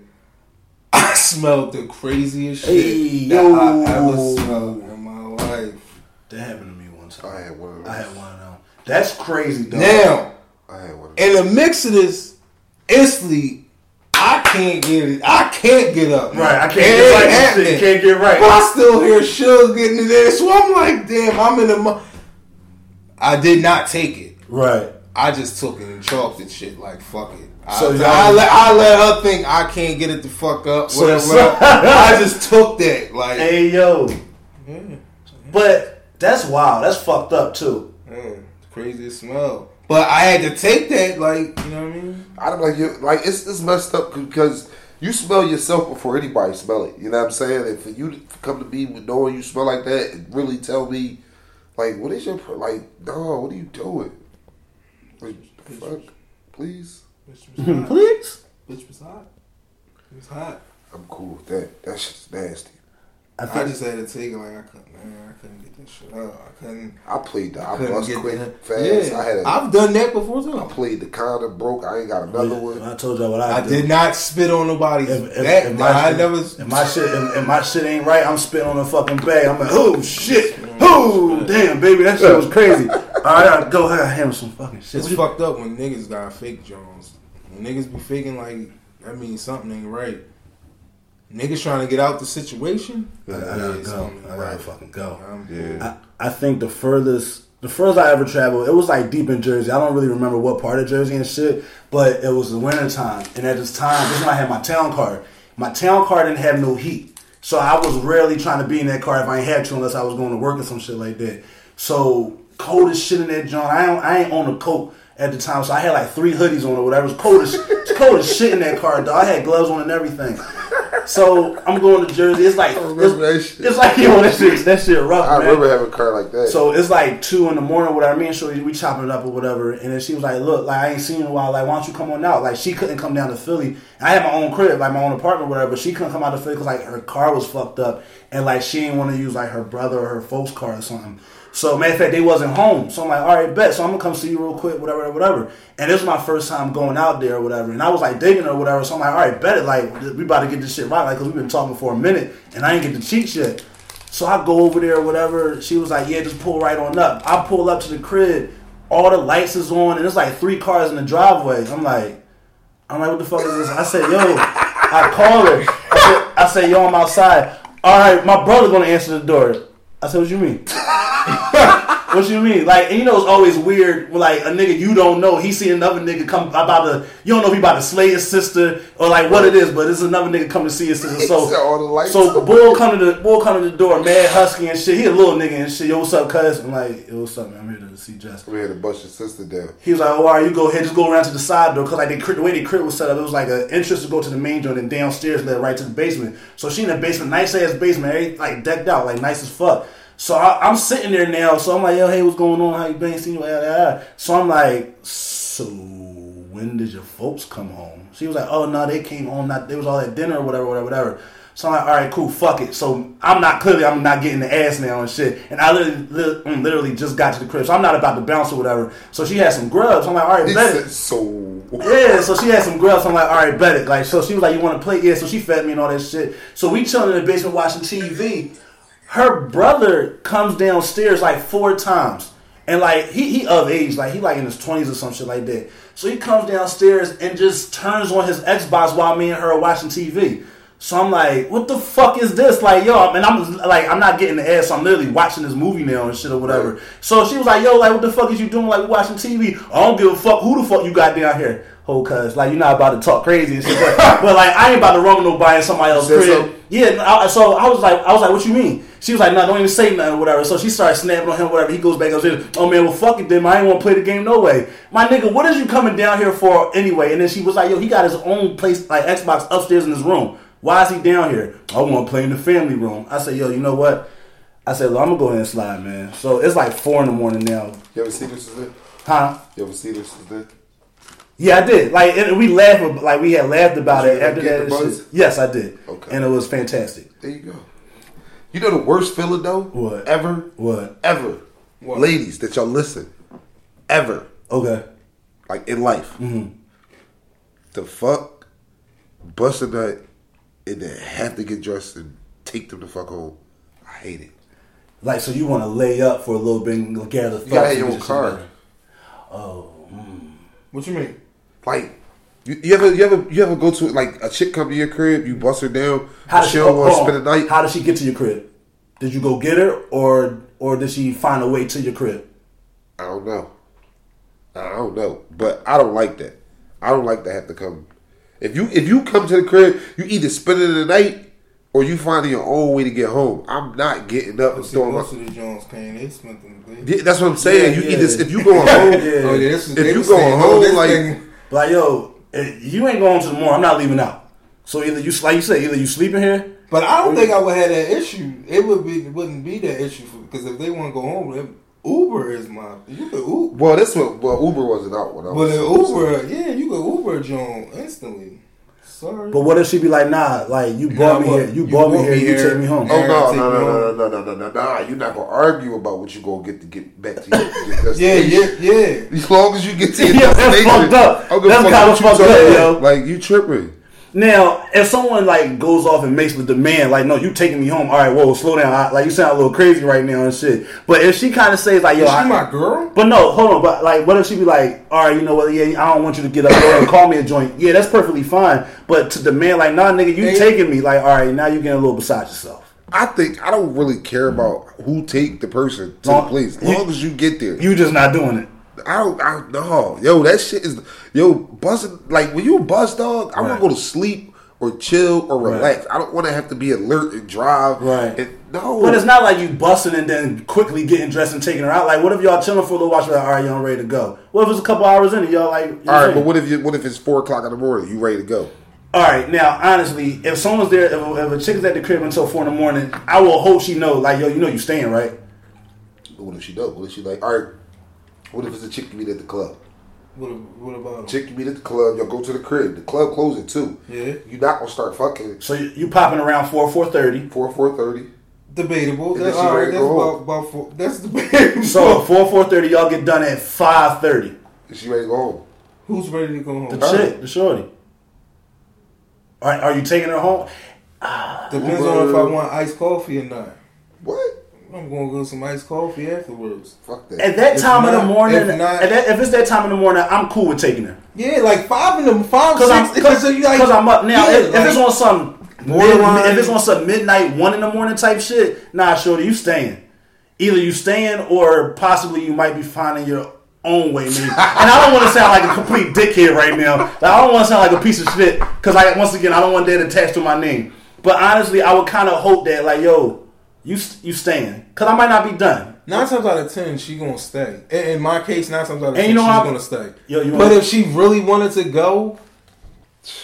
[SPEAKER 1] *coughs* I smelled the craziest shit
[SPEAKER 2] Hey,
[SPEAKER 1] that
[SPEAKER 2] yo.
[SPEAKER 1] I ever smelled in my life.
[SPEAKER 2] That happened to me one time.
[SPEAKER 3] I had one of.
[SPEAKER 2] I had one of them. That's crazy, dog.
[SPEAKER 1] Now,
[SPEAKER 3] I had one of those.
[SPEAKER 1] in the mix of this, instantly, I can't get it. I can't get up.
[SPEAKER 2] Right, I can't
[SPEAKER 1] It
[SPEAKER 2] get right.
[SPEAKER 1] happening.
[SPEAKER 2] Can't get right.
[SPEAKER 1] But I still hear Shug getting it in. So I'm like, damn, I'm in the. Mo- I did not take it.
[SPEAKER 2] Right.
[SPEAKER 1] I just took it and chalked it shit like fuck it. I,
[SPEAKER 2] So y'all-
[SPEAKER 1] I, let, I let her think I can't get it the fuck up.
[SPEAKER 2] So-
[SPEAKER 1] Whatever.
[SPEAKER 2] so-
[SPEAKER 1] I just took that like.
[SPEAKER 2] Hey yo,
[SPEAKER 1] Yeah,
[SPEAKER 2] but that's wild. That's fucked up too.
[SPEAKER 1] yeah, craziest smell. But I had to take that like you know what I mean.
[SPEAKER 3] I'm like, you like it's, it's messed up because you smell yourself before anybody smell it. You know what I'm saying? And for you to come to me with knowing you smell like that and really tell me, like, what is your like? No, what are you doing? Like, the fuck, please.
[SPEAKER 1] Bitch was hot. *laughs*
[SPEAKER 2] Please.
[SPEAKER 1] Bitch was hot. It was hot.
[SPEAKER 3] I'm cool with that. That shit's nasty.
[SPEAKER 2] I
[SPEAKER 1] I just had to take it like I couldn't. Man, I couldn't get that shit out. I couldn't.
[SPEAKER 3] I played the I
[SPEAKER 1] couldn't
[SPEAKER 3] bust quick,
[SPEAKER 1] that.
[SPEAKER 3] fast.
[SPEAKER 1] Yeah,
[SPEAKER 3] I had a,
[SPEAKER 1] I've done that before too.
[SPEAKER 3] I played the condom broke. I ain't got another one.
[SPEAKER 2] I told y'all what I,
[SPEAKER 1] I
[SPEAKER 2] do.
[SPEAKER 1] did not spit on nobody.
[SPEAKER 2] If, if,
[SPEAKER 1] that
[SPEAKER 2] if
[SPEAKER 1] nah, I
[SPEAKER 2] shit-
[SPEAKER 1] never.
[SPEAKER 2] If my shit, if, if my shit ain't right, I'm spitting on a fucking bag. I'm like, oh shit, oh damn, baby, that shit was *laughs* crazy. All right, I gotta go. I gotta handle some fucking shit.
[SPEAKER 1] It's fucked up when niggas got fake Jones. When niggas be faking like that means something ain't right. Niggas trying to get out the situation.
[SPEAKER 2] I, I gotta go. I gotta
[SPEAKER 1] right.
[SPEAKER 2] fucking go.
[SPEAKER 1] I'm
[SPEAKER 3] Yeah.
[SPEAKER 2] I, I think the furthest the furthest I ever traveled, it was like deep in Jersey. I don't really remember what part of Jersey and shit, but it was the winter time. And at this time, this is when I had my town car. My town car didn't have no heat. So I was rarely trying to be in that car if I ain't had to unless I was going to work or some shit like that. So cold as shit in that joint. I ain't, I ain't on a coat at the time, so I had like three hoodies on or whatever. It was cold as it's cold as shit in that car, dog. I had gloves on and everything. So I'm going to Jersey. It's like it's, it's like yo, that shit, that shit rough.
[SPEAKER 3] I
[SPEAKER 2] man.
[SPEAKER 3] remember having a car like that.
[SPEAKER 2] So it's like two in the morning, whatever. Me and Shorty, we chopping it up or whatever. And then she was like, "Look, like I ain't seen you in a while. Like, why don't you come on out?" Like she couldn't come down to Philly. I had my own crib, like my own apartment, whatever. But she couldn't come out to Philly because like her car was fucked up, and like she didn't want to use like her brother or her folks' car or something. So matter of fact, they wasn't home. So I'm like, all right, bet. So I'm gonna come see you real quick, whatever, whatever. And this was my first time going out there or whatever. And I was like digging or whatever. So I'm like, all right, bet it. Like we about to get this shit right, like because we've been talking for a minute, and I ain't get the cheat yet. So I go over there or whatever. She was like, yeah, just pull right on up. I pull up to the crib. All the lights is on, and it's like three cars in the driveway. I'm like, I'm like, what the fuck is this? I said, yo, I call her. I said, I said, yo, I'm outside. All right, my brother's gonna answer the door. I said, what you mean? What you mean? Like, and you know, it's always weird. Like a nigga you don't know, he see another nigga come about to. You don't know if he about to slay his sister or like what it is, but it's another nigga come to see his sister. So, *laughs*
[SPEAKER 3] All the lights
[SPEAKER 2] so bull come to the bull come to the door, mad husky and shit. He a little nigga and shit. Yo, what's up, cuz? I'm like, yo, what's up, man? I'm here to see Jess.
[SPEAKER 3] we had to bust your sister down.
[SPEAKER 2] He was like, "Oh, all right, you go ahead, just go around to the side door, cause like they, the way the crib was set up, it was like an entrance to go to the main joint, and downstairs led right to the basement. So she in the basement, nice ass basement, like decked out, like nice as fuck. So I, I'm sitting there now, so I'm like, yo, hey, what's going on? How you been? Seen you? Ah, ah, ah. So I'm like, so when did your folks come home? She was like, oh no, they came home. Not they was all at dinner or whatever, whatever, whatever. So I'm like, all right, cool, fuck it. So I'm not clearly, I'm not getting the ass now and shit. And I literally, li- mm, literally just got to the crib, so I'm not about to bounce or whatever. So she had some grubs. I'm like, all right,
[SPEAKER 3] He
[SPEAKER 2] bet it.
[SPEAKER 3] so
[SPEAKER 2] Yeah, so she had some grubs. So I'm like, all right, bet it. Like, so she was like, you want to play? Yeah, so she fed me and all that shit. So we chilling in the basement watching TV. Her brother comes downstairs like four times. And like he he of age, like he like in his twenties or some shit like that. So he comes downstairs and just turns on his Xbox while me and her are watching TV. So I'm like, what the fuck is this? Like, yo, and I'm like, I'm not getting the ass. So I'm literally watching this movie now and shit or whatever. So she was like, yo, like, what the fuck is you doing? Like, watching TV. I don't give a fuck who the fuck you got down here. Whole cuz, like, you're not about to talk crazy and shit. But, *laughs* but, like, I ain't about to run with nobody in somebody else's crib.
[SPEAKER 3] so?
[SPEAKER 2] Yeah, I, so I was like, I was like, what you mean? She was like, no, don't even say nothing or whatever. So she started snapping on him, whatever. He goes back upstairs. Oh man, well fuck it then. I ain't want to play the game no way. My nigga, what is you coming down here for anyway? And then she was like, yo, he got his own place, like Xbox upstairs in his room. Why is he down here? I want to play in the family room. I said, yo, you know what? I said, well, I'm gonna go ahead and slide, man. So it's like four in the morning now,
[SPEAKER 3] You ever see this? Is
[SPEAKER 2] huh?
[SPEAKER 3] You ever see this? Is it?
[SPEAKER 2] Yeah, I did. Like, and we laughed, like we had laughed about
[SPEAKER 3] Did
[SPEAKER 2] it
[SPEAKER 3] you
[SPEAKER 2] after
[SPEAKER 3] get
[SPEAKER 2] that.
[SPEAKER 3] the
[SPEAKER 2] and. Yes, I did.
[SPEAKER 3] Okay.
[SPEAKER 2] And it was fantastic.
[SPEAKER 3] There you go. You know the worst filler though?
[SPEAKER 2] What?
[SPEAKER 3] Ever?
[SPEAKER 2] What?
[SPEAKER 3] Ever?
[SPEAKER 1] What?
[SPEAKER 3] Ladies that y'all listen. Ever.
[SPEAKER 2] Okay.
[SPEAKER 3] Like in life.
[SPEAKER 2] Mm-hmm.
[SPEAKER 3] The fuck? Bust a nut and then have to get dressed and take them the fuck home. I hate it.
[SPEAKER 2] Like, so you want to lay up for a little bit and gather thoughts.
[SPEAKER 3] You gotta have your own car.
[SPEAKER 2] together. Oh,
[SPEAKER 1] What you mean?
[SPEAKER 3] Like you, you ever you ever you ever go to like a chick come to your crib, you bust her down,
[SPEAKER 2] how did
[SPEAKER 3] she
[SPEAKER 2] she?
[SPEAKER 3] don't
[SPEAKER 2] oh,
[SPEAKER 3] want to spend the night.
[SPEAKER 2] How did she get to your crib? Did you go get her, or or did she find a way to your crib?
[SPEAKER 3] I don't know. I don't know, but I don't like that. I don't like to have to come. If you if you come to the crib, you either spend it the night or you finding your own way to get home. I'm not getting up and
[SPEAKER 1] See,
[SPEAKER 3] throwing
[SPEAKER 1] most of the Jones came, they spent them. They,
[SPEAKER 3] Yeah, that's what I'm saying.
[SPEAKER 2] Yeah,
[SPEAKER 3] you
[SPEAKER 2] yeah.
[SPEAKER 3] either if you going *laughs* oh, home,
[SPEAKER 2] Yeah.
[SPEAKER 1] Oh, yeah,
[SPEAKER 3] If you
[SPEAKER 1] was
[SPEAKER 3] going home,
[SPEAKER 1] oh,
[SPEAKER 3] like-
[SPEAKER 1] thing-
[SPEAKER 2] Like yo, eh, you ain't going to the mall. I'm not leaving out. So either you like you said, either you sleeping here.
[SPEAKER 1] But I don't think I would have that issue. It would be it wouldn't be that issue because if they want to go home, then Uber is my you could Uber.
[SPEAKER 3] well, this what well Uber wasn't out when I
[SPEAKER 1] But
[SPEAKER 3] was.
[SPEAKER 1] the Uber, yeah, you could Uber John instantly. Sorry.
[SPEAKER 2] But what if she be like, nah, like you brought
[SPEAKER 1] Nah,
[SPEAKER 2] me here, you,
[SPEAKER 1] You
[SPEAKER 2] brought me
[SPEAKER 1] brought
[SPEAKER 2] here, you take me home.
[SPEAKER 3] Oh no no no no no no no no no! You're not gonna argue about what you gonna get to get back to your *laughs*
[SPEAKER 1] yeah, yeah, yeah.
[SPEAKER 3] As long as you get to your *laughs*
[SPEAKER 2] Yeah, that's fucked up.
[SPEAKER 3] I don't give
[SPEAKER 2] That's
[SPEAKER 3] fuck
[SPEAKER 2] kinda fucked up,
[SPEAKER 3] about. Like you tripping.
[SPEAKER 2] Now, if someone like goes off and makes the demand, like, no, you taking me home. All right, whoa, slow down. I, like, you sound a little crazy right now and shit. But if she kind of says like, yo,
[SPEAKER 1] Is she
[SPEAKER 2] I,
[SPEAKER 1] my girl?
[SPEAKER 2] but no, hold on. But like, what if she be like, all right, you know what? Yeah, I don't want you to get up there and call me a joint. Yeah, that's perfectly fine. But to demand, like, nah, nigga, you
[SPEAKER 1] Hey.
[SPEAKER 2] taking me? Like, all right, now you getting a little beside yourself.
[SPEAKER 3] I think I don't really care about who take the person to
[SPEAKER 2] Long-
[SPEAKER 3] the place, as
[SPEAKER 2] you-
[SPEAKER 3] long as you get there.
[SPEAKER 2] You just not doing it.
[SPEAKER 3] I don't. I no. Yo, that shit is yo buzzing. Like when you a buzz dog, I want to go to sleep or chill or
[SPEAKER 2] Right.
[SPEAKER 3] relax. I don't want to have to be alert and drive.
[SPEAKER 2] Right.
[SPEAKER 3] And, no.
[SPEAKER 2] But it's not like you busting and then quickly getting dressed and taking her out. Like, what if y'all chilling for a little while? She's like, all right, y'all ready to go? What if it's a couple hours in and y'all like,
[SPEAKER 3] All right, but what if you? What if it's four o'clock in the morning? You ready to go?
[SPEAKER 2] All right, now honestly, if someone's there, if, if a chick is at the crib until four in the morning, I will hope she know, like, yo, you know, you staying right.
[SPEAKER 3] But what if she don't? What if she like? All right. What if it's a chick you meet at the club?
[SPEAKER 1] What, what about him?
[SPEAKER 3] Chick you meet at the club. Y'all go to the crib. The club closes at two.
[SPEAKER 1] Yeah.
[SPEAKER 3] You not gonna start fucking
[SPEAKER 2] So you, you popping around four, four thirty.
[SPEAKER 3] four four thirty.
[SPEAKER 1] Debatable.
[SPEAKER 3] And
[SPEAKER 1] That's,
[SPEAKER 3] then she
[SPEAKER 1] all right, that's
[SPEAKER 3] go
[SPEAKER 1] about,
[SPEAKER 3] home.
[SPEAKER 1] about four, that's debatable.
[SPEAKER 2] So *laughs* four, four thirty, y'all get done at five thirty.
[SPEAKER 3] And she ready to go home.
[SPEAKER 1] who's ready to go home?
[SPEAKER 2] The chick, the shorty. All right, are you taking her home?
[SPEAKER 1] Depends on if I want iced coffee or not.
[SPEAKER 3] What?
[SPEAKER 1] I'm gonna go some iced coffee afterwards.
[SPEAKER 3] Fuck that.
[SPEAKER 2] At that
[SPEAKER 1] If
[SPEAKER 2] time in
[SPEAKER 1] not-
[SPEAKER 2] the morning,
[SPEAKER 1] if not-
[SPEAKER 2] at that, if it's that time in the morning, I'm cool with taking her.
[SPEAKER 1] Yeah, like five in the five,
[SPEAKER 2] Cause I'm,
[SPEAKER 1] six.
[SPEAKER 2] cause,
[SPEAKER 1] Cause, you like,
[SPEAKER 2] I'm up now.
[SPEAKER 1] Yeah,
[SPEAKER 2] if, if it's on some
[SPEAKER 1] Borderline.
[SPEAKER 2] if it's on some midnight, one in the morning type shit, nah, shorty, you staying. Either you staying or possibly you might be finding your own way, maybe. *laughs* and I don't want to sound like a complete dickhead right now. Like, I don't want to sound like a piece of shit because I once again I don't want that attached to my name. But honestly, I would kind of hope that like, yo, you you staying because I might not be done.
[SPEAKER 1] Nine times out of ten, she gonna stay. In, in my case, nine times out of
[SPEAKER 2] And
[SPEAKER 1] ten,
[SPEAKER 2] you know
[SPEAKER 1] she's
[SPEAKER 2] how-
[SPEAKER 1] gonna stay.
[SPEAKER 2] Yo, you
[SPEAKER 1] but
[SPEAKER 2] wanna-
[SPEAKER 1] if she really wanted to go,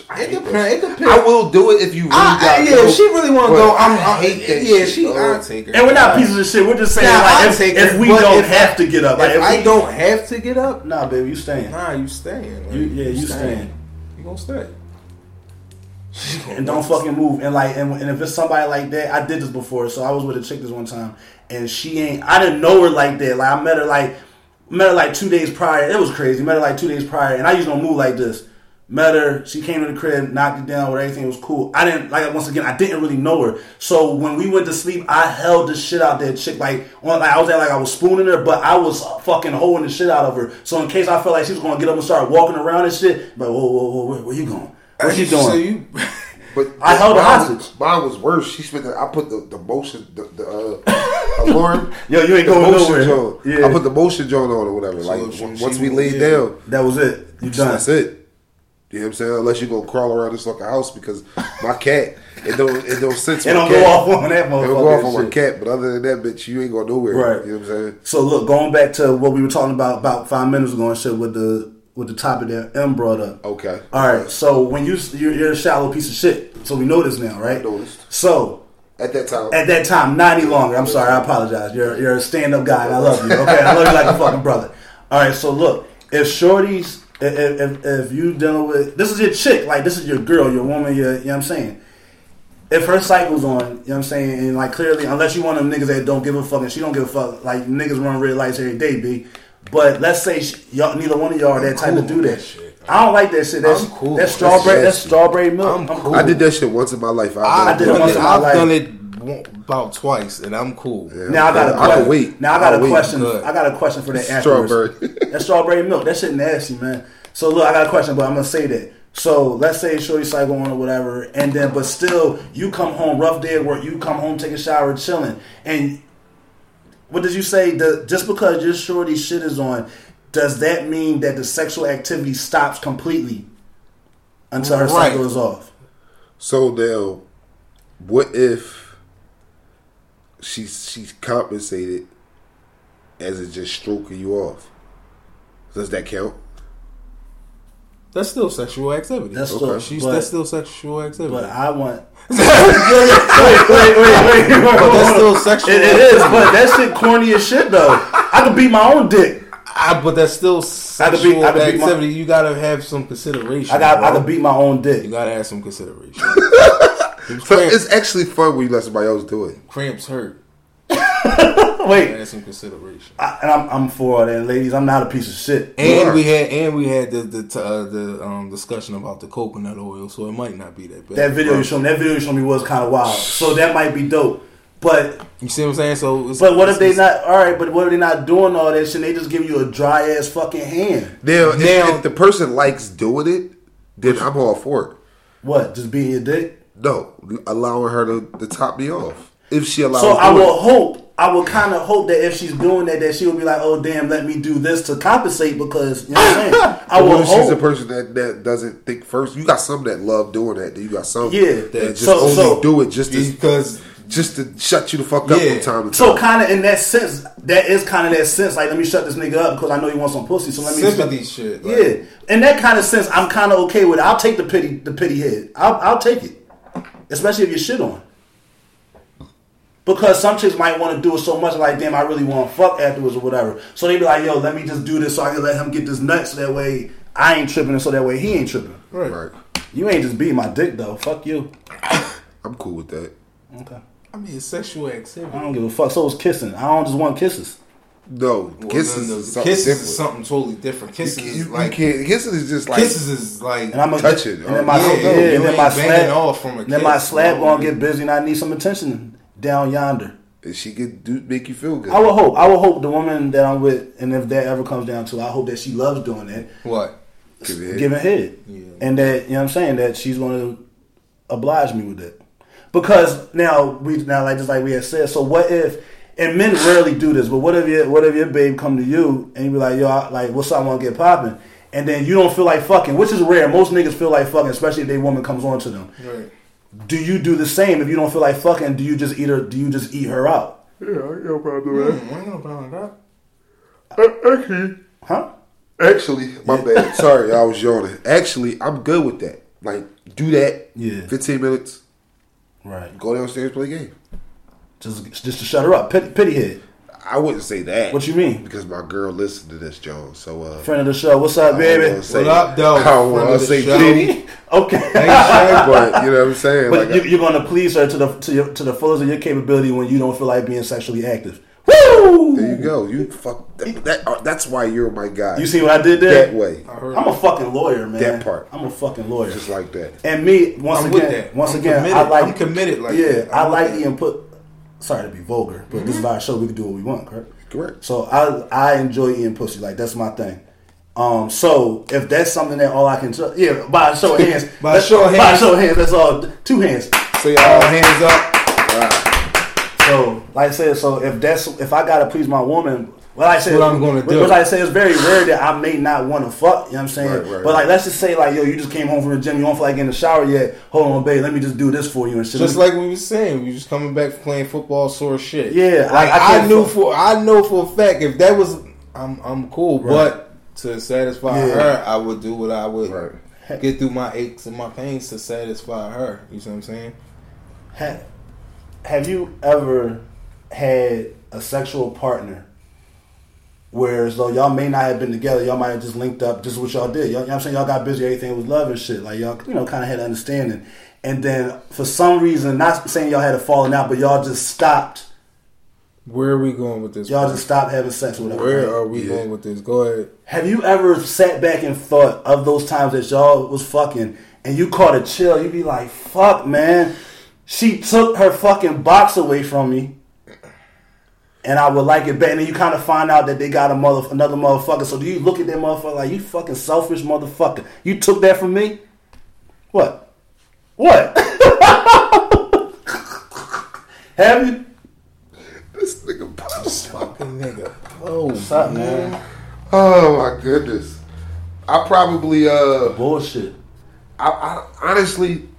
[SPEAKER 3] I
[SPEAKER 1] it
[SPEAKER 3] hate
[SPEAKER 1] depends. It depends.
[SPEAKER 3] I will do it if you really
[SPEAKER 1] I- I-
[SPEAKER 3] got
[SPEAKER 1] yeah, if she really want to go, I'm,
[SPEAKER 3] I
[SPEAKER 1] I
[SPEAKER 3] hate that
[SPEAKER 1] Yeah,
[SPEAKER 3] shit,
[SPEAKER 1] she.
[SPEAKER 3] dog.
[SPEAKER 1] I'll take her.
[SPEAKER 2] And we're not pieces of shit. We're just saying
[SPEAKER 1] Nah,
[SPEAKER 2] like
[SPEAKER 1] I'll
[SPEAKER 2] if,
[SPEAKER 1] take
[SPEAKER 2] if we don't
[SPEAKER 1] if
[SPEAKER 2] have to get up, like
[SPEAKER 1] if
[SPEAKER 2] if
[SPEAKER 1] I
[SPEAKER 2] we-
[SPEAKER 1] don't have to get up,
[SPEAKER 2] nah, baby, you staying.
[SPEAKER 1] nah, you staying. Like,
[SPEAKER 2] You- yeah, you staying.
[SPEAKER 1] You gonna stay.
[SPEAKER 2] And don't fucking move. And like, and, and if it's somebody like that, I did this before. So I was with a chick this one time, and she ain't. I didn't know her like that. Like I met her like met her like two days prior. It was crazy. Met her like two days prior, and I usually don't move like this. Met her. She came to the crib, knocked it down. Where everything was cool. I didn't like. Once again, I didn't really know her. So when we went to sleep, I held the shit out that chick. Like on, like I was there, like I was spooning her, but I was fucking holding the shit out of her. So in case I felt like she was gonna get up and start walking around and shit, but whoa, whoa, whoa, where, where you going? What you doing?
[SPEAKER 1] So you,
[SPEAKER 3] But *laughs*
[SPEAKER 2] I held her
[SPEAKER 3] mine
[SPEAKER 2] hostage.
[SPEAKER 3] Was, mine was worse. She spent. The, I put the, the motion, the, the uh, *laughs* alarm.
[SPEAKER 2] Yo, you ain't going
[SPEAKER 3] motion
[SPEAKER 2] nowhere.
[SPEAKER 3] joint.
[SPEAKER 2] Yeah.
[SPEAKER 3] I put the motion joint on or whatever.
[SPEAKER 1] So
[SPEAKER 3] like
[SPEAKER 1] she-
[SPEAKER 3] once
[SPEAKER 1] she
[SPEAKER 3] we laid
[SPEAKER 1] yeah.
[SPEAKER 3] down,
[SPEAKER 2] That was it. You done.
[SPEAKER 3] that's it. You know what I'm saying? Unless you gonna crawl around this fucking house because my cat, it don't it don't sense.
[SPEAKER 2] It don't
[SPEAKER 3] cat.
[SPEAKER 2] go off on that motherfucker.
[SPEAKER 3] It don't go off on my cat. But other than that, bitch, you ain't going nowhere.
[SPEAKER 2] Right.
[SPEAKER 3] You know what I'm saying?
[SPEAKER 2] So look, going back to what we were talking about about five minutes ago and shit with the with the topic that M brought up.
[SPEAKER 3] Okay.
[SPEAKER 2] All right. So when you you're, you're a shallow piece of shit. So we know this now, right?
[SPEAKER 3] noticed.
[SPEAKER 2] So
[SPEAKER 3] At that time,
[SPEAKER 2] at that time, not any longer. I'm sorry. I apologize. You're you're a stand up guy, and I love you. Okay, I love you like a fucking brother. All right. So look, if shorties, if if, if you dealing with this is your chick, like this is your girl, your woman, your you know what I'm saying. If her cycle's on, you know what I'm saying, and like clearly, unless you one of them niggas that don't give a fuck and she don't give a fuck, like niggas run red lights every day, b. But let's say she, y'all, neither one of y'all are that type
[SPEAKER 1] cool
[SPEAKER 2] to do that.
[SPEAKER 1] that shit.
[SPEAKER 2] I don't like that shit. That's
[SPEAKER 1] I'm cool
[SPEAKER 2] That's
[SPEAKER 1] that
[SPEAKER 2] strawberry.
[SPEAKER 3] shit.
[SPEAKER 2] That's strawberry milk.
[SPEAKER 1] I'm
[SPEAKER 2] I'm
[SPEAKER 1] cool.
[SPEAKER 3] I did that shit once in my life.
[SPEAKER 1] I,
[SPEAKER 2] I did it
[SPEAKER 1] done
[SPEAKER 2] once
[SPEAKER 1] it.
[SPEAKER 2] in my
[SPEAKER 1] I've
[SPEAKER 2] life.
[SPEAKER 1] done it about twice, and I'm cool.
[SPEAKER 3] Yeah.
[SPEAKER 2] Now I got a
[SPEAKER 3] I can
[SPEAKER 2] question.
[SPEAKER 3] wait.
[SPEAKER 2] Now I got
[SPEAKER 3] I'll
[SPEAKER 2] a
[SPEAKER 3] wait.
[SPEAKER 2] question.
[SPEAKER 1] Good.
[SPEAKER 2] I got a question for that afterwards.
[SPEAKER 3] Strawberry. *laughs*
[SPEAKER 2] that strawberry milk. That shit nasty, man. So look, I got a question, but I'm gonna say that. So let's say shorty cycle on or whatever, and then but still you come home rough day at work. You come home, take a shower, chilling, and what did you say? The just because your shorty shit is on. does that mean that the sexual activity stops completely until her
[SPEAKER 1] Right.
[SPEAKER 2] cycle is off?
[SPEAKER 3] So now, what if she's she's compensated as it just stroking you off? Does that count?
[SPEAKER 1] That's still sexual activity.
[SPEAKER 2] That's
[SPEAKER 3] Okay.
[SPEAKER 2] still,
[SPEAKER 1] She's
[SPEAKER 2] but,
[SPEAKER 1] that's still sexual activity.
[SPEAKER 2] but I want. *laughs* wait, wait, wait, wait, wait.
[SPEAKER 1] But that's still sexual.
[SPEAKER 2] It, it is, but that shit corny as shit though. I could beat my own dick.
[SPEAKER 1] I, but that's still
[SPEAKER 2] could
[SPEAKER 1] sexual
[SPEAKER 2] be- I could be my-
[SPEAKER 1] activity. you gotta have some consideration.
[SPEAKER 2] I got, I could beat my own dick.
[SPEAKER 1] You gotta have some consideration. *laughs*
[SPEAKER 3] So it's actually fun when you let somebody else do it.
[SPEAKER 1] cramps hurt. *laughs*
[SPEAKER 2] Wait,
[SPEAKER 1] Have some consideration.
[SPEAKER 2] I, and I'm, I'm for all that, ladies. I'm not a piece of shit.
[SPEAKER 1] And we had and we had the the t- uh, the um, discussion about the coconut oil, so it might not be that bad.
[SPEAKER 2] That video you showed me, that video you showed me was kind of wild. So that might be dope. But
[SPEAKER 1] you see what I'm saying? So, it's,
[SPEAKER 2] but what if they
[SPEAKER 1] it's-
[SPEAKER 2] not all right? But what if they not doing all that shit? They just give you a dry ass fucking hand.
[SPEAKER 3] Now, if,
[SPEAKER 1] Now-
[SPEAKER 3] if the person likes doing it, then I'm all for it.
[SPEAKER 2] What? Just beating your dick?
[SPEAKER 3] No, allowing her to, to top me off. If she allows
[SPEAKER 2] So I will hope. I would kind of hope that if she's doing that, that she will be like, "Oh damn, let me do this to compensate." Because you know what I'm saying. *laughs* I
[SPEAKER 3] But what
[SPEAKER 2] will
[SPEAKER 3] if she's a person that, that doesn't think first? You got some that love doing that. You got some
[SPEAKER 2] Yeah.
[SPEAKER 3] that just
[SPEAKER 2] So-
[SPEAKER 3] only
[SPEAKER 2] so-
[SPEAKER 3] do it just to
[SPEAKER 1] because
[SPEAKER 3] just to shut you the fuck up
[SPEAKER 1] Yeah.
[SPEAKER 3] from time to
[SPEAKER 2] So kind of in that sense, that is kind of that sense. Like, let me shut this nigga up because I know he wants some pussy. So let me
[SPEAKER 1] sympathy shit. like,
[SPEAKER 2] Yeah, in that kind of sense, I'm kind of okay with it. I'll take the pity, the pity head. I'll, I'll take it, especially if you shit on. Because some chicks might want to do it so much, like, damn, I really want to fuck afterwards or whatever. So they be like, yo, let me just do this so I can let him get this nut, so that way I ain't tripping, and so that way he ain't tripping.
[SPEAKER 1] Right.
[SPEAKER 3] right.
[SPEAKER 2] You ain't just beating my dick though. Fuck you.
[SPEAKER 3] I'm cool with that.
[SPEAKER 2] Okay.
[SPEAKER 1] I mean, it's sexual activity.
[SPEAKER 2] I don't give a fuck. So it's kissing. I don't just want kisses.
[SPEAKER 3] No,
[SPEAKER 1] Well,
[SPEAKER 3] kisses
[SPEAKER 1] no, no,
[SPEAKER 3] is something
[SPEAKER 1] kisses
[SPEAKER 3] different.
[SPEAKER 1] is something totally different. Kisses
[SPEAKER 3] you,
[SPEAKER 1] is
[SPEAKER 3] you
[SPEAKER 1] like
[SPEAKER 3] can't. Kisses is just like
[SPEAKER 1] kisses is like
[SPEAKER 2] And I'm gonna
[SPEAKER 3] Touch it,
[SPEAKER 2] And then my
[SPEAKER 1] Yeah,
[SPEAKER 2] yeah, and then my
[SPEAKER 1] slap
[SPEAKER 2] slab
[SPEAKER 1] off from a
[SPEAKER 2] and then my
[SPEAKER 1] kiss,
[SPEAKER 2] slab
[SPEAKER 1] bro.
[SPEAKER 2] gonna get busy, and I need some attention down yonder.
[SPEAKER 3] and she can do make you feel good.
[SPEAKER 2] I would hope. I would hope the woman that I'm with, and if that ever comes down to, I hope that she loves doing that,
[SPEAKER 1] what?
[SPEAKER 3] Give it head.
[SPEAKER 2] giving head,
[SPEAKER 1] Yeah.
[SPEAKER 2] and that you know what I'm saying that she's going to oblige me with that. Because now we now like just like we had said. So what if? And men rarely do this, but what if your what if your babe come to you and you be like, yo, I, like what's up? I want to get popping, and then you don't feel like fucking, which is rare. Most niggas feel like fucking, especially if their woman comes on to them.
[SPEAKER 1] Right.
[SPEAKER 2] Do you do the same if you don't feel like fucking? Do you just eat her? Do you just eat her out?
[SPEAKER 3] Yeah, I ain't no problem with
[SPEAKER 1] Mm, ain't no problem with that.
[SPEAKER 3] that. Actually,
[SPEAKER 2] Huh?
[SPEAKER 3] actually, my bad. Sorry, I was yawning. *laughs* Actually, I'm good with that. Like, do that.
[SPEAKER 2] Yeah.
[SPEAKER 3] 15 minutes.
[SPEAKER 2] Right.
[SPEAKER 3] Go downstairs, play a game.
[SPEAKER 2] Just just to shut her up. Pity, pity head.
[SPEAKER 3] I wouldn't say that.
[SPEAKER 2] What you mean?
[SPEAKER 3] Because my girl listened to this, John. So, uh,
[SPEAKER 2] Friend of the show. What's up, baby?
[SPEAKER 3] wanna say-
[SPEAKER 1] What up, though?
[SPEAKER 3] I don't
[SPEAKER 1] Friend
[SPEAKER 3] want
[SPEAKER 1] of
[SPEAKER 3] to
[SPEAKER 1] the
[SPEAKER 3] say
[SPEAKER 1] show.
[SPEAKER 3] pity, *laughs*
[SPEAKER 2] Okay.
[SPEAKER 3] but you know what I'm saying.
[SPEAKER 2] But
[SPEAKER 3] like,
[SPEAKER 2] you, you're gonna please her to the to, your, to the fullest of your capability when you don't feel like being sexually active. Woo!
[SPEAKER 3] there you go. You fuck. That, that, uh, that's why you're my guy.
[SPEAKER 2] You see what I did there?
[SPEAKER 3] that way,
[SPEAKER 1] I
[SPEAKER 2] I'm a fucking lawyer, man.
[SPEAKER 3] That part.
[SPEAKER 2] I'm a fucking lawyer.
[SPEAKER 3] just like that.
[SPEAKER 2] and me, once
[SPEAKER 1] I'm
[SPEAKER 2] again,
[SPEAKER 1] with that.
[SPEAKER 2] once
[SPEAKER 1] I'm
[SPEAKER 2] again,
[SPEAKER 1] committed.
[SPEAKER 2] I like
[SPEAKER 1] I'm committed like
[SPEAKER 2] yeah,
[SPEAKER 1] that.
[SPEAKER 2] I like
[SPEAKER 1] that.
[SPEAKER 2] the input. Sorry to be vulgar, but this is our show. We can do what we want, correct?
[SPEAKER 3] Correct.
[SPEAKER 2] So I I enjoy eating pussy. Like that's my thing. Um, so if that's something that all I can, tr- yeah, by a show of hands, *laughs*
[SPEAKER 1] By a show of
[SPEAKER 2] by a show of hands, that's all. Two hands.
[SPEAKER 1] So y'all hands up.
[SPEAKER 2] So, like I said, so if that's if I gotta please my woman, well, I said
[SPEAKER 1] what I'm gonna do.
[SPEAKER 2] What I say it's very rare that I may not want to fuck. You know what I'm saying?
[SPEAKER 3] Right, right,
[SPEAKER 2] but like, let's just say like, yo, you just came home from the gym, you don't feel like getting in the shower yet. Hold on, babe, let me just do this for you and shit.
[SPEAKER 1] Just like we was saying, we just coming back from playing football, sore shit.
[SPEAKER 2] Yeah,
[SPEAKER 1] like
[SPEAKER 2] I- I
[SPEAKER 1] I, knew
[SPEAKER 2] fuck-
[SPEAKER 1] for I know for a fact if that was, I'm I'm cool. But to satisfy
[SPEAKER 2] Yeah.
[SPEAKER 1] her, I would do what I would
[SPEAKER 3] Right.
[SPEAKER 1] get through my aches and my pains to satisfy her. You see what I'm saying?
[SPEAKER 2] Ha- have you ever had a sexual partner where as though y'all may not have been together, y'all might have just linked up, just what y'all did. Y'all, you know what I'm saying? Y'all got busy, everything was love and shit. Like y'all, you know, kind of had an understanding. And then for some reason, not saying y'all had a falling out, but y'all just stopped.
[SPEAKER 1] Where are we going with this?
[SPEAKER 2] Y'all just stopped having sex or whatever.
[SPEAKER 1] Where are we
[SPEAKER 3] Yeah.
[SPEAKER 1] going with this? Go ahead.
[SPEAKER 2] Have you ever sat back and thought of those times that y'all was fucking and you caught a chill? You'd be like, "Fuck, man, she took her fucking box away from me, and I would like it better. And then you kind of find out that they got a mother, another motherfucker. So do you look at that motherfucker like you fucking selfish motherfucker? You took that from me? What? What? *laughs* Have you?
[SPEAKER 3] This nigga pops.
[SPEAKER 1] Fucking nigga. Oh,
[SPEAKER 2] What's up, man?
[SPEAKER 3] Oh my goodness. I probably uh
[SPEAKER 2] Bullshit.
[SPEAKER 3] I, I honestly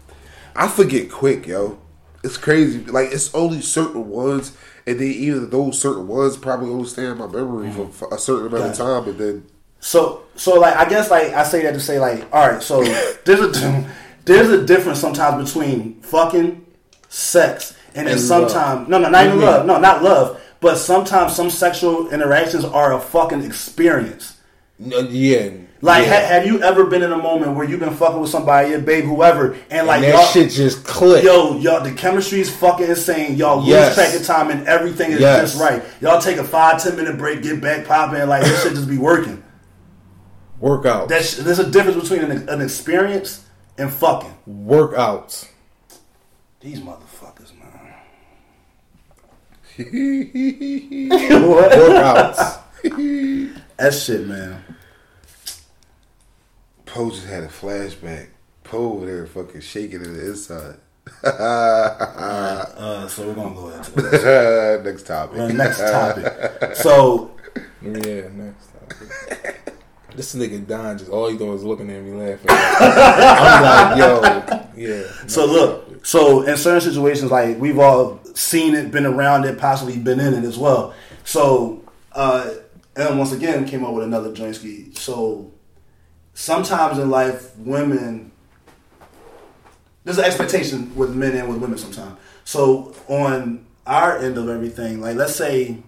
[SPEAKER 3] I forget quick, yo. It's crazy. Like it's only certain ones, and then even those certain ones probably only stay in my memory for- for a certain amount of time, and then
[SPEAKER 2] So, so like I guess like I say that to say like, all right, so *laughs* there's a there's a difference sometimes between fucking sex and then sometimes no no not even
[SPEAKER 1] Mhm.
[SPEAKER 2] love no not love but sometimes some sexual interactions are a fucking experience.
[SPEAKER 1] Yeah.
[SPEAKER 2] Like,
[SPEAKER 1] yeah.
[SPEAKER 2] ha- have you ever been in a moment where you've been fucking with somebody, your babe, whoever, and like
[SPEAKER 1] and
[SPEAKER 2] y'all,
[SPEAKER 1] that shit just clicked.
[SPEAKER 2] yo, y'all, the chemistry is fucking insane. Y'all lose
[SPEAKER 1] Yes.
[SPEAKER 2] track of time and everything is
[SPEAKER 1] Yes.
[SPEAKER 2] just right. Y'all take a five ten minute break, get back popping, like this shit just be working.
[SPEAKER 1] Workout.
[SPEAKER 2] That's there's a difference between an, an experience and fucking.
[SPEAKER 1] Workouts.
[SPEAKER 2] These motherfuckers, man. *laughs* *laughs*
[SPEAKER 1] Workouts.
[SPEAKER 2] That shit, man.
[SPEAKER 3] Poe just had a flashback. Poe over there fucking shaking in the inside. *laughs*
[SPEAKER 2] Uh, so we're gonna go into *laughs* this.
[SPEAKER 3] Next topic.
[SPEAKER 2] Uh, next topic. *laughs* So
[SPEAKER 1] yeah, next topic. This nigga Don just all he doing is looking at me laughing. I'm like, yo, yeah.
[SPEAKER 2] So look, so in certain situations, like we've all seen it, been around it, possibly been in it as well. So, uh, and once again, came up with another joint ski. So, sometimes in life, women there's an expectation with men and with women sometimes. So, on our end of everything, like let's say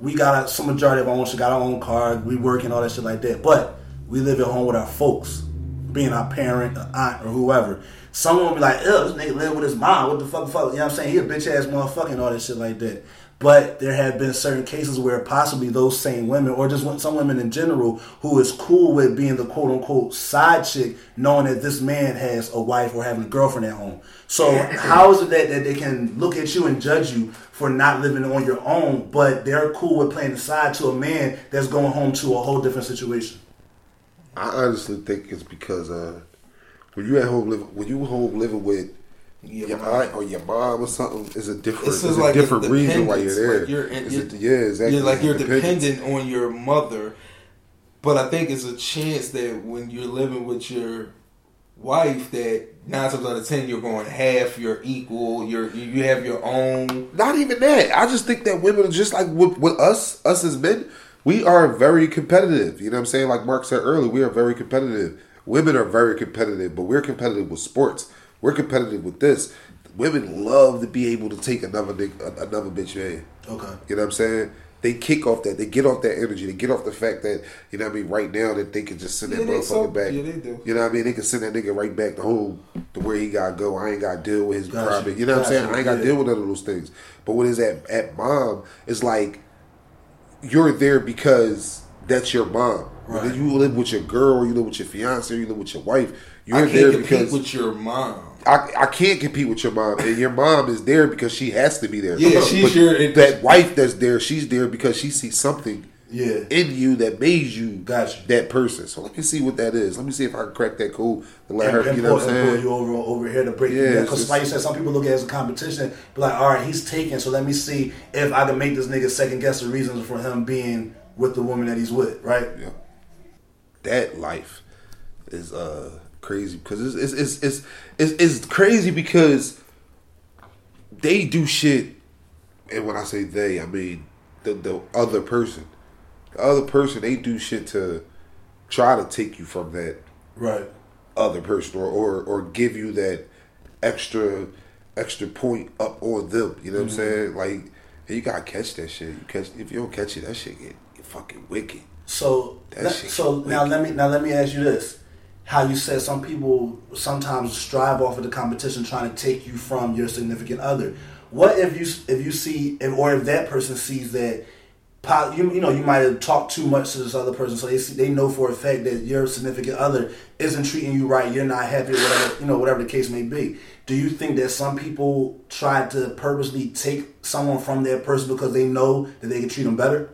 [SPEAKER 2] we got some majority of our own shit, got our own car, we work and all that shit like that. But we live at home with our folks, being our parent, or aunt, or whoever. Someone will be like, "Ew, this nigga live with his mom. What the fuck, fuck?" You know what I'm saying? He a bitch ass motherfucker and all that shit like that. But there have been certain cases where possibly those same women, or just some women in general, who is cool with being the quote unquote side chick, knowing that this man has a wife or having a girlfriend at home. So how is it that, that they can look at you and judge you for not living on your own, but they're cool with playing the side to a man that's going home to a whole different situation?
[SPEAKER 3] I honestly think it's because uh, when you at home living, when you home living with Your
[SPEAKER 1] man.
[SPEAKER 3] or your mom or something, is a different,
[SPEAKER 1] This
[SPEAKER 3] it's
[SPEAKER 1] is
[SPEAKER 3] a different reason why you're there.
[SPEAKER 1] like you're in-
[SPEAKER 3] It's a-
[SPEAKER 1] you're-
[SPEAKER 3] yeah, exactly.
[SPEAKER 1] You're like you're dependent on your mother, but I think it's a chance that when you're living with your wife, that nine times out of ten you're going half, you're equal, you're you you have your own.
[SPEAKER 3] Not even that. I just think that women are just like with, with us, us as men, we are very competitive. You know what I'm saying? Like Mark said earlier, we are very competitive. Women are very competitive, but we're competitive with sports. We're competitive with this. Women love to be able to take another another bitch man.
[SPEAKER 2] Okay.
[SPEAKER 3] You know what I'm saying? They kick off that. They get off that energy. They get off the fact that you know what I mean. Right now, that they can just send that
[SPEAKER 1] Yeah, they
[SPEAKER 3] motherfucker
[SPEAKER 1] so-
[SPEAKER 3] back.
[SPEAKER 1] yeah, they do.
[SPEAKER 3] You know what I mean? They can send that nigga right back to home to where he gotta go. I ain't gotta deal with his
[SPEAKER 2] Gotcha.
[SPEAKER 3] private. You know what I'm saying?
[SPEAKER 2] Gotcha.
[SPEAKER 3] I ain't gotta
[SPEAKER 2] Yeah.
[SPEAKER 3] deal with none of those things. But when it's at at mom, it's like you're there because that's your mom.
[SPEAKER 2] Right.
[SPEAKER 3] You live with your girl, you live with your fiance, you live with your wife. You're
[SPEAKER 1] I
[SPEAKER 3] there because
[SPEAKER 1] with your mom.
[SPEAKER 3] I, I can't compete with your mom, and your mom is there because she has to be there.
[SPEAKER 1] Yeah, she's
[SPEAKER 3] But
[SPEAKER 1] your-
[SPEAKER 3] that wife that's there. She's there because she sees something
[SPEAKER 2] Yeah.
[SPEAKER 3] in you that made you
[SPEAKER 2] Gotcha.
[SPEAKER 3] that person. So let me see what that is. Let me see if I can crack that code and let
[SPEAKER 2] and,
[SPEAKER 3] her.
[SPEAKER 2] and
[SPEAKER 3] You know
[SPEAKER 2] pull,
[SPEAKER 3] what I'm
[SPEAKER 2] and pull you over over here to break
[SPEAKER 3] Yeah.
[SPEAKER 2] Because like you said, some people look at it as a competition. Be like, all right, he's taken, so let me see if I can make this nigga second guess the reasons for him being with the woman that he's with, right?
[SPEAKER 3] Yeah. That life is uh crazy because it's it's it's it's, it's, it's crazy because they do shit, and when I say they, I mean the the other person. The other person, they do shit to try to take you from that
[SPEAKER 2] Right.
[SPEAKER 3] other person or, or or give you that extra extra point up on them. You know what I'm mm-hmm. saying? Like you gotta catch that shit. You catch if you don't catch it, that shit get, get fucking wicked.
[SPEAKER 2] So
[SPEAKER 3] That
[SPEAKER 2] so
[SPEAKER 3] can
[SPEAKER 2] now let me now let me ask you this: How you said some people sometimes strive off of the competition, trying to take you from your significant other. What if you if you see if, or if that person sees that you you know you might have talked too much to this other person, so they see, they know for a fact that your significant other isn't treating you right. You're not happy, whatever you know, whatever the case may be. Do you think that some people try to purposely take someone from their person because they know that they can treat them better?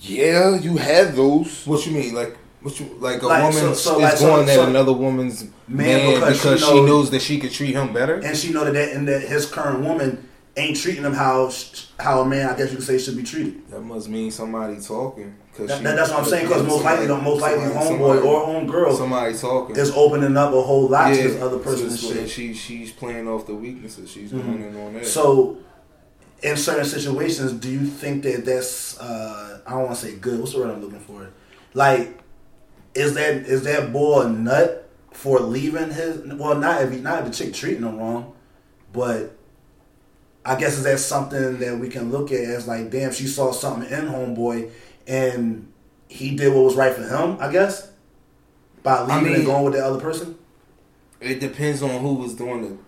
[SPEAKER 3] Yeah, you have those.
[SPEAKER 1] What you mean, like? You like? A
[SPEAKER 2] Like,
[SPEAKER 1] woman
[SPEAKER 2] so- so,
[SPEAKER 1] is
[SPEAKER 2] like, so-
[SPEAKER 1] going at another woman's
[SPEAKER 2] Man, because
[SPEAKER 1] because,
[SPEAKER 2] she
[SPEAKER 1] she,
[SPEAKER 2] knows-
[SPEAKER 1] knows that she could treat him better.
[SPEAKER 2] and she know that, that and that his current woman ain't treating him how how a man, I guess you could say, should be treated.
[SPEAKER 1] That must mean somebody talking. Cause
[SPEAKER 2] That,
[SPEAKER 1] she-
[SPEAKER 2] that- that's what I'm saying. Because most likely,
[SPEAKER 1] somebody-
[SPEAKER 2] most likely,
[SPEAKER 1] somebody-
[SPEAKER 2] homeboy
[SPEAKER 1] somebody-
[SPEAKER 2] or homegirl
[SPEAKER 1] somebody talking.
[SPEAKER 2] is opening up a whole lot to this other person
[SPEAKER 1] so-
[SPEAKER 2] shit.
[SPEAKER 1] she she's playing off the weaknesses. She's going in on that.
[SPEAKER 2] So, in certain situations, do you think that that's uh, I don't want to say good. What's the word I'm looking for? Like, is that is that boy a nut for leaving his? Well, not if he, not if the chick treating him wrong, but I guess is that something that we can look at as like, damn, she saw something in homeboy and he did what was right for him. I guess by leaving
[SPEAKER 1] I mean-
[SPEAKER 2] and going with the other person.
[SPEAKER 1] it depends on who was doing the.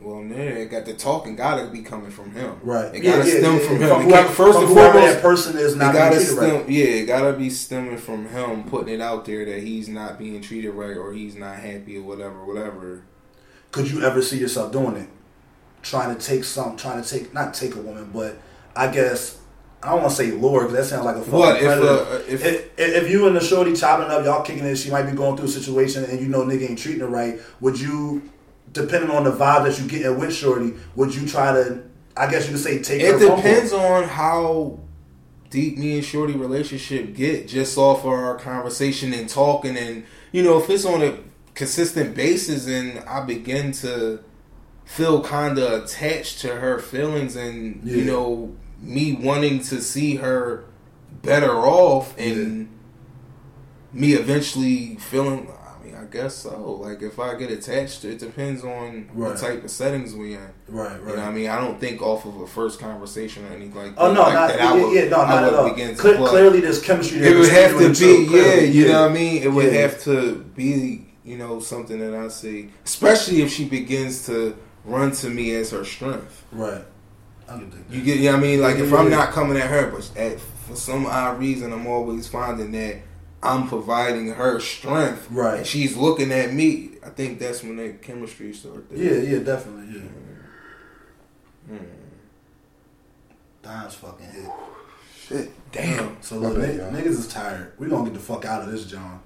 [SPEAKER 1] Well, yeah, it got the talking. Gotta be coming from him.
[SPEAKER 2] Right.
[SPEAKER 1] It gotta stem from him.
[SPEAKER 2] From whoever,
[SPEAKER 1] first
[SPEAKER 2] from
[SPEAKER 1] and foremost,
[SPEAKER 2] that person is not being
[SPEAKER 1] gotta
[SPEAKER 2] treated
[SPEAKER 1] stem,
[SPEAKER 2] right.
[SPEAKER 1] yeah, it gotta be stemming from him putting it out there that he's not being treated right or he's not happy or whatever, whatever.
[SPEAKER 2] Could you ever see yourself doing it? Trying to take some, trying to take, not take a woman, but I guess, I don't want to say lure because that sounds like a fucking
[SPEAKER 1] What if,
[SPEAKER 2] predator.
[SPEAKER 1] uh, if,
[SPEAKER 2] if, if, if you and the shorty chopping up, y'all kicking it, she might be going through a situation and you know nigga ain't treating her right, would you, depending on the vibe that you getting with shorty, would you try to, I guess you could say take
[SPEAKER 1] it depends on how deep me and Shorty relationship get just off of our conversation and talking and you know if it's on a consistent basis and I begin to feel kind of attached to her feelings and you know me wanting to see her better off and me eventually feeling I mean I guess so like if I get attached it depends on
[SPEAKER 2] Right.
[SPEAKER 1] what type of settings we in
[SPEAKER 2] Right,
[SPEAKER 1] you
[SPEAKER 2] right.
[SPEAKER 1] know what I mean? I don't think off of a first conversation or anything like oh, that.
[SPEAKER 2] Oh no,
[SPEAKER 1] like
[SPEAKER 2] not
[SPEAKER 1] that
[SPEAKER 2] yeah,
[SPEAKER 1] would-
[SPEAKER 2] yeah, no, not at all. Cle- clearly, there's chemistry. there
[SPEAKER 1] It would have to be, yeah,
[SPEAKER 2] clearly,
[SPEAKER 1] you
[SPEAKER 2] yeah.
[SPEAKER 1] know what I mean? It would
[SPEAKER 2] Yeah.
[SPEAKER 1] have to be, you know, something that I see, especially if she begins to run to me as her strength.
[SPEAKER 2] Right. I can that.
[SPEAKER 1] You get, you know what I mean? Like if I'm not coming at her, but at, for some odd reason, I'm always finding that I'm providing her strength,
[SPEAKER 2] Right.
[SPEAKER 1] And she's looking at me. I think that's when that chemistry starts.
[SPEAKER 2] Yeah, yeah, definitely, yeah.
[SPEAKER 1] Hmm.
[SPEAKER 2] Don's fucking hit.
[SPEAKER 3] Shit.
[SPEAKER 1] Damn.
[SPEAKER 2] So look,
[SPEAKER 3] bad,
[SPEAKER 2] nigg-
[SPEAKER 3] y'all.
[SPEAKER 2] niggas is tired. We gonna get the fuck out of this, John.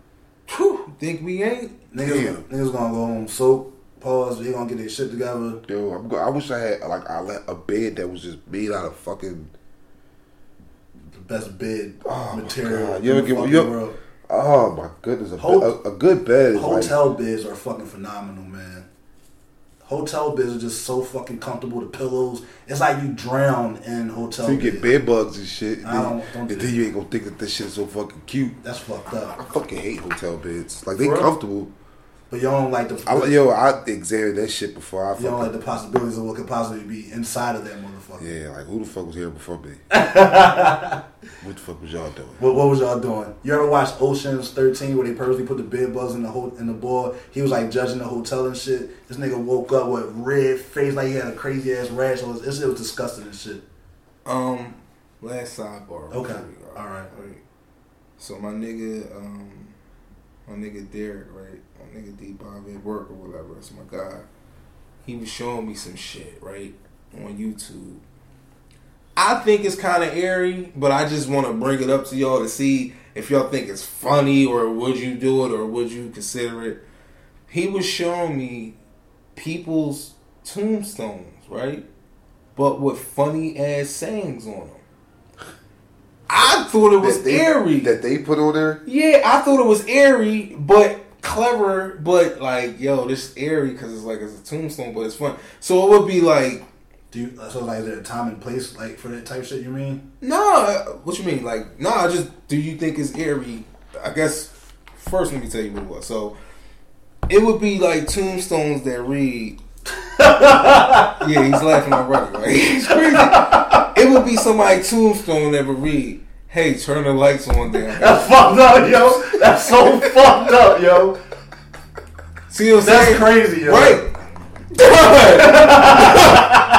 [SPEAKER 1] Whew, think we ain't?
[SPEAKER 2] Niggas,
[SPEAKER 3] Damn.
[SPEAKER 2] niggas gonna go home, soak, pause. They gonna get their shit together.
[SPEAKER 3] Yo, I'm go- I wish I had like I let a bed that was just made out of fucking.
[SPEAKER 2] The best bed
[SPEAKER 3] Oh, my
[SPEAKER 2] material
[SPEAKER 3] God. You ever get-
[SPEAKER 2] fucking
[SPEAKER 3] you ever-
[SPEAKER 2] world.
[SPEAKER 3] Oh my goodness, a,
[SPEAKER 2] Hot-
[SPEAKER 3] a, a good bed is
[SPEAKER 2] Hotel beds are fucking phenomenal, man. Hotel beds are just so fucking comfortable. The pillows, it's like you drown in hotel.
[SPEAKER 3] so you get
[SPEAKER 2] beds.
[SPEAKER 3] bed bugs and shit, and,
[SPEAKER 2] I
[SPEAKER 3] then,
[SPEAKER 2] don't- don't
[SPEAKER 3] and then
[SPEAKER 2] that.
[SPEAKER 3] you ain't gonna think that this shit is so fucking cute.
[SPEAKER 2] That's fucked up.
[SPEAKER 3] I
[SPEAKER 2] up.
[SPEAKER 3] fucking hate hotel beds. Like they
[SPEAKER 2] For real?
[SPEAKER 3] comfortable.
[SPEAKER 2] But you don't like the
[SPEAKER 3] I, yo, I examined that shit before I
[SPEAKER 2] you don't like the possibilities of what could possibly be inside of that motherfucker.
[SPEAKER 3] Yeah, like who the fuck was here before me? *laughs* what the fuck was y'all doing?
[SPEAKER 2] What, what was y'all doing? You ever watch Ocean's 13 where they purposely put the bed bugs in the ho- in the board? He was like judging the hotel and shit. This nigga woke up with red face like he had a crazy ass rash on his. This shit was disgusting and shit.
[SPEAKER 1] Um, last sidebar.
[SPEAKER 2] Okay.
[SPEAKER 1] before we go.
[SPEAKER 2] Alright.
[SPEAKER 1] So my nigga, um, my nigga Derek, right? My nigga D Bob at work or whatever. That's my guy. He was showing me some shit, right, on YouTube. I think it's kind of airy, but I just want to bring it up to y'all to see if y'all think it's funny or would you do it or would you consider it. He was showing me people's tombstones, right? But with funny ass sayings on them. I thought it was
[SPEAKER 3] that they,
[SPEAKER 1] airy.
[SPEAKER 3] that they put on there.
[SPEAKER 1] Yeah, I thought it was airy, but clever, but like, yo, this airy because it's like it's a tombstone, but it's fun. So it would be like,
[SPEAKER 2] Do you, so like is there a time and place like for that type shit? You mean?
[SPEAKER 1] nah, what you mean? Like, nah, just do you think it's eerie? I guess first let me tell you what it was. So it would be like tombstones that read. *laughs* yeah, he's laughing already, right? *laughs* He's crazy. It would be somebody tombstone that would read, "Hey, turn the lights on down."
[SPEAKER 2] That's fucked up, yo. That's so fucked up, yo.
[SPEAKER 1] See what I'm
[SPEAKER 2] That's
[SPEAKER 1] saying?
[SPEAKER 2] crazy, yo.
[SPEAKER 1] Right. *laughs*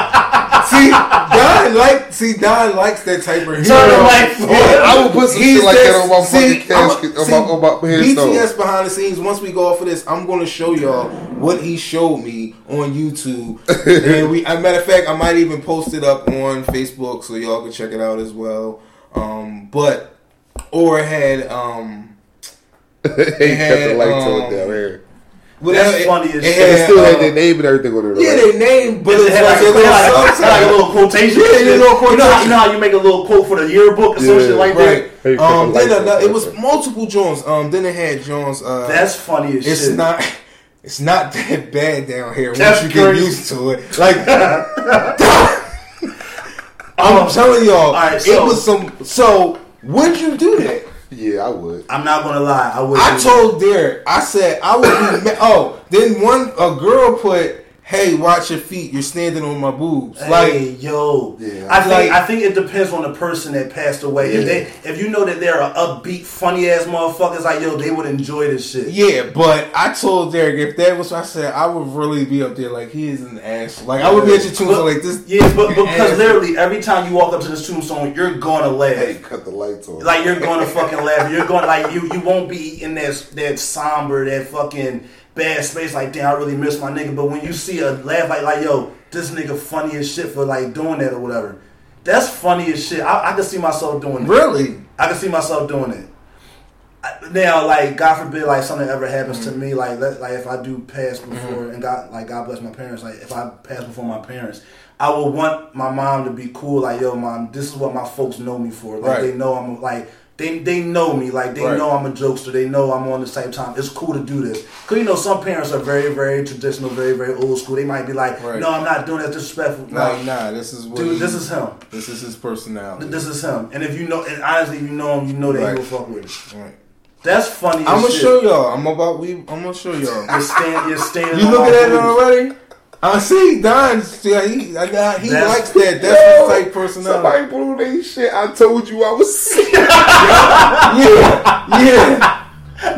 [SPEAKER 1] see, Don like see Don likes that type of humor.
[SPEAKER 2] Turn the lights.
[SPEAKER 3] I would put some
[SPEAKER 1] He's
[SPEAKER 3] shit like that on my
[SPEAKER 1] see,
[SPEAKER 3] fucking casket,
[SPEAKER 1] I'ma-
[SPEAKER 3] on
[SPEAKER 1] see,
[SPEAKER 3] my, on my headstone.
[SPEAKER 1] BTS behind the scenes. Once we go off of this, I'm going to show y'all what he showed me on YouTube. *laughs* and we, as a matter of fact, I might even post it up on Facebook so y'all can check it out as well. Um, but or had um, *laughs*
[SPEAKER 3] he kept the
[SPEAKER 1] had,
[SPEAKER 3] lights on
[SPEAKER 1] um,
[SPEAKER 3] down here.
[SPEAKER 1] Whatever,
[SPEAKER 2] That's
[SPEAKER 1] it-
[SPEAKER 2] funny as
[SPEAKER 1] it
[SPEAKER 2] shit.
[SPEAKER 3] And it still had
[SPEAKER 1] uh,
[SPEAKER 3] their name and everything on it.
[SPEAKER 1] Yeah,
[SPEAKER 3] right?
[SPEAKER 1] they name, but
[SPEAKER 2] It
[SPEAKER 1] it's
[SPEAKER 2] had
[SPEAKER 1] like,
[SPEAKER 2] like,
[SPEAKER 1] a little
[SPEAKER 2] like, like a little quotation.
[SPEAKER 1] Yeah,
[SPEAKER 2] shit.
[SPEAKER 1] a little
[SPEAKER 2] You know, how, you know how you make a little quote for the yearbook or some
[SPEAKER 3] Yeah.
[SPEAKER 2] shit like
[SPEAKER 1] Right.
[SPEAKER 3] Hey, put
[SPEAKER 1] Um, then
[SPEAKER 3] lights
[SPEAKER 1] another, it was multiple Jones. Um, then it had Jones. Uh.
[SPEAKER 2] That's funny as
[SPEAKER 1] it's
[SPEAKER 2] shit.
[SPEAKER 1] not. *laughs* It's not that bad down here
[SPEAKER 2] That's
[SPEAKER 1] once you get
[SPEAKER 2] crazy.
[SPEAKER 1] used to it. Like *laughs* *laughs* I'm telling y'all,
[SPEAKER 2] Alright,
[SPEAKER 1] it was some. So would you do that? *laughs*
[SPEAKER 3] Yeah, I would.
[SPEAKER 2] I'm not gonna lie. I would.
[SPEAKER 1] I told Derek, I said I would be. Ma- oh, then one a girl put, "Hey, watch your feet. You're standing on my boobs." Like
[SPEAKER 2] hey, yo,
[SPEAKER 3] Yeah.
[SPEAKER 2] I think
[SPEAKER 1] Like-
[SPEAKER 2] I think it depends on the person that passed away. If they, if you know that they're a upbeat, funny ass motherfuckers, like yo, they would enjoy this shit.
[SPEAKER 1] Yeah, but I told Derek if that was, I said I would really be up there like he is an ass. Like I would be at your tombstone like this.
[SPEAKER 2] Yeah, but *laughs* because
[SPEAKER 1] ass.
[SPEAKER 2] literally every time you walk up to this tombstone, you're gonna laugh.
[SPEAKER 3] Hey, cut the lights on.
[SPEAKER 2] Like you're gonna fucking laugh. You're going to, like you you won't be in that that somber, that fucking bad space. Like damn, I really miss my nigga. But when you see a laugh like like yo, this nigga funny as shit for like doing that or whatever. That's funny as shit. I, I can see myself doing it.
[SPEAKER 1] Really?
[SPEAKER 2] I can see myself doing it. Now, like God forbid, like something ever happens
[SPEAKER 1] Mm-hmm.
[SPEAKER 2] to me, like let, like if I do pass before, and God, like God bless my parents, like if I pass before my parents, I would want my mom to be cool, like yo, mom, this is what my folks know me for, like
[SPEAKER 1] Right.
[SPEAKER 2] they know I'm like they they know me, like they
[SPEAKER 1] Right.
[SPEAKER 2] know I'm a jokester, they know I'm on the same time. It's cool to do this, cause you know some parents are very very traditional, very very old school. They might be like,
[SPEAKER 1] Right.
[SPEAKER 2] no, I'm not doing that disrespectful.
[SPEAKER 1] Like
[SPEAKER 2] No,
[SPEAKER 1] nah, this is what
[SPEAKER 2] dude,
[SPEAKER 1] he-
[SPEAKER 2] this is him.
[SPEAKER 1] this is his personality.
[SPEAKER 2] This is him. And if you know, and honestly, if you know him, you know that
[SPEAKER 1] Right.
[SPEAKER 2] he will fuck with it.
[SPEAKER 1] Right.
[SPEAKER 2] That's funny.
[SPEAKER 1] I'm gonna
[SPEAKER 2] shit.
[SPEAKER 1] show y'all. I'm about we. I'm gonna show y'all.
[SPEAKER 2] You're stand, you're standing.
[SPEAKER 1] You looking at it already? I see Don. See, he, I got, he
[SPEAKER 2] That's-
[SPEAKER 1] likes that. That's
[SPEAKER 3] Yo,
[SPEAKER 1] his type personality.
[SPEAKER 3] Somebody blew their shit. I told you I was sick. *laughs*
[SPEAKER 1] Yeah, yeah,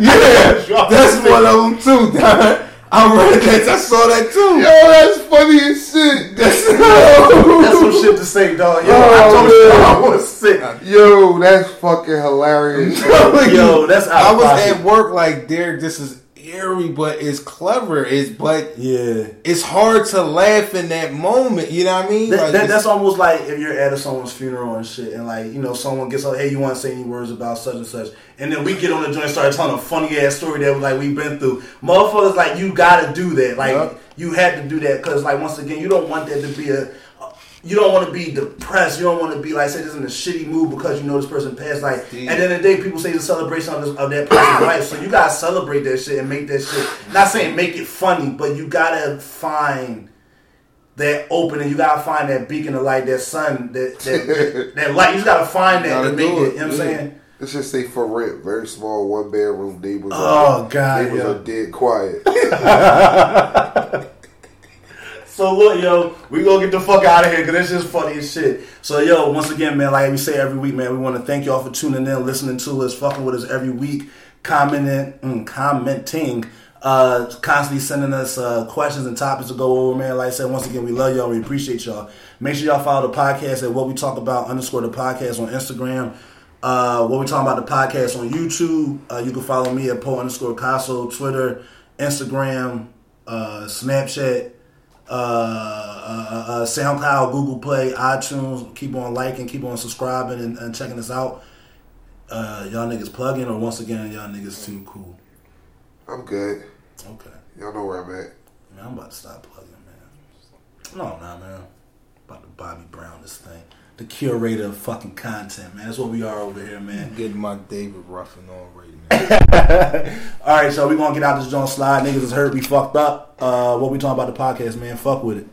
[SPEAKER 1] yeah. That's one of them too, Don. I read that. I saw that too.
[SPEAKER 3] Yo, that's funny as shit.
[SPEAKER 1] That's, *laughs*
[SPEAKER 2] That's some shit to say, dog. Yo, I
[SPEAKER 3] Oh,
[SPEAKER 2] told you. I was sick.
[SPEAKER 3] Yo, that's fucking hilarious. *laughs*
[SPEAKER 2] Yo, that's out
[SPEAKER 1] I was
[SPEAKER 2] pocket.
[SPEAKER 1] at work like, Derek, this is eerie, but it's clever. It's but
[SPEAKER 2] Yeah.
[SPEAKER 1] it's hard to laugh in that moment. You know what I mean?
[SPEAKER 2] That,
[SPEAKER 1] Like,
[SPEAKER 2] that, that's almost like if you're at someone's funeral and shit, and like you know someone gets up, hey, you want to say any words about such and such, and then we get on the joint and start telling a funny ass story that like we've been through. Motherfuckers, like you got to do that. Like
[SPEAKER 1] Yup.
[SPEAKER 2] you had to do that because like once again, you don't want that to be a. You don't want to be depressed. You don't want to be like say this in a shitty mood because you know this person passed. Like at the end of the day, people say it's a celebration of, this, of that person's life. So you gotta celebrate that shit and make that shit. Not saying make it funny, but you gotta find that opening. You gotta find that beacon of light, that sun, that that, *laughs* that light. You just gotta find that
[SPEAKER 1] Gotta
[SPEAKER 2] to make it.
[SPEAKER 1] it,
[SPEAKER 2] You know what I'm saying?
[SPEAKER 3] Let's just say for rent, very small, one bedroom. Neighbors.
[SPEAKER 2] Oh,
[SPEAKER 3] are,
[SPEAKER 2] God,
[SPEAKER 3] neighbors
[SPEAKER 2] yeah.
[SPEAKER 3] are dead quiet. *laughs* *laughs*
[SPEAKER 2] So look, yo, we gonna get the fuck out of here because it's just funny as shit. So yo, once again, man, like we say every week, man, we want to thank y'all for tuning in, listening to us, fucking with us every week, commenting, mm, commenting, uh, constantly sending us uh, questions and topics to go over, man. Like I said, once again, we love y'all, we appreciate y'all. Make sure y'all follow the podcast at what we talk about underscore the podcast on Instagram. Uh, what we talking about the podcast on YouTube. Uh, you can follow me at Poe underscore Caso, Twitter, Instagram, uh, Snapchat uh, uh, uh, SoundCloud, Google Play, iTunes. Keep on liking, keep on subscribing, and, and checking us out. Uh, y'all niggas plug in, or once again, y'all niggas too cool.
[SPEAKER 3] I'm good.
[SPEAKER 2] Okay,
[SPEAKER 3] Y'all know where I'm at.
[SPEAKER 2] man, I'm about to stop plugging, man. No, nah, man. About to Bobby Brown this thing, the curator of fucking content, man. That's what we are over here, man.
[SPEAKER 1] getting my David Ruffin on right now. *laughs*
[SPEAKER 2] All right, so we gonna get out this joint slide. Niggas is hurt, we fucked up. Uh, what we talking about the podcast, man? Fuck with it.